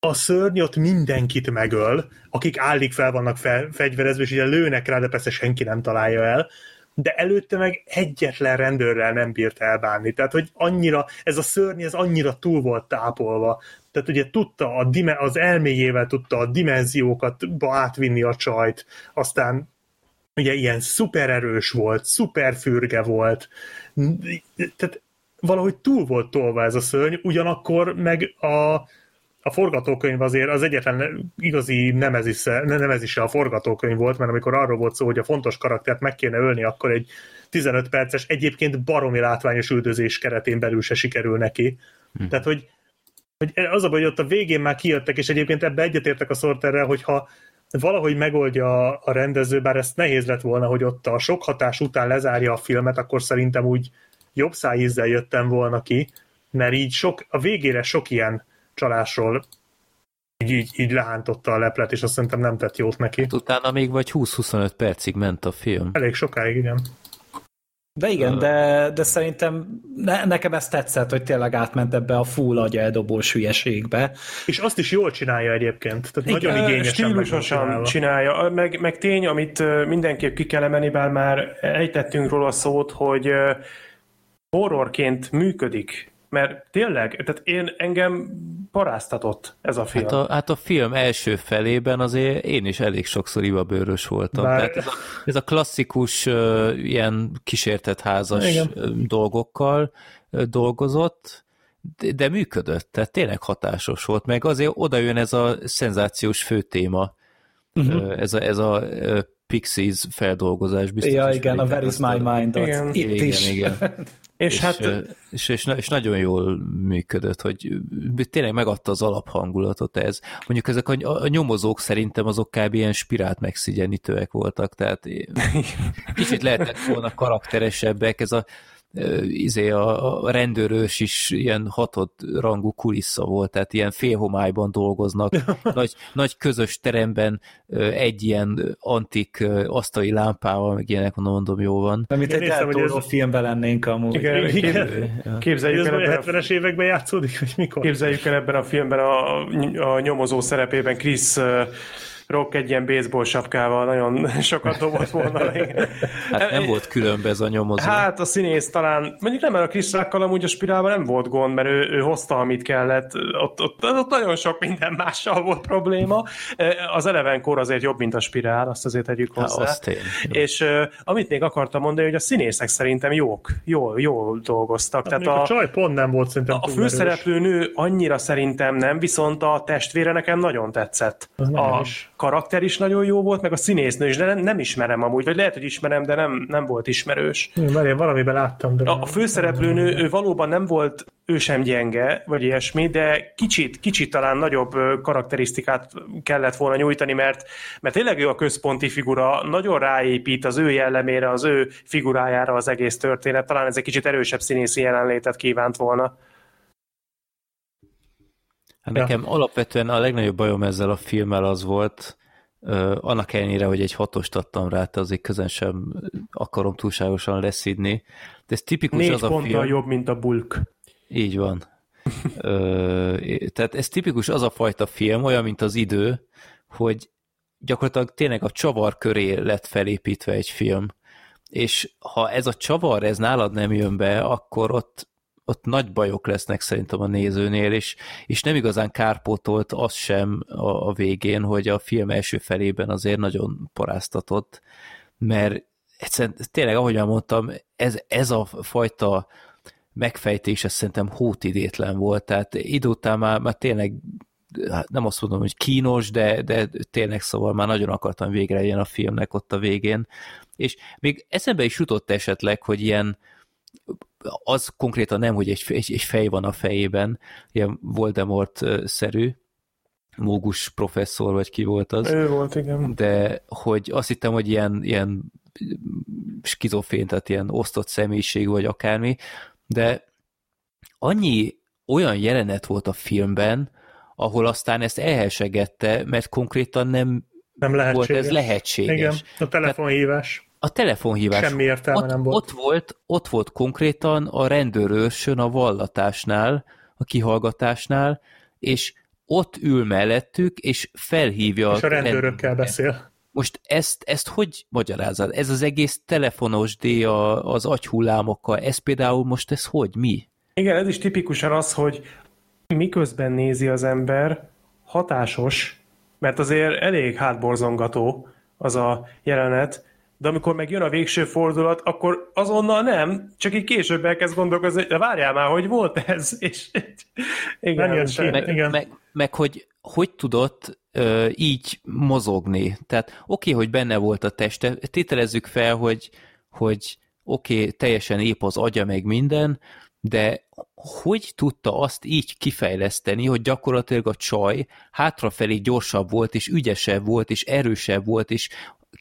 a szörny ott mindenkit megöl, akik állig fel vannak fel, fegyverezve, és ugye lőnek rá, de persze senki nem találja el, de előtte meg egyetlen rendőrrel nem bírt elbánni. Tehát, hogy annyira, ez a szörny, ez annyira túl volt tápolva. Tehát ugye tudta, a dime, az elméjével tudta a dimenziókat átvinni a csajt, aztán ugye ilyen szupererős volt, szuperfürge volt, tehát valahogy túl volt tolva ez a szörny, ugyanakkor meg a, a forgatókönyv azért az egyetlen igazi nemezise, nemezise a forgatókönyv volt, mert amikor arról volt szó, hogy a fontos karaktert meg kéne ölni, akkor egy 15 perces, egyébként baromi látványos üldözés keretén belül se sikerül neki. Hm. Tehát, hogy, hogy az a baj, hogy ott a végén már kijöttek, és egyébként ebbe egyetértek a szorterrel, hogyha valahogy megoldja a rendező, bár ezt nehéz lett volna, hogy ott a sok hatás után lezárja a filmet, akkor szerintem úgy jobb szájízzel jöttem volna ki, mert így sok, a végére sok ilyen csalásról így, így, így lehántotta a leplet, és azt szerintem nem tett jót neki. Hát utána még vagy 20-25 percig ment a film. Elég sokáig, igen. De igen, de, de szerintem ne, nekem ez tetszett, hogy tényleg átment ebbe a full agya eldobós hülyeségbe. És azt is jól csinálja egyébként. Tehát igen, nagyon igényesen stílusosan csinálja. Meg, meg tény, amit mindenképp ki kell emelni, bár már ejtettünk róla szót, hogy horrorként működik mert tényleg, tehát én engem paráztatott ez a film. Hát a, hát a film első felében azért én is elég sokszor ibabőrös voltam. Bár... Tehát ez a, ez a klasszikus uh, ilyen kísértett házas Igen. dolgokkal uh, dolgozott, de, de működött, tehát tényleg hatásos volt, meg azért oda jön ez a szenzációs főtéma, uh-huh. ez a, ez a Pixies feldolgozás. Biztos ja, igen, a Where is my mind igen. Itt igen, is. Igen. *laughs* És, és, hát... És, és, és, nagyon jól működött, hogy tényleg megadta az alaphangulatot ez. Mondjuk ezek a, a nyomozók szerintem azok kb. ilyen spirált megszigyenítőek voltak, tehát *laughs* kicsit lehetett volna karakteresebbek, ez a izé a, a rendőrös is ilyen hatott rangú kulissza volt, tehát ilyen félhomályban dolgoznak, *laughs* nagy, nagy közös teremben egy ilyen antik asztali lámpával, meg ilyenek mondom, jó van. Amit egy eltóró ez... filmben lennénk amúgy. Igen, igen. Képzeljük el, ebben 70-es években játszódik, vagy mikor? Képzeljük el ebben a filmben a, a nyomozó szerepében Chris Rock egy ilyen baseball sapkával nagyon *laughs* sokat dobott volna. hát nem volt különbe ez a nyomozó. Hát a színész talán, mondjuk nem, mert a Chris Rockkal amúgy a spirálban nem volt gond, mert ő, ő hozta, amit kellett. Ott, ott, ott nagyon sok minden mással volt probléma. Az eleven kor azért jobb, mint a spirál, azt azért tegyük hozzá. Ha, azt én, És amit még akartam mondani, hogy a színészek szerintem jók, jól, jól dolgoztak. Hát Tehát a, a csaj pont nem volt szerintem A főszereplő nő annyira szerintem nem, viszont a testvére nekem nagyon tetszett. a, is karakter is nagyon jó volt, meg a színésznő is, de nem, nem ismerem amúgy, vagy lehet, hogy ismerem, de nem, nem volt ismerős. Mert én valamiben láttam. De a, a főszereplőnő, ő valóban nem volt, ő sem gyenge, vagy ilyesmi, de kicsit, kicsit talán nagyobb karakterisztikát kellett volna nyújtani, mert, mert tényleg ő a központi figura, nagyon ráépít az ő jellemére, az ő figurájára az egész történet, talán ez egy kicsit erősebb színészi jelenlétet kívánt volna. Hát nekem ja. alapvetően a legnagyobb bajom ezzel a filmmel az volt, annak ellenére, hogy egy hatost adtam rá, te azért közön sem akarom túlságosan leszidni. De ez tipikus Négy az a film... jobb, mint a bulk. Így van. uh, tehát ez tipikus az a fajta film, olyan, mint az idő, hogy gyakorlatilag tényleg a csavar köré lett felépítve egy film. És ha ez a csavar, ez nálad nem jön be, akkor ott ott nagy bajok lesznek szerintem a nézőnél, és, és nem igazán kárpótolt az sem a, a végén, hogy a film első felében azért nagyon paráztatott, mert egyszerűen tényleg, ahogyan mondtam, ez, ez a fajta megfejtés, ez szerintem hótidétlen volt, tehát idő után már, már tényleg hát nem azt mondom, hogy kínos, de, de tényleg szóval már nagyon akartam végre ilyen a filmnek ott a végén. És még eszembe is jutott esetleg, hogy ilyen, az konkrétan nem, hogy egy, egy, egy fej van a fejében, ilyen Voldemort-szerű, Mógus professzor, vagy ki volt az. Ő volt, igen. De hogy azt hittem, hogy ilyen, ilyen skizofén, tehát ilyen osztott személyiség, vagy akármi, de annyi olyan jelenet volt a filmben, ahol aztán ezt elhelsegette, mert konkrétan nem, nem lehetséges. volt ez lehetséges. Igen, a telefonhívás. A telefonhívás. Semmi értelme ott, nem volt. Ott volt, ott volt konkrétan a rendőrőrsön a vallatásnál, a kihallgatásnál, és ott ül mellettük, és felhívja... És a rendőrökkel beszél. Most ezt, ezt hogy magyarázod? Ez az egész telefonos díj az agyhullámokkal, ez például most ez hogy? Mi? Igen, ez is tipikusan az, hogy miközben nézi az ember, hatásos, mert azért elég hátborzongató az a jelenet, de amikor meg jön a végső fordulat, akkor azonnal nem, csak így később elkezd gondolkozni, de várjál már, hogy volt ez, *laughs* és igen, nem jön meg, igen. Meg, meg, hogy hogy tudott ö, így mozogni. Tehát oké, okay, hogy benne volt a teste, tételezzük fel, hogy, hogy oké, okay, teljesen épp az agya meg minden, de hogy tudta azt így kifejleszteni, hogy gyakorlatilag a csaj hátrafelé gyorsabb volt, és ügyesebb volt, és erősebb volt, és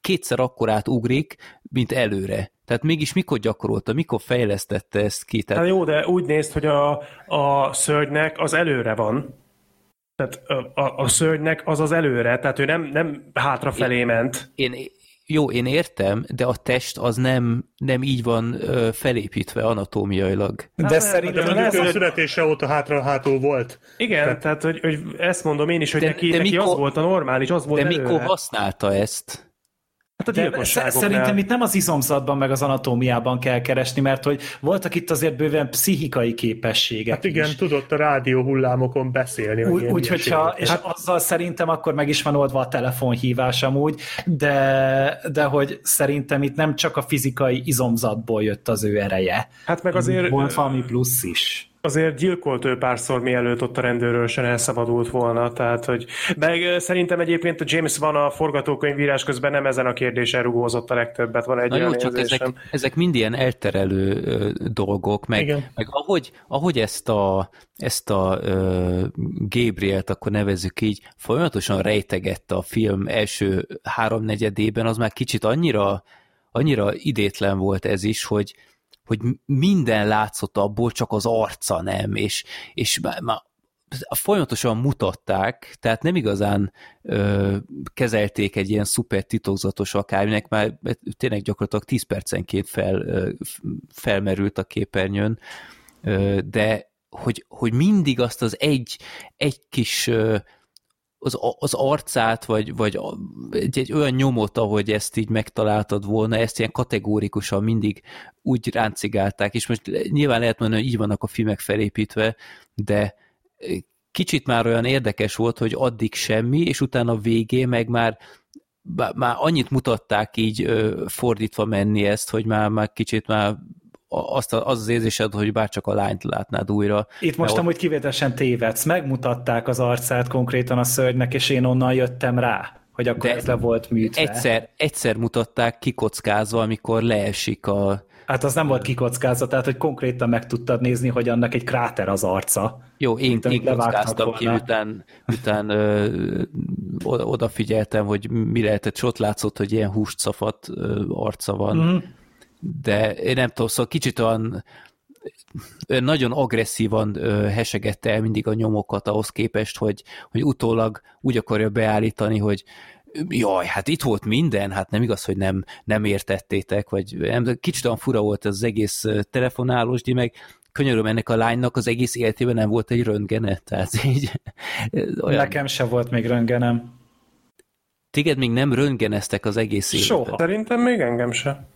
kétszer akkorát ugrik, mint előre. Tehát mégis mikor gyakorolta, mikor fejlesztette ezt ki? Tehát... Hát jó, de úgy nézd, hogy a, a szörnynek az előre van. Tehát a, a, a szörnynek az az előre, tehát ő nem, nem hátrafelé én, ment. Én, jó, én értem, de a test az nem, nem így van ö, felépítve anatómiailag. De hát, szerintem de mondjuk a születése óta hátra-hátul volt. Igen, tehát, tehát hogy, hogy ezt mondom én is, hogy de, neki, de neki mikor, az volt a normális, az volt De előre. mikor használta ezt? Hát a gyilkosságoknál. Szerintem itt nem az izomzatban meg az anatómiában kell keresni, mert hogy voltak itt azért bőven pszichikai képességek Hát igen, is. tudott a rádió hullámokon beszélni. Úgy, úgy hogyha, és hát, azzal szerintem akkor meg is van oldva a telefonhívás amúgy, de, de hogy szerintem itt nem csak a fizikai izomzatból jött az ő ereje. Hát meg azért... Volt valami plusz is azért gyilkolt ő párszor, mielőtt ott a rendőről sem elszabadult volna, tehát hogy... Meg szerintem egyébként a James van a forgatókönyvírás közben nem ezen a kérdésen rugózott a legtöbbet, van egy Na jó, csak ezek, ezek mind ilyen elterelő dolgok, meg, meg ahogy, ahogy ezt a, ezt a ö, Gabrielt, akkor nevezzük így, folyamatosan rejtegette a film első háromnegyedében, az már kicsit annyira annyira idétlen volt ez is, hogy, hogy minden látszott abból, csak az arca nem, és, és már folyamatosan mutatták, tehát nem igazán ö, kezelték egy ilyen szuper titokzatos akárminek, már tényleg gyakorlatilag 10 percenként fel, ö, felmerült a képernyőn, ö, de hogy, hogy mindig azt az egy, egy kis ö, az, az arcát, vagy, vagy egy, egy olyan nyomot, ahogy ezt így megtaláltad volna, ezt ilyen kategórikusan mindig úgy ráncigálták, és most nyilván lehet mondani, hogy így vannak a filmek felépítve, de kicsit már olyan érdekes volt, hogy addig semmi, és utána a végén meg már már annyit mutatták így fordítva menni ezt, hogy már, már kicsit már azt az az érzésed, hogy bárcsak a lányt látnád újra. Itt most amúgy kivételesen tévedsz, megmutatták az arcát konkrétan a szörnynek, és én onnan jöttem rá, hogy akkor De ez le volt műtve. Egyszer, egyszer mutatták kikockázva, amikor leesik a... Hát az nem volt kikockázva, tehát hogy konkrétan meg tudtad nézni, hogy annak egy kráter az arca. Jó, én, én kockáztam ki, után, után ö, odafigyeltem, hogy mi lehetett, és ott látszott, hogy ilyen hústszafat ö, arca van. Mm de én nem tudom, szóval kicsit olyan nagyon agresszívan hesegette el mindig a nyomokat ahhoz képest, hogy, hogy utólag úgy akarja beállítani, hogy jaj, hát itt volt minden, hát nem igaz, hogy nem, nem értettétek, vagy nem, kicsit olyan fura volt az egész telefonálósdi, meg könyöröm ennek a lánynak az egész életében nem volt egy röntgene, tehát *laughs* így olyan... Nekem se volt még röntgenem. Téged még nem röntgeneztek az egész életben. Soha. Szerintem még engem se.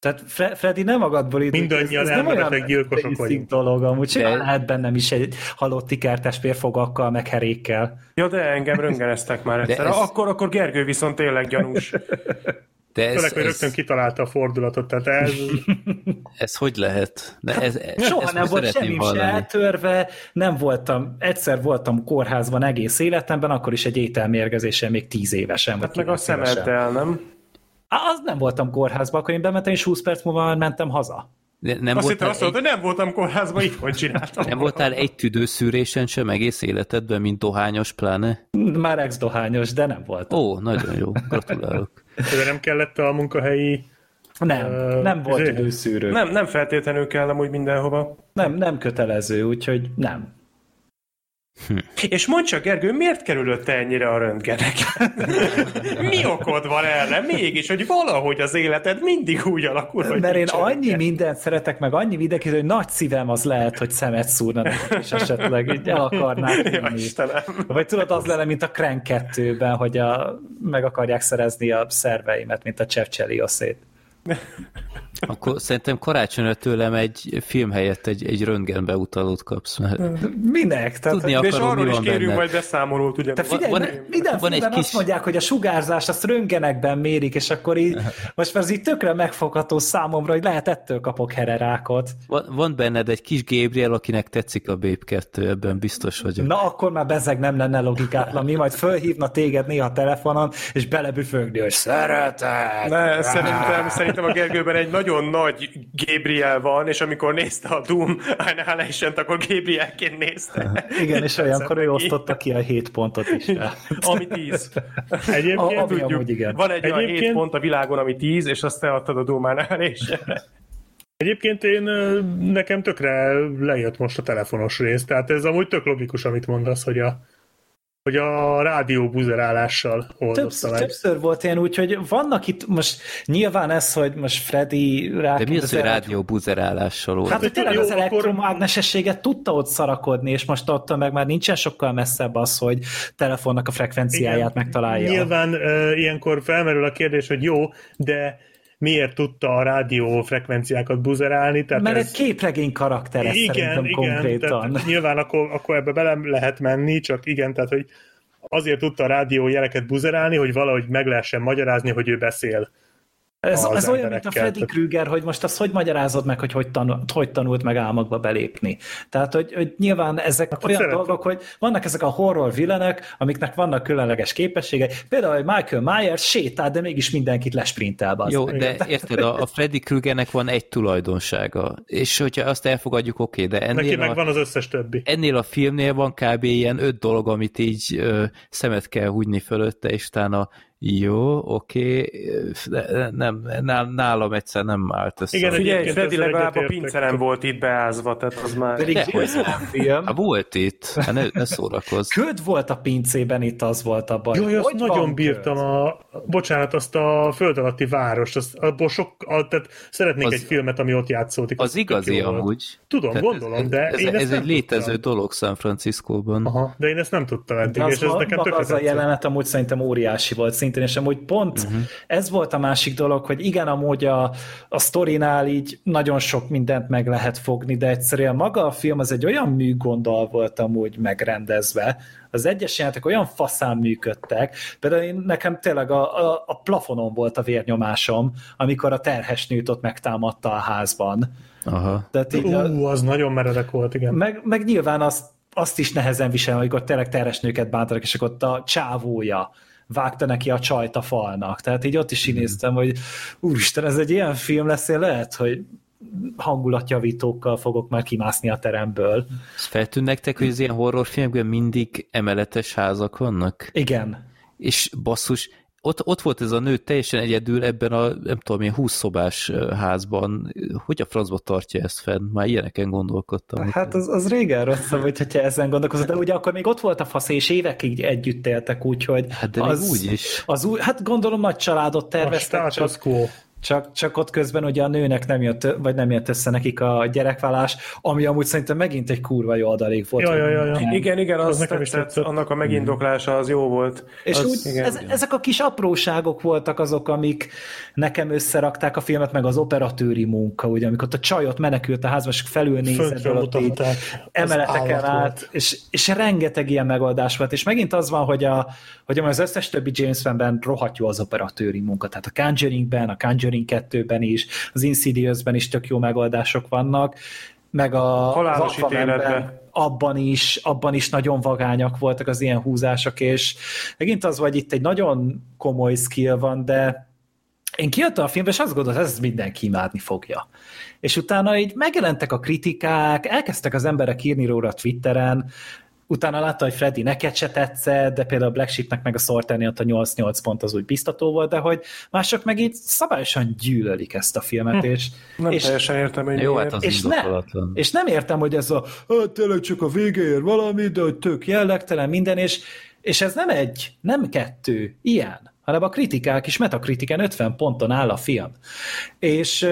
Tehát Fre- Freddy nem magadból itt. Mindannyian ez, ez elmebetek gyilkosok vagyunk. dolog, amúgy de... lehet bennem is egy halott ikertes férfogakkal, meg herékkel. Ja, de engem röngeneztek már egyszer. Ez... Akkor, akkor Gergő viszont tényleg gyanús. De ez, Főleg, hogy ez... rögtön kitalálta a fordulatot, tehát ez... *laughs* ez hogy lehet? De ez, ez, Soha ezt nem volt semmi se eltörve, nem voltam, egyszer voltam kórházban egész életemben, akkor is egy ételmérgezésen még tíz évesen. Hát meg a szemeddel, nem? Az nem voltam kórházban, akkor én bementem, és 20 perc múlva mentem haza. De nem azt hittem azt mondta, egy... nem voltam kórházban, hogy csináltam. Nem voltál egy tüdőszűrésen sem egész életedben, mint dohányos pláne? Már ex-dohányos, de nem volt. Ó, nagyon jó, gratulálok. De nem kellett a munkahelyi nem, uh, nem volt tüdőszűrő. Nem, nem feltétlenül kell amúgy mindenhova. Nem, nem kötelező, úgyhogy nem. Hm. És mondd csak, Gergő, miért kerülött te ennyire a röntgenek? *laughs* Mi okod van erre? Mégis, hogy valahogy az életed mindig úgy alakul, hogy Mert én annyi mindent szeretek, meg annyi videót, hogy nagy szívem az lehet, hogy szemet szúrna és esetleg így el akarnák ja, Vagy tudod, az lenne, mint a Crank 2-ben, hogy a, meg akarják szerezni a szerveimet, mint a Csevcseliószét. *laughs* Akkor szerintem karácsonyra tőlem egy film helyett egy, egy röntgenbe utalót kapsz. Mert Minek? Tehát, Tudni akarom, és arról mi is kérjünk benned. majd beszámolót. Ugye? Te figyelj, van, minden van egy kis... azt mondják, hogy a sugárzás azt röntgenekben mérik, és akkor így, most már ez így tökre megfogható számomra, hogy lehet ettől kapok hererákot. Van, van benned egy kis Gabriel, akinek tetszik a Babe 2, ebben biztos vagyok. Na akkor már bezeg nem lenne logikátlan, mi majd fölhívna téged néha telefonon, és belebüfögni, hogy szeretek. Ne, szerintem, szerintem a Gergőben egy nagy nagyon nagy Gabriel van, és amikor nézte a Doom annihilation akkor Gabrielként nézte. Igen, és *laughs* olyankor ő osztotta ki a 7 pontot is. ami 10. Egyébként a, tudjuk, igen. van egy Egyébként... olyan 7 pont a világon, ami 10, és azt te adtad a Doom annihilation Egyébként én nekem tökre lejött most a telefonos rész, tehát ez amúgy tök logikus, amit mondasz, hogy a, hogy a rádió buzerálással oldozta meg. Többször volt ilyen úgy, hogy vannak itt most nyilván ez, hogy most Freddy rá... De mi az, hogy rádió buzerálással oldozta? Hát, hogy tényleg az elektromágnesességet tudta ott szarakodni, és most ott meg már nincsen sokkal messzebb az, hogy telefonnak a frekvenciáját Igen, megtalálja. Nyilván uh, ilyenkor felmerül a kérdés, hogy jó, de miért tudta a rádió frekvenciákat buzerálni. Tehát Mert ez... egy képregény karakter ez igen, szerintem igen, konkrétan. Tehát nyilván akkor, akkor ebbe bele lehet menni, csak igen, tehát hogy azért tudta a rádió jeleket buzerálni, hogy valahogy meg lehessen magyarázni, hogy ő beszél. Ez, ez olyan, mint a Freddy Krüger, hogy most azt hogy magyarázod meg, hogy hogy, tanult, hogy tanult meg álmokba belépni. Tehát, hogy, hogy nyilván ezek hát, olyan szeretem. dolgok, hogy vannak ezek a horror villenek, amiknek vannak különleges képességei. Például, hogy Michael Myers sétál, de mégis mindenkit lesprintel. Jó, meg. de érted, a, a Freddy Krügernek van egy tulajdonsága, és hogyha azt elfogadjuk, oké, okay, de ennél Neki a, meg van az összes többi. Ennél a filmnél van kb. ilyen öt dolog, amit így ö, szemet kell húgyni fölötte, és utána jó, oké, okay. nem, nálam egyszer nem állt össze. Igen, figyelj, Freddy legalább a pinceren volt itt beázva, tehát az már... Pedig De, film. Hát volt itt, hát ne, ne szórakozz. Köd volt a pincében, itt az volt a baj. Jó, azt nagyon bírtam köd? a, bocsánat, azt a föld alatti várost, azt, abból sok, a, tehát szeretnék az, egy filmet, ami ott játszódik. Az, az igazi amúgy. Tudom, tehát gondolom, de ez, én ez, ez egy létező tudtam. dolog San Franciscóban. Aha, de én ezt nem tudtam eddig, és ez nekem tökéletes. Az a jelenet amúgy szerintem óriási volt szintén, és amúgy pont uh-huh. ez volt a másik dolog, hogy igen, amúgy a, a sztorinál így nagyon sok mindent meg lehet fogni, de egyszerűen maga a film az egy olyan műgondal volt amúgy megrendezve, az egyes jelentek olyan faszán működtek, például én, nekem tényleg a, a, a plafonon volt a vérnyomásom, amikor a terhes nőt ott megtámadta a házban. Aha. Tehát így, Ú, az nagyon meredek volt, igen. Meg, meg nyilván azt, azt is nehezen viselem, amikor tényleg terhes nőket bántanak, és akkor ott a csávója vágta neki a csajt a falnak. Tehát így ott is így néztem, hogy úristen, ez egy ilyen film lesz, én lehet, hogy hangulatjavítókkal fogok már kimászni a teremből. Ez feltűn nektek, hogy az ilyen horrorfilmekben mindig emeletes házak vannak? Igen. És basszus, ott, ott volt ez a nő teljesen egyedül ebben a, nem tudom én, 20 szobás házban. Hogy a francba tartja ezt fenn? Már ilyeneken gondolkodtam. Hát az, az régen rosszabb, hogy hogyha ezen gondolkozol, de ugye akkor még ott volt a fasz, és évekig együtt éltek, úgyhogy... Hát de az, úgy is. Az új, hát gondolom nagy családot terveztek. A csak, quo. Csak, csak ott közben ugye a nőnek nem jött, vagy nem jött össze nekik a gyerekvállás, ami amúgy szerintem megint egy kurva jó adalék volt. Ja, ja, ja, ja. Igen, igen, az, az nekem is tetszett. annak a megindoklása az jó volt. És az, úgy, igen, ez, igen. ezek a kis apróságok voltak azok, amik nekem összerakták a filmet, meg az operatőri munka, ugye, amikor a csajot menekült a házba, és felül nézett, ott így emeleteken át, és, és rengeteg ilyen megoldás volt, és megint az van, hogy, a, hogy az összes többi James Van-ben rohadt jó az operatőri munka, tehát a Conjuringben, a Conjuring Conjuring 2-ben is, az Insidious-ben is tök jó megoldások vannak, meg a Halálos abban is, abban is nagyon vagányak voltak az ilyen húzások, és megint az, hogy itt egy nagyon komoly skill van, de én kiadtam a filmbe, és azt gondoltam, ez mindenki imádni fogja. És utána így megjelentek a kritikák, elkezdtek az emberek írni róla Twitteren, utána látta, hogy Freddy neked se tetszett, de például a Black Sheepnek meg a Sorterni ott a 8-8 pont az úgy biztató volt, de hogy mások meg így szabályosan gyűlölik ezt a filmet, hm. és... Nem és, teljesen értem, hogy Jó, hát az és, ne, és nem értem, hogy ez a tényleg csak a végéért valami, de hogy tök jellegtelen minden, és, és ez nem egy, nem kettő, ilyen, hanem a kritikák is, metakritiken 50 ponton áll a film. És,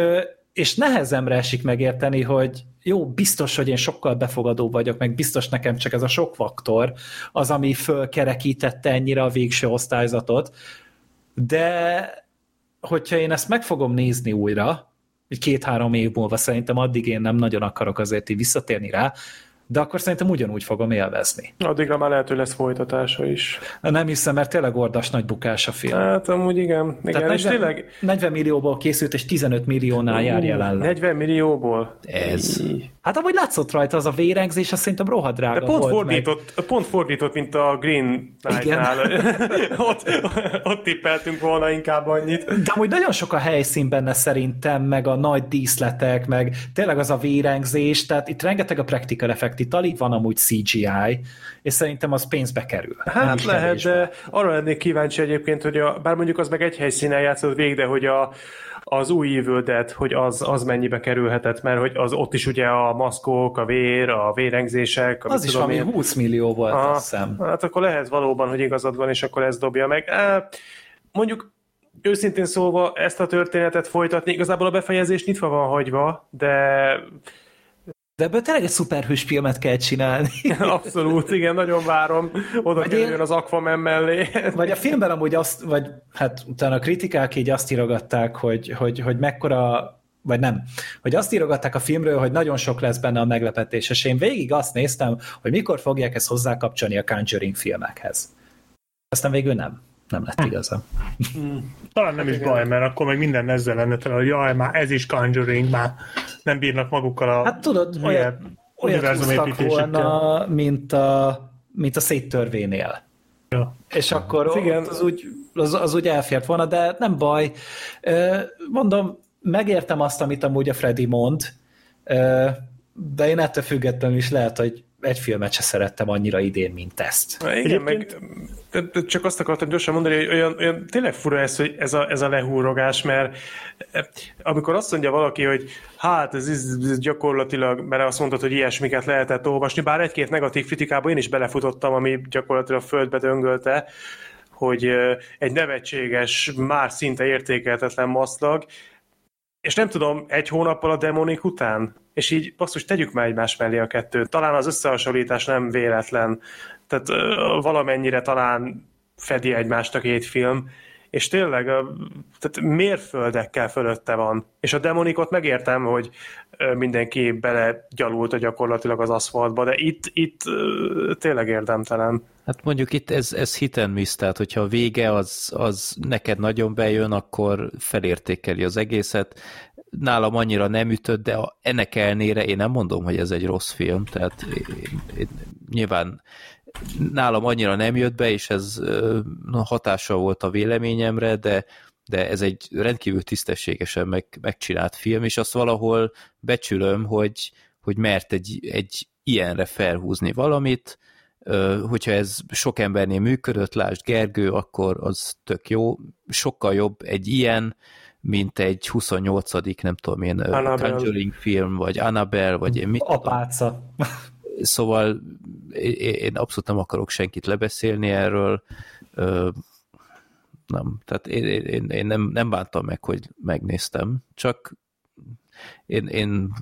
és nehezemre esik megérteni, hogy jó, biztos, hogy én sokkal befogadó vagyok, meg biztos nekem csak ez a sok faktor az, ami fölkerekítette ennyire a végső osztályzatot, de hogyha én ezt meg fogom nézni újra, két-három év múlva szerintem addig én nem nagyon akarok azért így visszatérni rá, de akkor szerintem ugyanúgy fogom élvezni. Addigra már lehet, hogy lesz folytatása is. Nem hiszem, mert tényleg ordas nagy bukás a film. Hát amúgy igen. igen Tehát 40, tényleg... 40 millióból készült, és 15 milliónál jár jelenleg. 40 millióból? Ez. Hát amúgy látszott rajta az a vérengzés, azt szerintem rohadt drága De pont volt fordított, meg. pont fordított, mint a Green Knight-nál. *laughs* ott, ott tippeltünk volna inkább annyit. De amúgy nagyon sok a helyszín benne szerintem, meg a nagy díszletek, meg tényleg az a vérengzés, tehát itt rengeteg a practical effect, itt alig van amúgy CGI, és szerintem az pénzbe kerül. Hát lehet, de arra lennék kíváncsi egyébként, hogy a, bár mondjuk az meg egy helyszínen játszott végig, de hogy a, az új Evil Dead, hogy az, az mennyibe kerülhetett, mert hogy az ott is ugye a maszkok, a vér, a vérengzések. Az is valami 20 millió volt, a, azt hiszem. Hát akkor lehet valóban, hogy igazad van, és akkor ez dobja meg. Mondjuk őszintén szólva ezt a történetet folytatni, igazából a befejezés nyitva van hagyva, de de ebből tényleg egy szuperhős filmet kell csinálni. *laughs* Abszolút, igen, nagyon várom. Oda vagy kerüljön én... az Aquaman mellé. Vagy a filmben amúgy azt, vagy hát utána a kritikák így azt írogatták, hogy, hogy, hogy mekkora vagy nem, hogy azt írogatták a filmről, hogy nagyon sok lesz benne a meglepetés, és én végig azt néztem, hogy mikor fogják ezt hozzákapcsolni a Conjuring filmekhez. Aztán végül nem nem lett igaza. Hmm. Talán nem hát is igen. baj, mert akkor meg minden ezzel lenne tele, hogy jaj, már ez is Conjuring, már nem bírnak magukkal a Hát tudod, olyan, olyat húztak volna, mint a, mint a széttörvénél. Ja. És akkor igen. az, úgy, az, az úgy elfért volna, de nem baj. Mondom, megértem azt, amit amúgy a Freddy mond, de én ettől függetlenül is lehet, hogy egy filmet se szerettem annyira idén, mint ezt. Na, igen, meg csak azt akartam gyorsan mondani, hogy olyan, olyan tényleg fura ez, hogy ez a, ez a lehúrogás, mert eh, amikor azt mondja valaki, hogy hát ez, ez gyakorlatilag, mert azt mondtad, hogy ilyesmiket lehetett olvasni, bár egy-két negatív kritikában én is belefutottam, ami gyakorlatilag földbe döngölte, hogy eh, egy nevetséges, már szinte értékeltetlen maszlag, és nem tudom, egy hónappal a demonik után? És így basszus, tegyük már egymás mellé a kettőt. Talán az összehasonlítás nem véletlen. Tehát valamennyire talán fedi egymást a két film, és tényleg tehát mérföldekkel fölötte van. És a demonikot megértem, hogy mindenki bele gyalult a gyakorlatilag az aszfaltba, de itt, itt tényleg érdemtelen. Hát mondjuk itt ez, ez hit and miss, tehát hogyha a vége az, az neked nagyon bejön, akkor felértékeli az egészet. Nálam annyira nem ütött, de ennek elnére én nem mondom, hogy ez egy rossz film, tehát én, én, nyilván nálam annyira nem jött be, és ez hatással volt a véleményemre, de, de ez egy rendkívül tisztességesen meg, megcsinált film, és azt valahol becsülöm, hogy, hogy mert egy, egy ilyenre felhúzni valamit, hogyha ez sok embernél működött, lásd Gergő, akkor az tök jó, sokkal jobb egy ilyen, mint egy 28 nem tudom én, Annabelle. Conjuring film, vagy Annabelle, vagy én mit Apáca. Szóval én abszolút nem akarok senkit lebeszélni erről, nem, tehát én, én, én nem, nem bántam meg, hogy megnéztem, csak én, én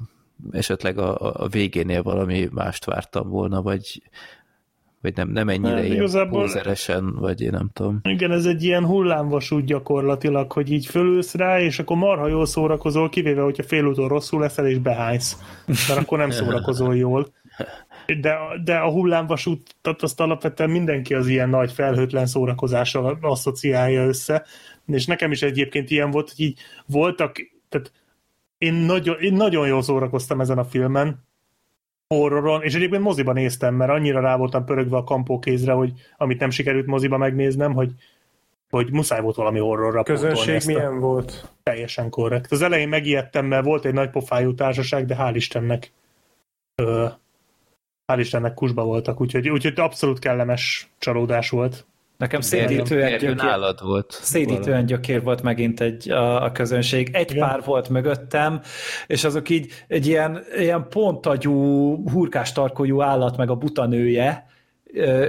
esetleg a, a végénél valami mást vártam volna, vagy, vagy nem, nem ennyire nem, igazából, pózeresen, vagy én nem tudom. Igen, ez egy ilyen hullámvasút gyakorlatilag, hogy így fölülsz rá, és akkor marha jól szórakozol, kivéve, hogyha félúton rosszul leszel, és behánysz. Mert akkor nem szórakozol jól. De, de a hullámvasútat azt alapvetően mindenki az ilyen nagy felhőtlen szórakozással asszociálja össze, és nekem is egyébként ilyen volt, hogy így voltak, tehát én nagyon, én nagyon jól szórakoztam ezen a filmen, horroron, és egyébként moziban néztem, mert annyira rá voltam pörögve a kampókézre, hogy amit nem sikerült moziba megnéznem, hogy hogy muszáj volt valami horrorra Közönség milyen volt? Teljesen korrekt. Az elején megijedtem, mert volt egy nagy pofájú társaság, de hál' Istennek ö, hál' Istennek kusba voltak, úgyhogy, úgyhogy abszolút kellemes csalódás volt. Nekem szédítően gyökér, volt. Szédítően gyökér volt megint egy, a, a közönség. Egy Igen. pár volt mögöttem, és azok így egy ilyen, ilyen pontagyú, hurkás tarkójú állat, meg a butanője,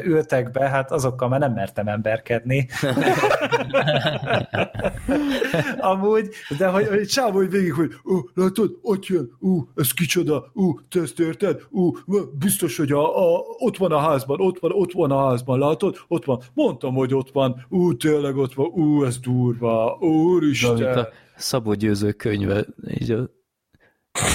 ültek be, hát azokkal már nem mertem emberkedni. *laughs* Amúgy, de hogy, hogy hogy végig, hogy ó, látod, ott jön, ú, ez kicsoda, ú, te ezt érted? Ú, biztos, hogy a, a, ott van a házban, ott van, ott van a házban, látod? Ott van. Mondtam, hogy ott van. Ú, tényleg ott van. Ú, ez durva. Úristen. De, a Szabó Győző könyve, így a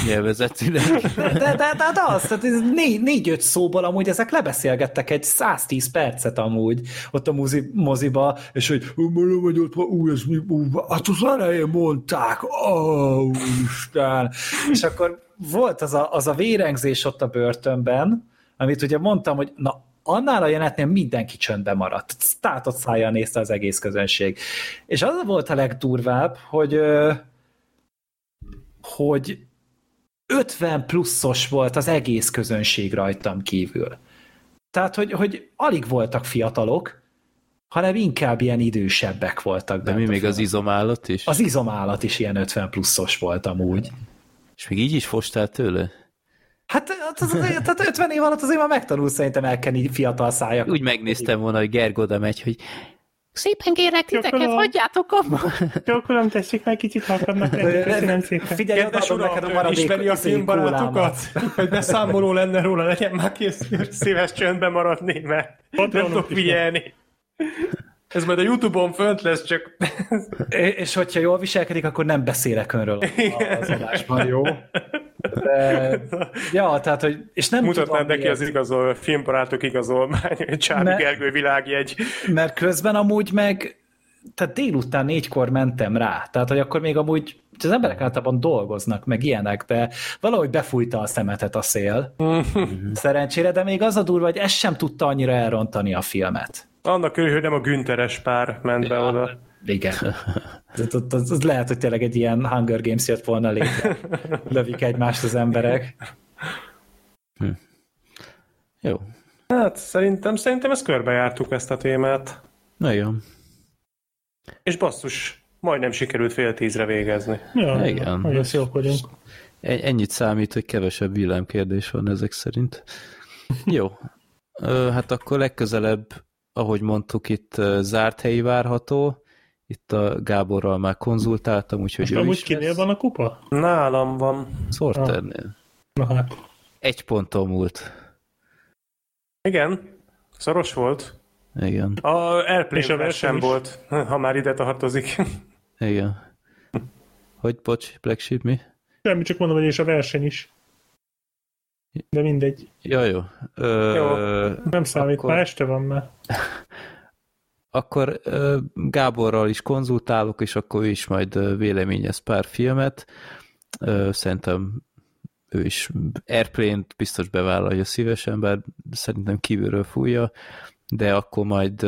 nyelvezetileg. *laughs* De, de, de, de az, tehát négy, négy-öt szóból amúgy ezek lebeszélgettek egy 110 percet amúgy ott a mozi, moziba, és hogy mondom, hogy ott van, ú, ez mi, ú, hát az elején mondták, ó, Isten. És akkor volt az a, az a vérengzés ott a börtönben, amit ugye mondtam, hogy na, annál a jelenetnél mindenki csöndbe maradt. Státott szájjal nézte az egész közönség. És az volt a legdurvább, hogy hogy 50 pluszos volt az egész közönség rajtam kívül. Tehát, hogy, hogy alig voltak fiatalok, hanem inkább ilyen idősebbek voltak. De mi még az izomállat is? Az izomállat is ilyen 50 pluszos volt amúgy. És még így is fostál tőle? Hát az, az, tehát 50 év alatt azért már megtanulsz szerintem elkenni fiatal szájak. Úgy megnéztem volna, hogy Gergó oda megy, hogy Szépen kérek titeket, hagyjátok abba. *laughs* Gyakorlom, tessék meg kicsit halkadnak Köszönöm szépen. Figyelj, adom neked a maradék Ismeri a filmbarátokat? Hogy beszámoló lenne róla, legyen már kész szíves csöndbe maradni, mert nem tudok figyelni. Ez majd a Youtube-on fönt lesz, csak... És hogyha jól viselkedik, akkor nem beszélek önről az adásban, jó? De, ja, tehát, hogy... És nem Mutatnám neki miért. az igazol, filmbarátok igazolmány, Csábi mert, Gergő világjegy. Mert közben amúgy meg tehát délután négykor mentem rá, tehát hogy akkor még amúgy az emberek általában dolgoznak, meg ilyenek, de valahogy befújta a szemetet a szél. Szerencsére, de még az a durva, hogy ez sem tudta annyira elrontani a filmet. Annak körül, hogy nem a Günteres pár ment be ja, oda. Igen. Az, az, az, az lehet, hogy tényleg egy ilyen Hunger Games jött volna létre. *laughs* Lövik egymást az emberek. Hm. Jó. Hát szerintem, szerintem ezt körbejártuk ezt a témát. Igen. És basszus, majdnem sikerült fél tízre végezni. Ja, Igen. Egész jók vagyunk. Ennyit számít, hogy kevesebb villámkérdés van ezek szerint. *laughs* Jó. Hát akkor legközelebb ahogy mondtuk, itt zárt helyi várható, itt a Gáborral már konzultáltam, úgyhogy Most ő amúgy kinél lesz. van a kupa? Nálam van. Sorternél. Na hát. Egy ponton múlt. Igen, szoros volt. Igen. A Airplane sem volt, ha már ide tartozik. Igen. Hogy, bocs, Black Sheep mi? Semmi, csak mondom, hogy és a verseny is. De mindegy. Ja, jó. Ö, jó. Nem számít, akkor... már este van már. *laughs* akkor Gáborral is konzultálok, és akkor ő is majd véleményez pár filmet. Szerintem ő is Airplane-t biztos bevállalja szívesen, bár szerintem kívülről fújja, de akkor majd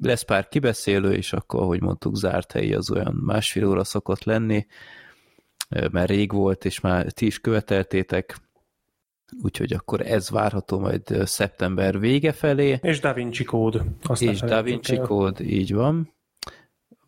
lesz pár kibeszélő, és akkor, ahogy mondtuk, zárt helyi az olyan másfél óra szokott lenni, mert rég volt, és már ti is követeltétek, úgyhogy akkor ez várható majd szeptember vége felé. És Da Vinci kód. Azt és Da Vinci kód, így van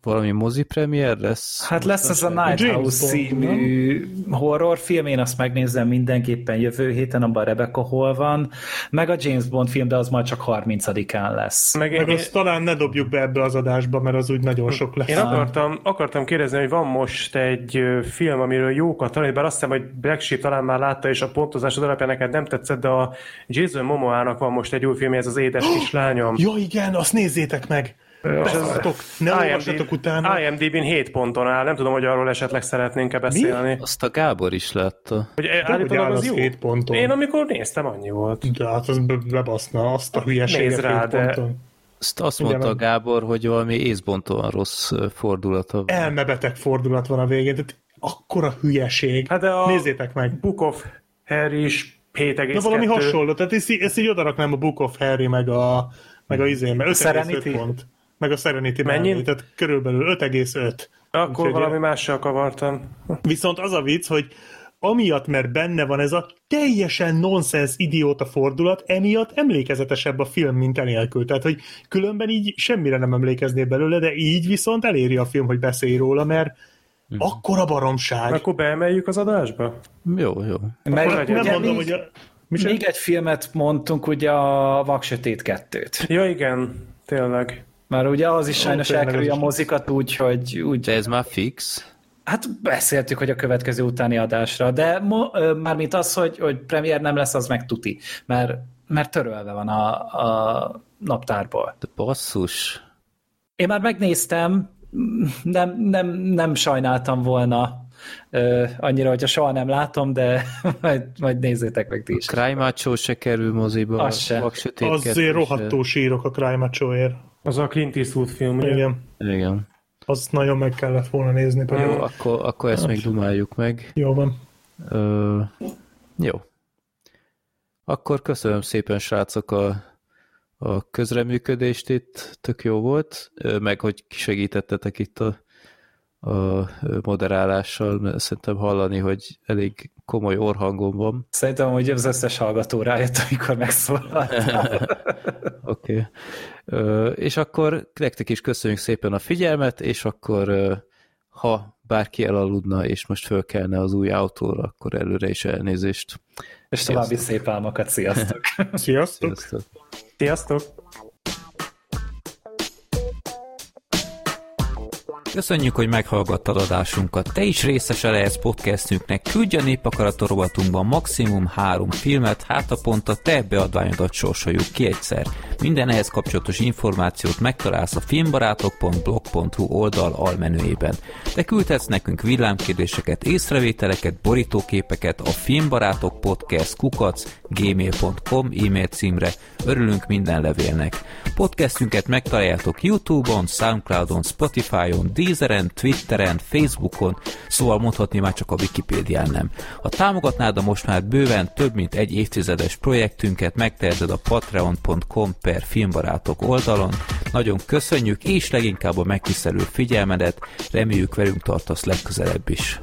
valami mozi premier lesz? Hát lesz ez a Night House című horrorfilm, én azt megnézem mindenképpen jövő héten, abban Rebecca Hall van, meg a James Bond film, de az majd csak 30-án lesz. Meg, meg azt talán ne dobjuk be ebbe az adásba, mert az úgy nagyon sok lesz. Én akartam, akartam kérdezni, hogy van most egy film, amiről jókat tanulni, bár azt hiszem, hogy Black Sheep talán már látta, és a pontozás alapján neked nem tetszett, de a Jason Momoának van most egy új film, ez az édes kislányom. Jó, igen, azt nézzétek meg! Beszartok, ne olvassatok utána. IMDb-n 7 ponton áll, nem tudom, hogy arról esetleg szeretnénk-e beszélni. Mi? Azt a Gábor is látta. Hogy állítólag az, az jó? 7 ponton. Én amikor néztem, annyi volt. De hát az bebaszna azt a hülyeséget Nézd rá, de... ponton. Azt, azt mondta a Gábor, hogy valami észbontóan rossz fordulata van. Elmebeteg fordulat van a végén, tehát akkora hülyeség. Hát de a Nézzétek meg. Book of Harry is 7,2. De valami hasonló, tehát ezt, ezt így odaraknám a Book of Harry meg a, meg a izén, mert 5,5 pont. Meg a Serenity Mennyi? tehát körülbelül 5,5. Akkor Úgyhogy valami mással kavartam. Viszont az a vicc, hogy amiatt, mert benne van ez a teljesen nonsens idióta fordulat, emiatt emlékezetesebb a film, mint enélkül. Tehát, hogy különben így semmire nem emlékeznél belőle, de így viszont eléri a film, hogy beszélj róla, mert hmm. akkora baromság. Akkor beemeljük az adásba? Jó, jó. Meg, nem mondom, még, hogy a... Még egy filmet mondtunk, ugye a Vaksötét kettőt. Ja, igen, tényleg. Már ugye az is sajnos elkerülje a mozikat úgy, hogy... Úgy... De ez már fix. Hát beszéltük, hogy a következő utáni adásra, de mo, mármint az, hogy, hogy premier nem lesz, az meg tuti, mert, mert törölve van a, a naptárból. De basszus. Én már megnéztem, nem, nem, nem sajnáltam volna uh, annyira, hogyha soha nem látom, de *laughs* majd, majd nézzétek meg ti is. A Cry Macho se kerül moziba. Az se. Azért rohadtó sírok a Cry Macho-ért. Az a Clint Eastwood film, ugye? Igen. Igen. Azt nagyon meg kellett volna nézni. Jó, Jó, akkor, akkor ezt még dumáljuk meg. Jó van. Ö, jó. Akkor köszönöm szépen, srácok, a, a közreműködést itt, tök jó volt, meg hogy segítettetek itt a, a moderálással, mert szerintem hallani, hogy elég komoly orhangom van. Szerintem, hogy az összes hallgató rájött, amikor megszólalt. *laughs* Oké. okay. És akkor nektek is köszönjük szépen a figyelmet, és akkor ha bárki elaludna, és most fölkelne az új autóra, akkor előre is elnézést. És további szép álmokat, sziasztok! *laughs* Sziasztok! Sziasztok! sziasztok. Köszönjük, hogy meghallgattad adásunkat. Te is részese lehetsz podcastünknek. Küldj a népakaratorobatunkban maximum három filmet, hát a pont a te beadványodat sorsoljuk ki egyszer. Minden ehhez kapcsolatos információt megtalálsz a filmbarátok.blog.hu oldal almenüjében. Te küldhetsz nekünk villámkérdéseket, észrevételeket, borítóképeket a filmbarátok podcast kukac gmail.com e-mail címre. Örülünk minden levélnek. Podcastünket megtaláljátok Youtube-on, Soundcloud-on, Spotify-on, Deezeren, Twitteren, Facebookon, szóval mondhatni már csak a Wikipédián nem. Ha támogatnád a most már bőven több mint egy évtizedes projektünket, megteheted a patreon.com per filmbarátok oldalon. Nagyon köszönjük, és leginkább a megtisztelő figyelmedet, reméljük velünk tartasz legközelebb is.